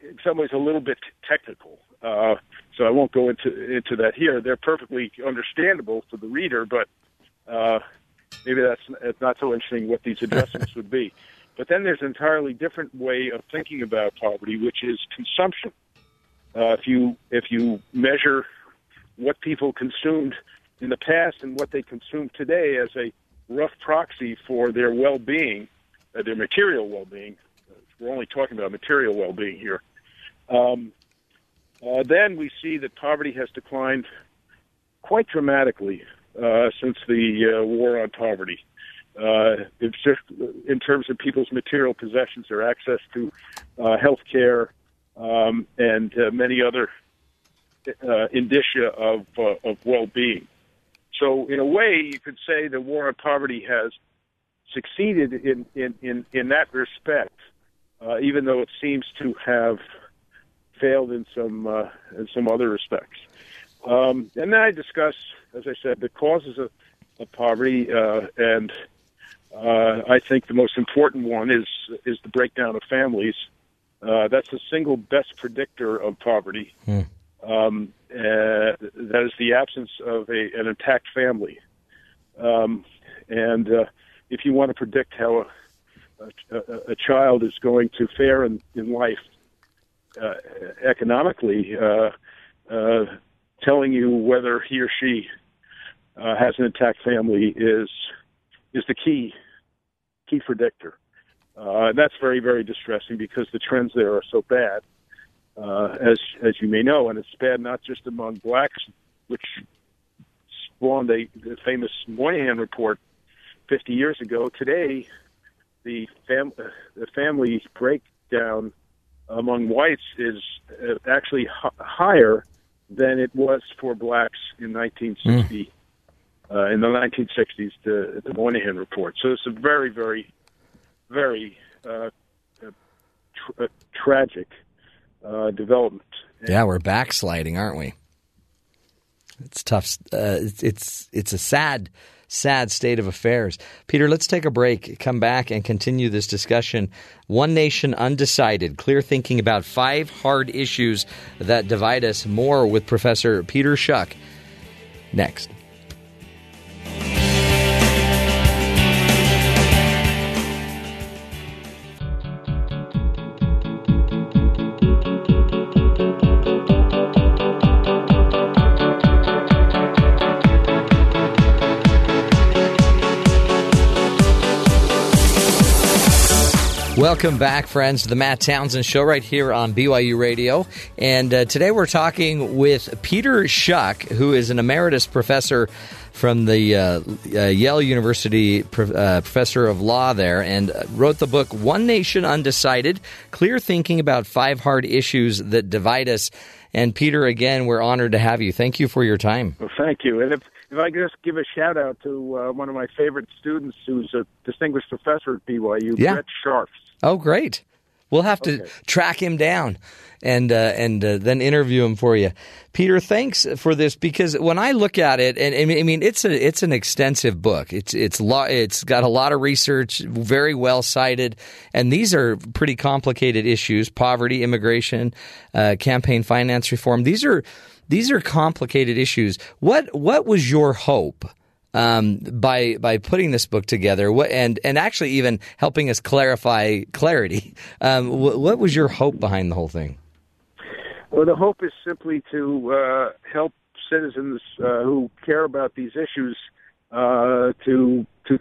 in some ways a little bit technical. Uh, so I won't go into into that here. They're perfectly understandable to the reader, but uh, maybe that's it's not so interesting what these adjustments would be. But then there's an entirely different way of thinking about poverty, which is consumption. Uh, if you if you measure what people consumed in the past and what they consume today as a rough proxy for their well-being, uh, their material well-being, we're only talking about material well-being here. Um, uh, then we see that poverty has declined quite dramatically uh, since the uh, war on poverty. Uh, in terms of people's material possessions, their access to uh, health care um, and uh, many other uh, indicia of, uh, of well-being. So, in a way, you could say the war on poverty has succeeded in, in, in, in that respect, uh, even though it seems to have failed in some uh, in some other respects. Um, and then I discuss, as I said, the causes of, of poverty, uh, and uh, I think the most important one is is the breakdown of families. Uh, that's the single best predictor of poverty. Um, uh, that is the absence of a, an intact family. Um, and uh, if you want to predict how a, a, a child is going to fare in, in life uh, economically, uh, uh, telling you whether he or she uh, has an intact family is is the key key predictor. Uh, and that's very very distressing because the trends there are so bad, uh, as as you may know, and it's bad not just among blacks, which spawned a the famous Moynihan report 50 years ago. Today, the fam- uh, the family breakdown among whites is uh, actually h- higher than it was for blacks in 1960 uh, in the 1960s. The the Moynihan report. So it's a very very very uh, uh, tr- uh, tragic uh, development. Yeah, we're backsliding, aren't we? It's tough. Uh, it's, it's it's a sad, sad state of affairs. Peter, let's take a break. Come back and continue this discussion. One nation undecided. Clear thinking about five hard issues that divide us. More with Professor Peter Schuck next. Welcome back, friends, to the Matt Townsend Show right here on BYU Radio. And uh, today we're talking with Peter Schuck, who is an emeritus professor from the uh, uh, Yale University, pro- uh, professor of law there, and wrote the book One Nation Undecided Clear Thinking About Five Hard Issues That Divide Us. And Peter, again, we're honored to have you. Thank you for your time. Well, thank you. And if, if I could just give a shout out to uh, one of my favorite students who's a distinguished professor at BYU, Yeah. Brett Scharf. Oh, great. We'll have to Okay. track him down and uh, and uh, then interview him for you. Peter, thanks for this because when I look at it, and, and I mean it's a it's an extensive book. It's it's lo- it's got a lot of research, very well cited, and these are pretty complicated issues: poverty, immigration, uh, campaign finance reform. These are these are complicated issues. What what was your hope? Um, by by putting this book together what, and and actually even helping us clarify clarity. Um, what, what was your hope behind the whole thing? Well, the hope is simply to uh, help citizens uh, who care about these issues uh, to to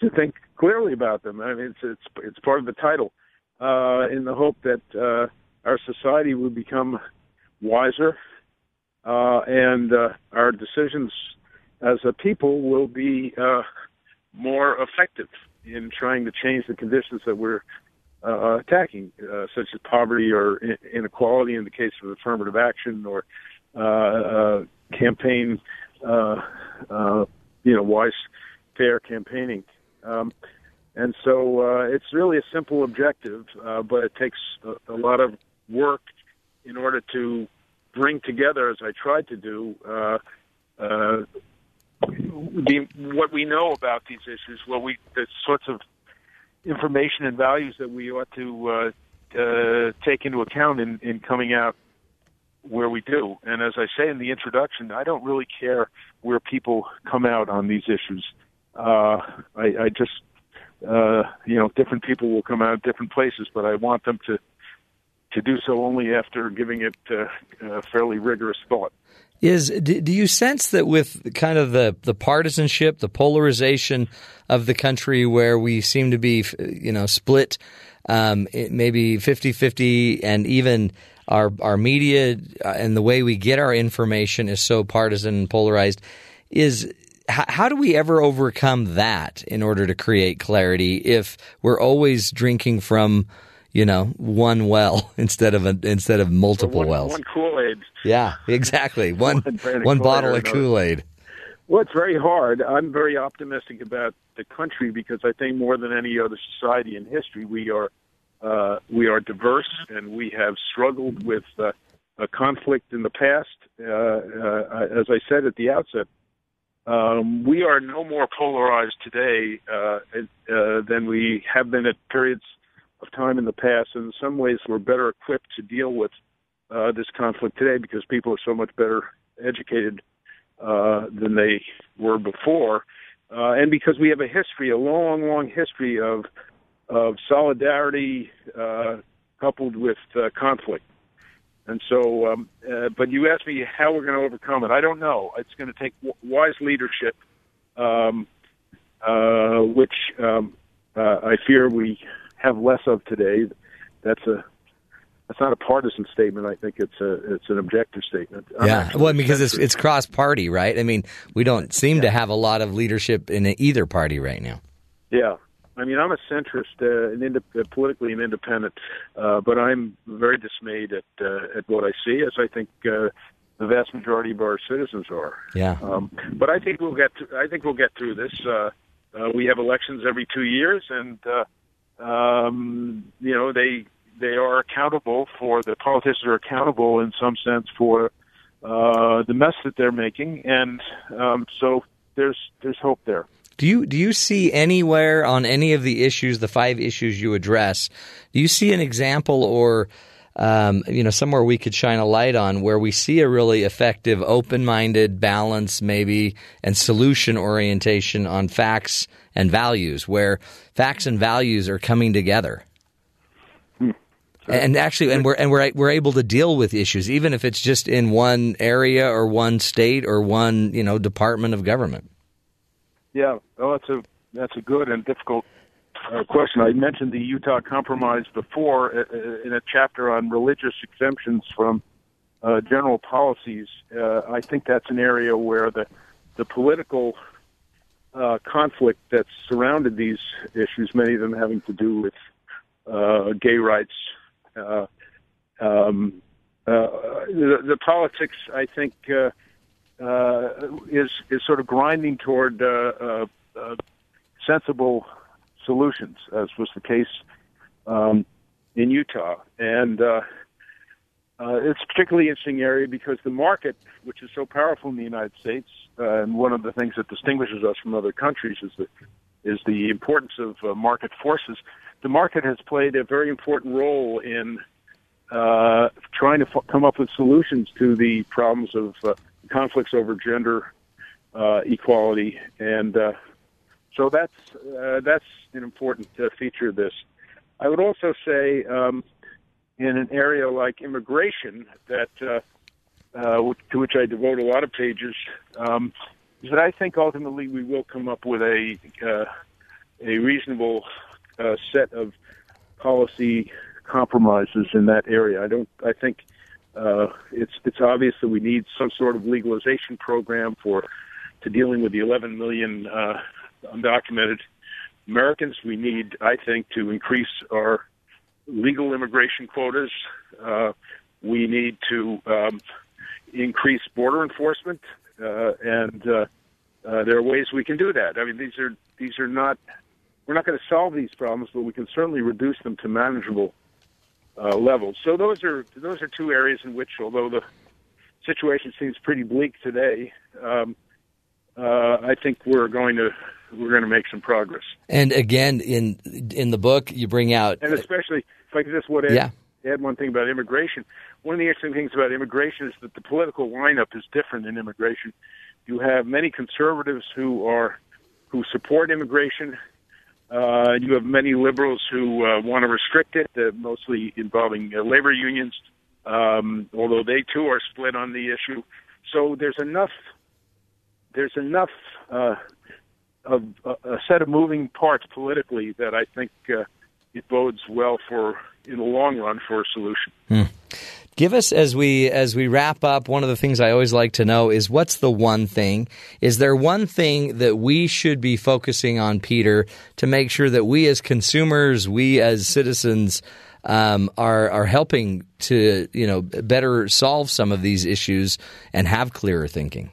to think clearly about them. I mean, it's it's it's part of the title, uh, in the hope that uh, our society will become wiser, uh, and our decisions as a people will be uh, more effective in trying to change the conditions that we're uh, attacking, uh, such as poverty or i- inequality in the case of affirmative action or uh, uh, campaign, uh, uh, you know, wise, fair campaigning. Um, and so it's really a simple objective, but it takes a, a lot of work in order to bring together, as I tried to do, the, what we know about these issues, what we, the sorts of information and values that we ought to uh, uh, take into account in, in coming out where we do. And as I say in the introduction, I don't really care where people come out on these issues. Uh, I, I just, uh, you know, different people will come out different places, but I want them to to do so only after giving it uh, uh, fairly rigorous thought. Is do, you sense that with kind of the, the partisanship, the polarization of the country, where we seem to be, you know, split, um, maybe 50-50, and even our our media uh, and the way we get our information is so partisan and polarized, is how, how do we ever overcome that in order to create clarity if we're always drinking from you know one well instead of a, instead of multiple one, wells One Kool Aid. yeah, exactly. One One one bottle of. Kool Aid. Well, it's very hard. I'm very optimistic about the country because I think more than any other society in history, we are uh, we are diverse and we have struggled with uh, a conflict in the past. Uh, uh, as I said at the outset, um, we are no more polarized today uh, uh, than we have been at periods of time in the past. And in some ways, we're better equipped to deal with uh, this conflict today because people are so much better educated uh, than they were before, uh, and because we have a history, a long, long history of of solidarity uh, coupled with uh, conflict. And so, um, uh, but you asked me how we're going to overcome it. I don't know. It's going to take wise leadership, um, which um, I fear we have less of today. That's a that's not a partisan statement. I think it's a it's an objective statement. I'm Yeah, well, because it's it's cross party, right? I mean, we don't seem to have a lot of leadership in either party right now. Yeah, I mean, I'm a centrist, uh, an inde- uh, politically an independent, uh, but I'm very dismayed at uh, at what I see, as I think uh, the vast majority of our citizens are. Yeah. Um, but I think we'll get. To, I think we'll get through this. Uh, uh, we have elections every two years, and uh, um, you know they they are accountable for the politicians are accountable in some sense for uh, the mess that they're making, and um, so there's there's hope there. Do you do you see anywhere on any of the issues, the five issues you address, do you see an example or um, you know somewhere we could shine a light on where we see a really effective, open-minded balance, maybe, and solution orientation on facts and values, where facts and values are coming together? And actually, and we're and we're we're able to deal with issues, even if it's just in one area or one state or one you know department of government. Yeah, well, that's a that's a good and difficult uh, question. I mentioned the Utah Compromise before uh, uh, in a chapter on religious exemptions from uh, general policies. Uh, I think that's an area where the the political uh, conflict that's surrounded these issues, many of them having to do with uh, gay rights. Uh, um, uh, the, the politics, I think, uh, uh, is is sort of grinding toward uh, uh, uh, sensible solutions, as was the case um, in Utah, and uh, uh, it's a particularly interesting area because the market, which is so powerful in the United States, uh, and one of the things that distinguishes us from other countries is the is the importance of uh, market forces. The market has played a very important role in uh, trying to f- come up with solutions to the problems of uh, conflicts over gender uh, equality, and uh, so that's uh, that's an important uh, feature of this. I would also say, um, in an area like immigration, that uh, uh, to which I devote a lot of pages, um, is that I think ultimately we will come up with a uh, a reasonable set of policy compromises in that area. I don't. I think uh, it's it's obvious that we need some sort of legalization program for to dealing with the 11 million uh, undocumented Americans. We need, I think, to increase our legal immigration quotas. Uh, we need to um, increase border enforcement, uh, and uh, uh, there are ways we can do that. I mean, these are these are not. We're not going to solve these problems, but we can certainly reduce them to manageable uh, levels. So those are those are two areas in which, although the situation seems pretty bleak today, um, uh, I think we're going to we're going to make some progress. And again, in in the book, you bring out And especially, if I could just would add, Yeah. add one thing about immigration. One of the interesting things about immigration is that the political lineup is different in immigration. You have many conservatives who are who support immigration. Uh, you have many liberals who uh, want to restrict it, uh, mostly involving uh, labor unions, um, although they too are split on the issue. So there's enough there's enough uh, of a, a set of moving parts politically that I think uh, it bodes well for in the long run for a solution. Give us as we as we wrap up. One of the things I always like to know is what's the one thing? Is there one thing that we should be focusing on, Peter, to make sure that we as consumers, we as citizens, um, are are helping to you know better solve some of these issues and have clearer thinking?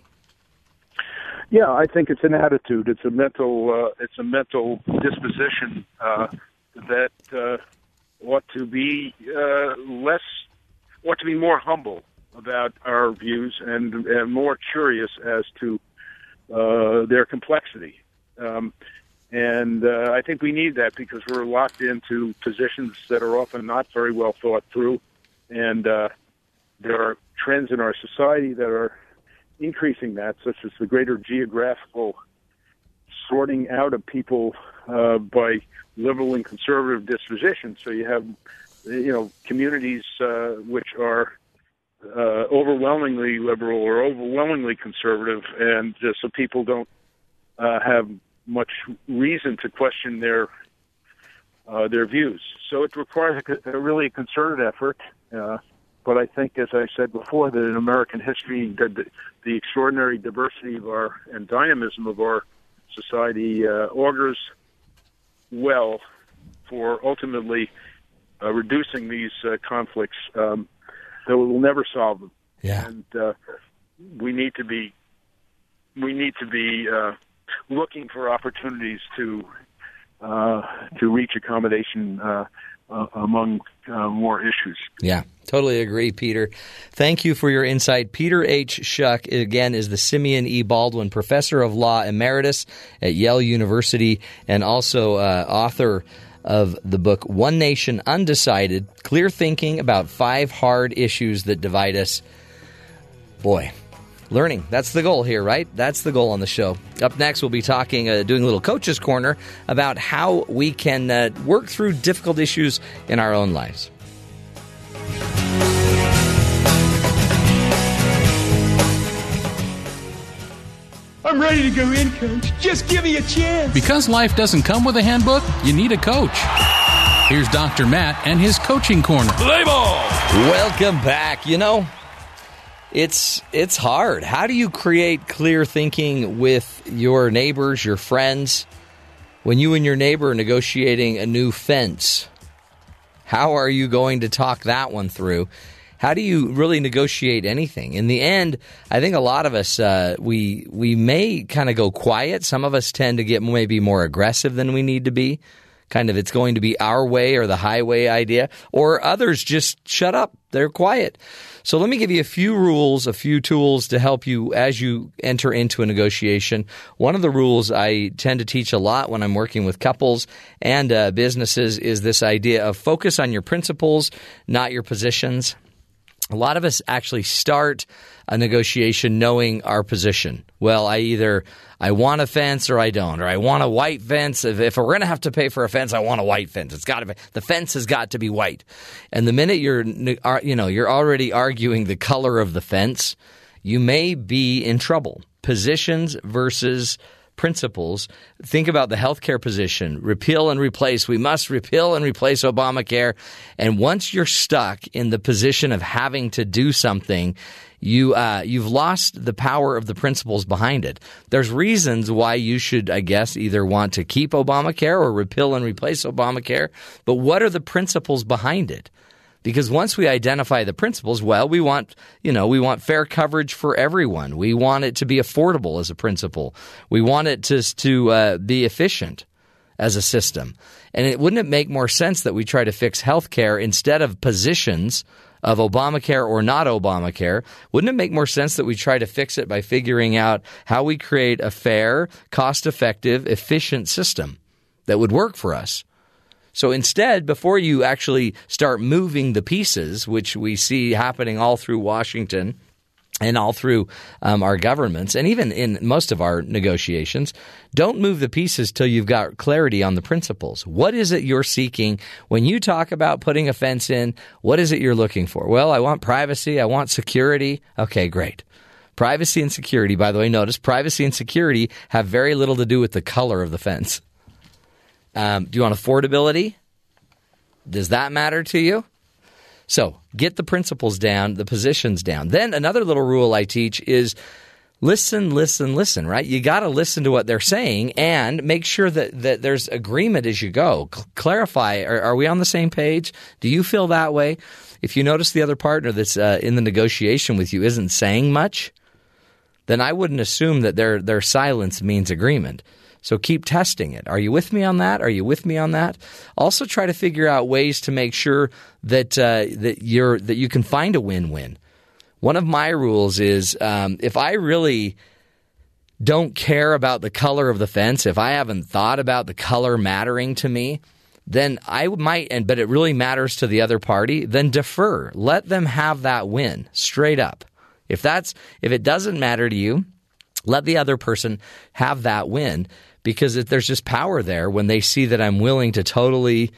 Yeah, I think it's an attitude. It's a mental. Uh, it's a mental disposition uh, that uh, ought to be uh, less, ought to be more humble about our views and, and more curious as to uh, their complexity. Um, and uh, I think we need that because we're locked into positions that are often not very well thought through, and uh, there are trends in our society that are increasing that, such as the greater geographical sorting out of people uh, by liberal and conservative disposition. So you have, you know, communities uh, which are uh, overwhelmingly liberal or overwhelmingly conservative, and uh, so people don't uh, have much reason to question their uh, their views. So it requires a, a really concerted effort. Uh, but I think, as I said before, that in American history, the, the, extraordinary diversity of our and dynamism of our society uh, augurs well for ultimately uh, reducing these uh, conflicts, um, though we will never solve them. Yeah. And uh, we need to be we need to be uh, looking for opportunities to uh, to reach accommodation uh, among uh, more issues. Yeah, totally agree, Peter. Thank you for your insight. Peter H. Schuck, again, is the Simeon E. Baldwin Professor of Law Emeritus at Yale University and also uh, author of the book One Nation Undecided Clear Thinking About Five Hard Issues That Divide Us. Boy, learning. That's the goal here, right? That's the goal on the show. Up next, we'll be talking, uh, doing a little coach's corner about how we can uh, work through difficult issues in our own lives. I'm ready to go in, coach. Just give me a chance. Because life doesn't come with a handbook, you need a coach. Here's Dr. Matt and his coaching corner. Play ball. Welcome back. You know, it's it's hard. How do you create clear thinking with your neighbors, your friends, when you and your neighbor are negotiating a new fence? How are you going to talk that one through? How do you really negotiate anything? In the end, I think a lot of us uh, we we may kind of go quiet. Some of us tend to get maybe more aggressive than we need to be. Kind of, it's going to be our way or the highway idea, or others just shut up. They're quiet. So let me give you a few rules, a few tools to help you as you enter into a negotiation. One of the rules I tend to teach a lot when I'm working with couples and uh, businesses is this idea of focus on your principles, not your positions. A lot of us actually start a negotiation knowing our position. Well, I either I want a fence or I don't, or I want a white fence. If, if we're going to have to pay for a fence, I want a white fence. It's got to be the fence has got to be white. And the minute you're you know you're already arguing the color of the fence, you may be in trouble. Positions versus principles. Think about the healthcare position. Repeal and replace. We must repeal and replace Obamacare. And once you're stuck in the position of having to do something, you uh, you've lost the power of the principles behind it. There's reasons why you should, I guess, either want to keep Obamacare or repeal and replace Obamacare. But what are the principles behind it? Because once we identify the principles, well, we want, you know, we want fair coverage for everyone. We want it to be affordable as a principle. We want it to to uh, be efficient as a system. And it wouldn't it make more sense that we try to fix health care instead of positions of Obamacare or not Obamacare? Wouldn't it make more sense that we try to fix it by figuring out how we create a fair, cost effective, efficient system that would work for us? So instead, before you actually start moving the pieces, which we see happening all through Washington and all through um, our governments, and even in most of our negotiations, don't move the pieces till you've got clarity on the principles. What is it you're seeking when you talk about putting a fence in? What is it you're looking for? Well, I want privacy. I want security. Okay, great. Privacy and security, by the way, notice privacy and security have very little to do with the color of the fence. Um, do you want affordability? Does that matter to you? So get the principles down, the positions down. Then another little rule I teach is listen, listen, listen, right? You got to listen to what they're saying and make sure that, that there's agreement as you go. C- clarify are, are, we on the same page? Do you feel that way? If you notice the other partner that's uh, in the negotiation with you isn't saying much, then I wouldn't assume that their, their silence means agreement. So keep testing it. Are you with me on that? Are you with me on that? Also, try to figure out ways to make sure that uh, that you're that you can find a win-win. One of my rules is um, if I really don't care about the color of the fence, if I haven't thought about the color mattering to me, then I might, and but it really matters to the other party, then defer. Let them have that win straight up. If that's if it doesn't matter to you, let the other person have that win because there's just power there when they see that I'm willing to totally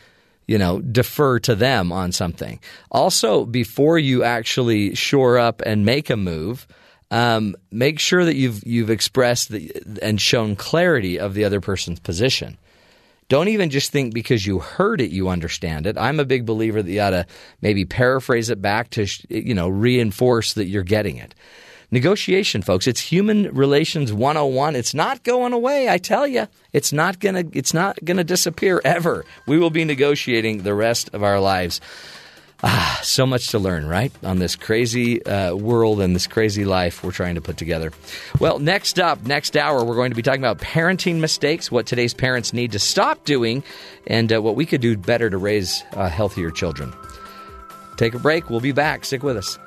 you know defer to them on something. Also before you actually shore up and make a move um, make sure that you've you've expressed the, and shown clarity of the other person's position. Don't even just think because you heard it you understand it. I'm a big believer that you ought to maybe paraphrase it back to you know reinforce that you're getting it Negotiation, folks. It's human relations 101. It's not going away, I tell you. It's not going to it's not going to disappear ever. We will be negotiating the rest of our lives. Ah, so much to learn, right? On this crazy uh, world and this crazy life we're trying to put together. Well, next up, next hour, we're going to be talking about parenting mistakes, what today's parents need to stop doing, and uh, what we could do better to raise uh, healthier children. Take a break. We'll be back. Stick with us.